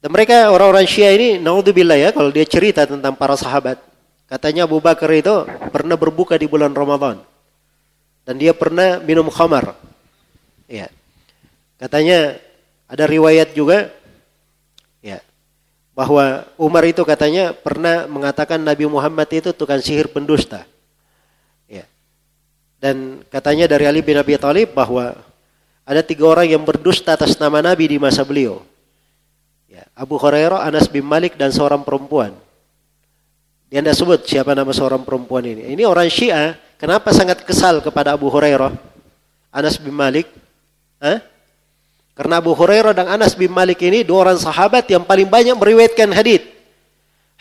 B: Dan mereka orang-orang Syiah ini, naudzubillah ya, kalau dia cerita tentang para sahabat, Katanya Abu Bakar itu pernah berbuka di bulan Ramadan. Dan dia pernah minum khamar. Ya. Katanya ada riwayat juga ya bahwa Umar itu katanya pernah mengatakan Nabi Muhammad itu tukang sihir pendusta. Ya. Dan katanya dari Ali bin Abi Thalib bahwa ada tiga orang yang berdusta atas nama Nabi di masa beliau. Ya. Abu Hurairah, Anas bin Malik dan seorang perempuan. Dia tidak sebut siapa nama seorang perempuan ini. Ini orang Syiah. Kenapa sangat kesal kepada Abu Hurairah? Anas bin Malik. Hah? Karena Abu Hurairah dan Anas bin Malik ini dua orang sahabat yang paling banyak meriwayatkan hadith.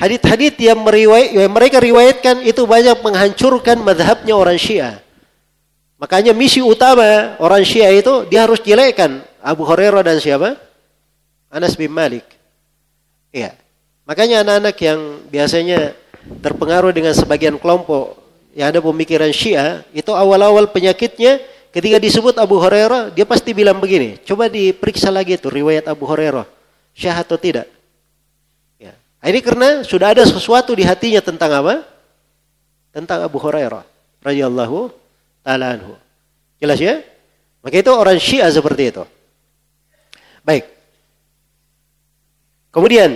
B: Hadith-hadith yang, yang mereka riwayatkan itu banyak menghancurkan madhabnya orang Syiah. Makanya misi utama orang Syiah itu dia harus jelekkan Abu Hurairah dan siapa? Anas bin Malik. Iya. Makanya anak-anak yang biasanya terpengaruh dengan sebagian kelompok yang ada pemikiran Syiah, itu awal-awal penyakitnya ketika disebut Abu Hurairah, dia pasti bilang begini, coba diperiksa lagi itu riwayat Abu Hurairah, syah atau tidak. Ya. Ini karena sudah ada sesuatu di hatinya tentang apa? Tentang Abu Hurairah radhiyallahu taala anhu. Jelas ya? Maka itu orang Syiah seperti itu. Baik. Kemudian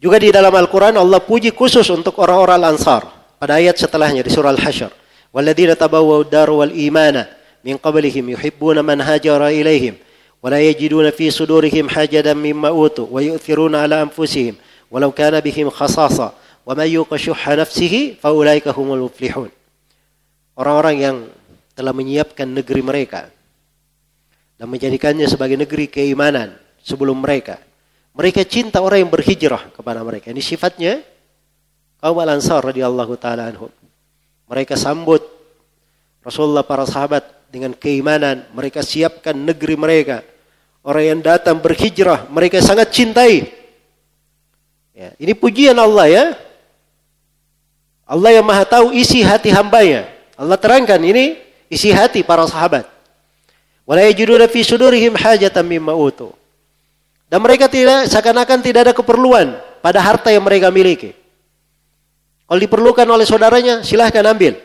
B: juga di dalam Al-Quran Allah puji khusus untuk orang-orang Ansar. Pada ayat setelahnya di surah Al-Hashr. Walladzina tabawwa'u dar wal imana min qablihim yuhibbuna man hajara ilaihim wa yajiduna fi sudurihim hajadan mimma utu wa yu'thiruna ala anfusihim walau kana bihim khasasa wa syuhha nafsihi fa ulaika muflihun. Orang-orang yang telah menyiapkan negeri mereka dan menjadikannya sebagai negeri keimanan sebelum mereka mereka cinta orang yang berhijrah kepada mereka. Ini sifatnya kaum Al-Ansar radhiyallahu taala anhum. Mereka sambut Rasulullah para sahabat dengan keimanan, mereka siapkan negeri mereka. Orang yang datang berhijrah, mereka sangat cintai. Ya, ini pujian Allah ya. Allah yang maha tahu isi hati hambanya. Allah terangkan ini isi hati para sahabat. Fi sudurihim hajatan mimma utu. Dan mereka tidak seakan-akan tidak ada keperluan pada harta yang mereka miliki. Kalau diperlukan oleh saudaranya, silahkan ambil.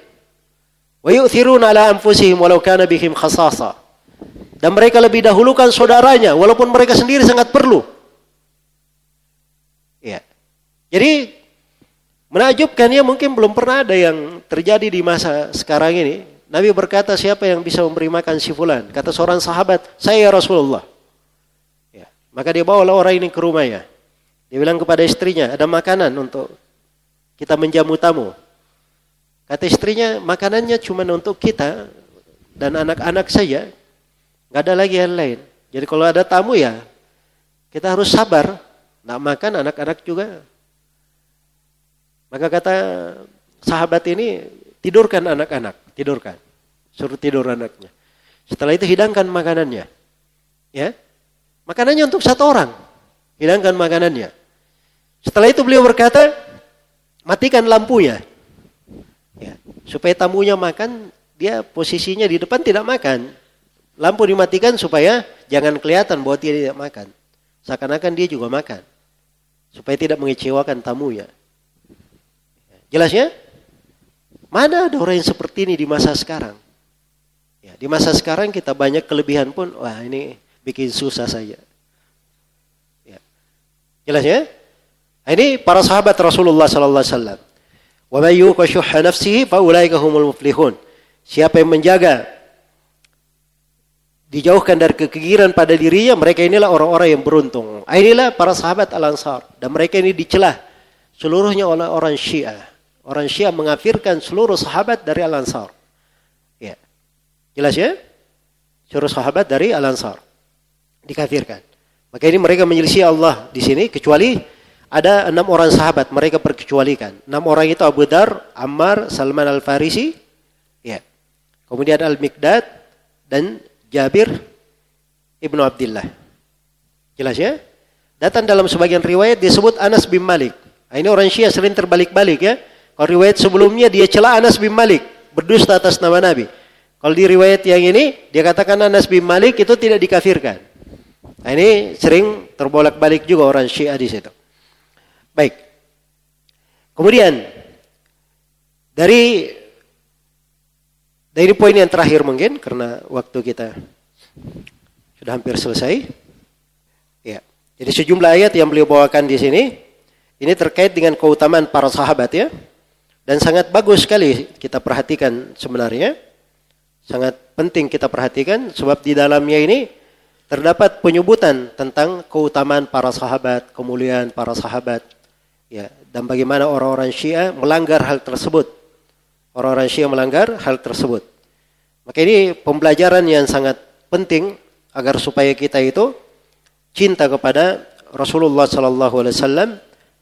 B: Wa yu'thiruna ala anfusihim walau kana bihim khasasa. Dan mereka lebih dahulukan saudaranya walaupun mereka sendiri sangat perlu. Ya. Jadi menakjubkannya mungkin belum pernah ada yang terjadi di masa sekarang ini. Nabi berkata siapa yang bisa memberi makan si fulan? Kata seorang sahabat, saya ya Rasulullah. Ya. Maka dia bawa orang ini ke rumahnya. Dia bilang kepada istrinya, ada makanan untuk kita menjamu tamu. Kata istrinya, makanannya cuma untuk kita dan anak-anak saja. Nggak ada lagi yang lain. Jadi kalau ada tamu ya, kita harus sabar. Nggak makan anak-anak juga. Maka kata sahabat ini, tidurkan anak-anak. Tidurkan. Suruh tidur anaknya. Setelah itu hidangkan makanannya. Ya, Makanannya untuk satu orang. Hidangkan makanannya. Setelah itu beliau berkata, matikan lampunya. Ya, supaya tamunya makan, dia posisinya di depan tidak makan. Lampu dimatikan supaya jangan kelihatan bahwa dia tidak makan. Seakan-akan dia juga makan. Supaya tidak mengecewakan tamunya. Jelasnya? Mana ada orang yang seperti ini di masa sekarang? Ya, di masa sekarang kita banyak kelebihan pun, wah ini bikin susah saja. Ya. Jelasnya? Ini para sahabat Rasulullah sallallahu alaihi wasallam. Wa may yuqa syuhha nafsihi fa ulaika humul muflihun. Siapa yang menjaga dijauhkan dari kekigiran pada dirinya, mereka inilah orang-orang yang beruntung. Ah, inilah para sahabat Al-Ansar dan mereka ini dicelah seluruhnya oleh orang Syiah. Orang Syiah mengafirkan seluruh sahabat dari Al-Ansar. Ya. Jelas ya? Seluruh sahabat dari Al-Ansar dikafirkan. Maka ini mereka menyelisih Allah di sini kecuali ada enam orang sahabat mereka perkecualikan. Enam orang itu Abu Dar, Ammar, Salman Al Farisi, ya. Kemudian Al Mikdad dan Jabir ibnu Abdullah. Jelas ya? Datang dalam sebagian riwayat disebut Anas bin Malik. Nah, ini orang Syiah sering terbalik-balik ya. Kalau riwayat sebelumnya dia celah Anas bin Malik, berdusta atas nama Nabi. Kalau di riwayat yang ini dia katakan Anas bin Malik itu tidak dikafirkan. Nah, ini sering terbolak-balik juga orang Syiah di situ. Baik. Kemudian dari dari poin yang terakhir mungkin karena waktu kita sudah hampir selesai. Ya. Jadi sejumlah ayat yang beliau bawakan di sini ini terkait dengan keutamaan para sahabat ya. Dan sangat bagus sekali kita perhatikan sebenarnya. Sangat penting kita perhatikan sebab di dalamnya ini terdapat penyebutan tentang keutamaan para sahabat, kemuliaan para sahabat. Ya, dan bagaimana orang-orang Syiah melanggar hal tersebut. Orang-orang Syiah melanggar hal tersebut. Maka ini pembelajaran yang sangat penting agar supaya kita itu cinta kepada Rasulullah Sallallahu Alaihi Wasallam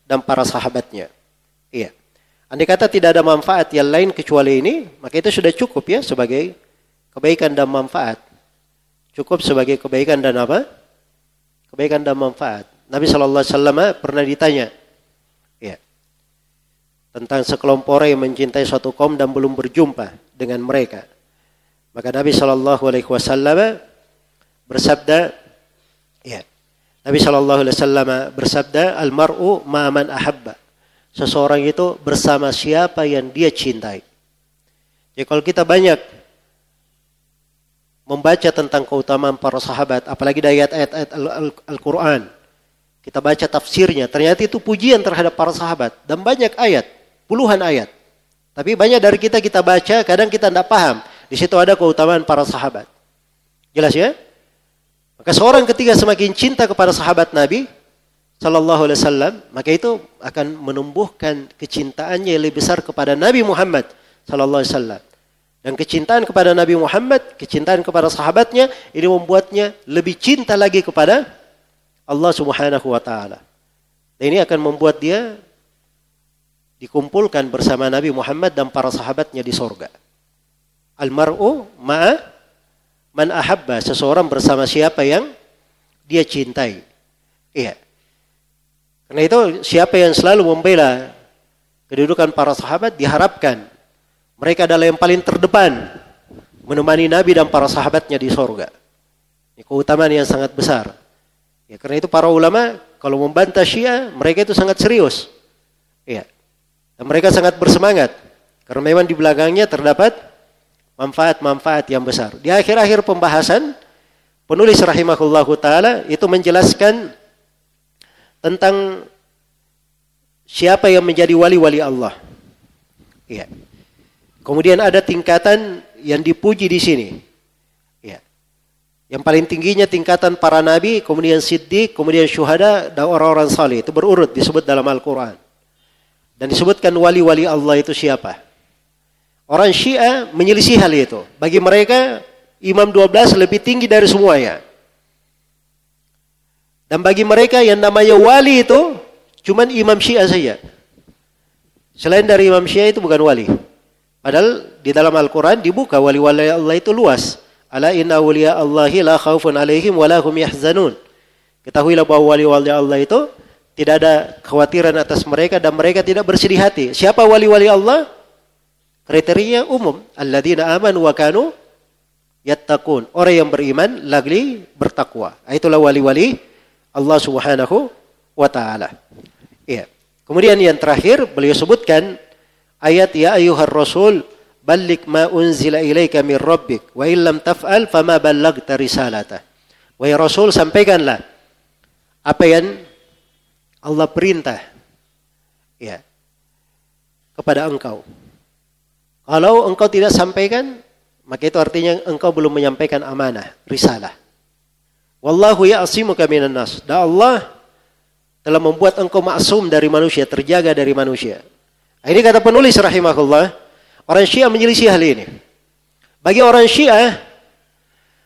B: dan para sahabatnya. Iya. Andai kata tidak ada manfaat yang lain kecuali ini, maka itu sudah cukup ya sebagai kebaikan dan manfaat. Cukup sebagai kebaikan dan apa? Kebaikan dan manfaat. Nabi Sallallahu Alaihi Wasallam pernah ditanya, tentang sekelompok orang yang mencintai suatu kaum dan belum berjumpa dengan mereka. Maka Nabi Shallallahu Alaihi Wasallam bersabda, ya, Nabi Shallallahu Alaihi Wasallam bersabda, almaru ma'aman ahabba. Seseorang itu bersama siapa yang dia cintai. Jadi kalau kita banyak membaca tentang keutamaan para sahabat, apalagi dari ayat-ayat Al-Quran, kita baca tafsirnya, ternyata itu pujian terhadap para sahabat dan banyak ayat puluhan ayat. Tapi banyak dari kita kita baca, kadang kita tidak paham. Di situ ada keutamaan para sahabat. Jelas ya? Maka seorang ketika semakin cinta kepada sahabat Nabi Sallallahu Alaihi Wasallam, maka itu akan menumbuhkan kecintaannya yang lebih besar kepada Nabi Muhammad Sallallahu Alaihi Wasallam. Dan kecintaan kepada Nabi Muhammad, kecintaan kepada sahabatnya, ini membuatnya lebih cinta lagi kepada Allah Subhanahu Wa Taala. Dan ini akan membuat dia dikumpulkan bersama Nabi Muhammad dan para sahabatnya di sorga. Almar'u ma'a man ahabba. Seseorang bersama siapa yang dia cintai. Iya. Karena itu siapa yang selalu membela kedudukan para sahabat diharapkan mereka adalah yang paling terdepan menemani Nabi dan para sahabatnya di sorga. Ini keutamaan yang sangat besar. Ya, karena itu para ulama kalau membantah Syiah, mereka itu sangat serius. Iya. Dan mereka sangat bersemangat. Karena memang di belakangnya terdapat manfaat-manfaat yang besar. Di akhir-akhir pembahasan, penulis rahimahullah ta'ala itu menjelaskan tentang siapa yang menjadi wali-wali Allah. Iya. Kemudian ada tingkatan yang dipuji di sini. Ya. Yang paling tingginya tingkatan para nabi, kemudian siddiq, kemudian syuhada, dan orang-orang saleh. Itu berurut disebut dalam Al-Quran. Dan disebutkan wali-wali Allah itu siapa. Orang Syiah menyelisih hal itu. Bagi mereka, Imam 12 lebih tinggi dari semuanya. Dan bagi mereka yang namanya wali itu, cuman Imam Syiah saja. Selain dari Imam Syiah itu bukan wali. Padahal di dalam Al-Quran dibuka wali-wali Allah itu luas. Ala inna awliya Allahi la khawfun alaihim wa lahum yahzanun. Ketahuilah bahwa wali-wali Allah itu tidak ada kekhawatiran atas mereka dan mereka tidak bersedih hati. Siapa wali-wali Allah? Kriteria umum, alladzina amanu wa kanu yattaqun. Orang yang beriman lagi bertakwa. Itulah wali-wali Allah Subhanahu wa taala. Iya. Kemudian yang terakhir beliau sebutkan ayat ya ayyuhar rasul balik ma unzila ilaika min rabbik wa illam taf'al fama ballagta risalata. Wahai Rasul sampaikanlah apa yang Allah perintah ya kepada engkau kalau engkau tidak sampaikan, maka itu artinya engkau belum menyampaikan amanah, risalah. Wallahu ya'simuka minan nas. Dan Allah telah membuat engkau maksum dari manusia, terjaga dari manusia. Ini kata penulis rahimahullah, orang Syiah menyelisih hal ini. Bagi orang Syiah,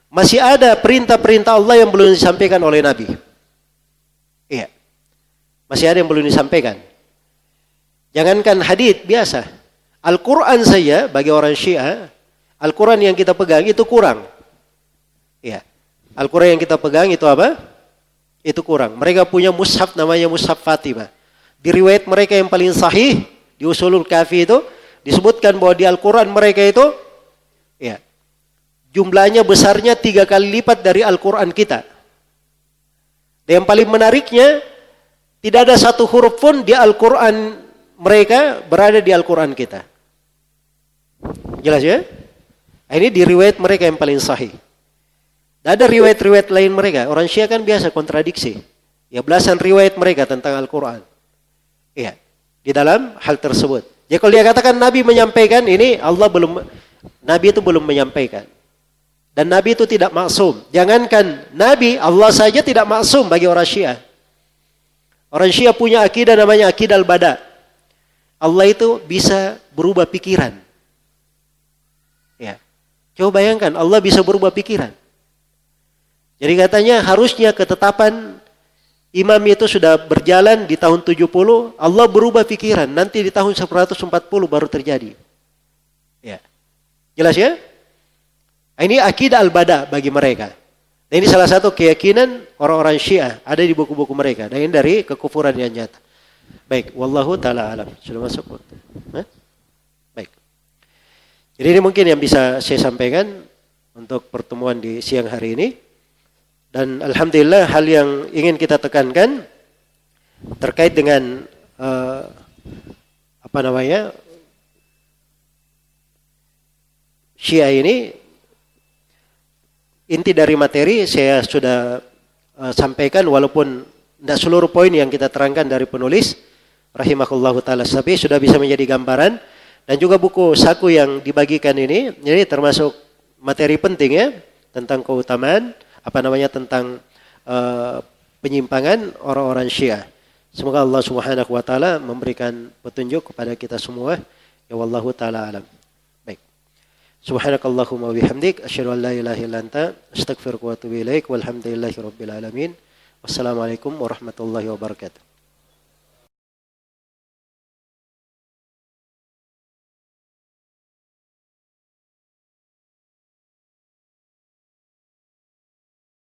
B: masih ada perintah-perintah Allah yang belum disampaikan oleh Nabi. Iya. Masih ada yang belum disampaikan. Jangankan hadith biasa. Al-Quran saja bagi orang Syiah, Al-Quran yang kita pegang itu kurang. Ya. Al-Quran yang kita pegang itu apa? Itu kurang. Mereka punya mushaf namanya mushaf Fatimah. Di riwayat mereka yang paling sahih di Usulul Kafi itu disebutkan bahwa di Al-Quran mereka itu ya jumlahnya besarnya tiga kali lipat dari Al-Quran kita. Dan yang paling menariknya tidak ada satu huruf pun di Al-Quran mereka berada di Al-Quran kita. Jelas ya? Nah, ini di riwayat mereka yang paling sahih. Ada riwayat-riwayat lain mereka. Orang Syiah kan biasa kontradiksi. Ya belasan riwayat mereka tentang Al-Quran. Iya. Di dalam hal tersebut. Ya kalau dia katakan Nabi menyampaikan ini Allah belum Nabi itu belum menyampaikan. Dan Nabi itu tidak maksum. Jangankan Nabi, Allah saja tidak maksum bagi orang Syiah. Orang Syiah punya akidah namanya akidah al-bada. Allah itu bisa berubah pikiran. Coba bayangkan Allah bisa berubah pikiran. Jadi katanya harusnya ketetapan imam itu sudah berjalan di tahun 70, Allah berubah pikiran. Nanti di tahun 140 baru terjadi. Ya. Jelas ya? Ini akidah al-bada bagi mereka. Dan ini salah satu keyakinan orang-orang Syiah ada di buku-buku mereka. Dan ini dari kekufuran yang nyata. Baik, wallahu taala alam. Sudah masuk? Hah? Jadi ini mungkin yang bisa saya sampaikan untuk pertemuan di siang hari ini. Dan alhamdulillah hal yang ingin kita tekankan terkait dengan uh, apa namanya Syiah ini inti dari materi saya sudah uh, sampaikan walaupun tidak seluruh poin yang kita terangkan dari penulis rahimahullahu taala tapi sudah bisa menjadi gambaran. Dan juga buku saku yang dibagikan ini, ini termasuk materi penting ya tentang keutamaan, apa namanya tentang uh, penyimpangan orang-orang Syiah. Semoga Allah Subhanahu wa taala memberikan petunjuk kepada kita semua. Ya wallahu taala alam. Baik. Subhanakallahumma bihamdik asyhadu an la ilaha illa anta astaghfiruka wa atubu ilaik walhamdulillahi rabbil alamin. Wassalamualaikum warahmatullahi wabarakatuh.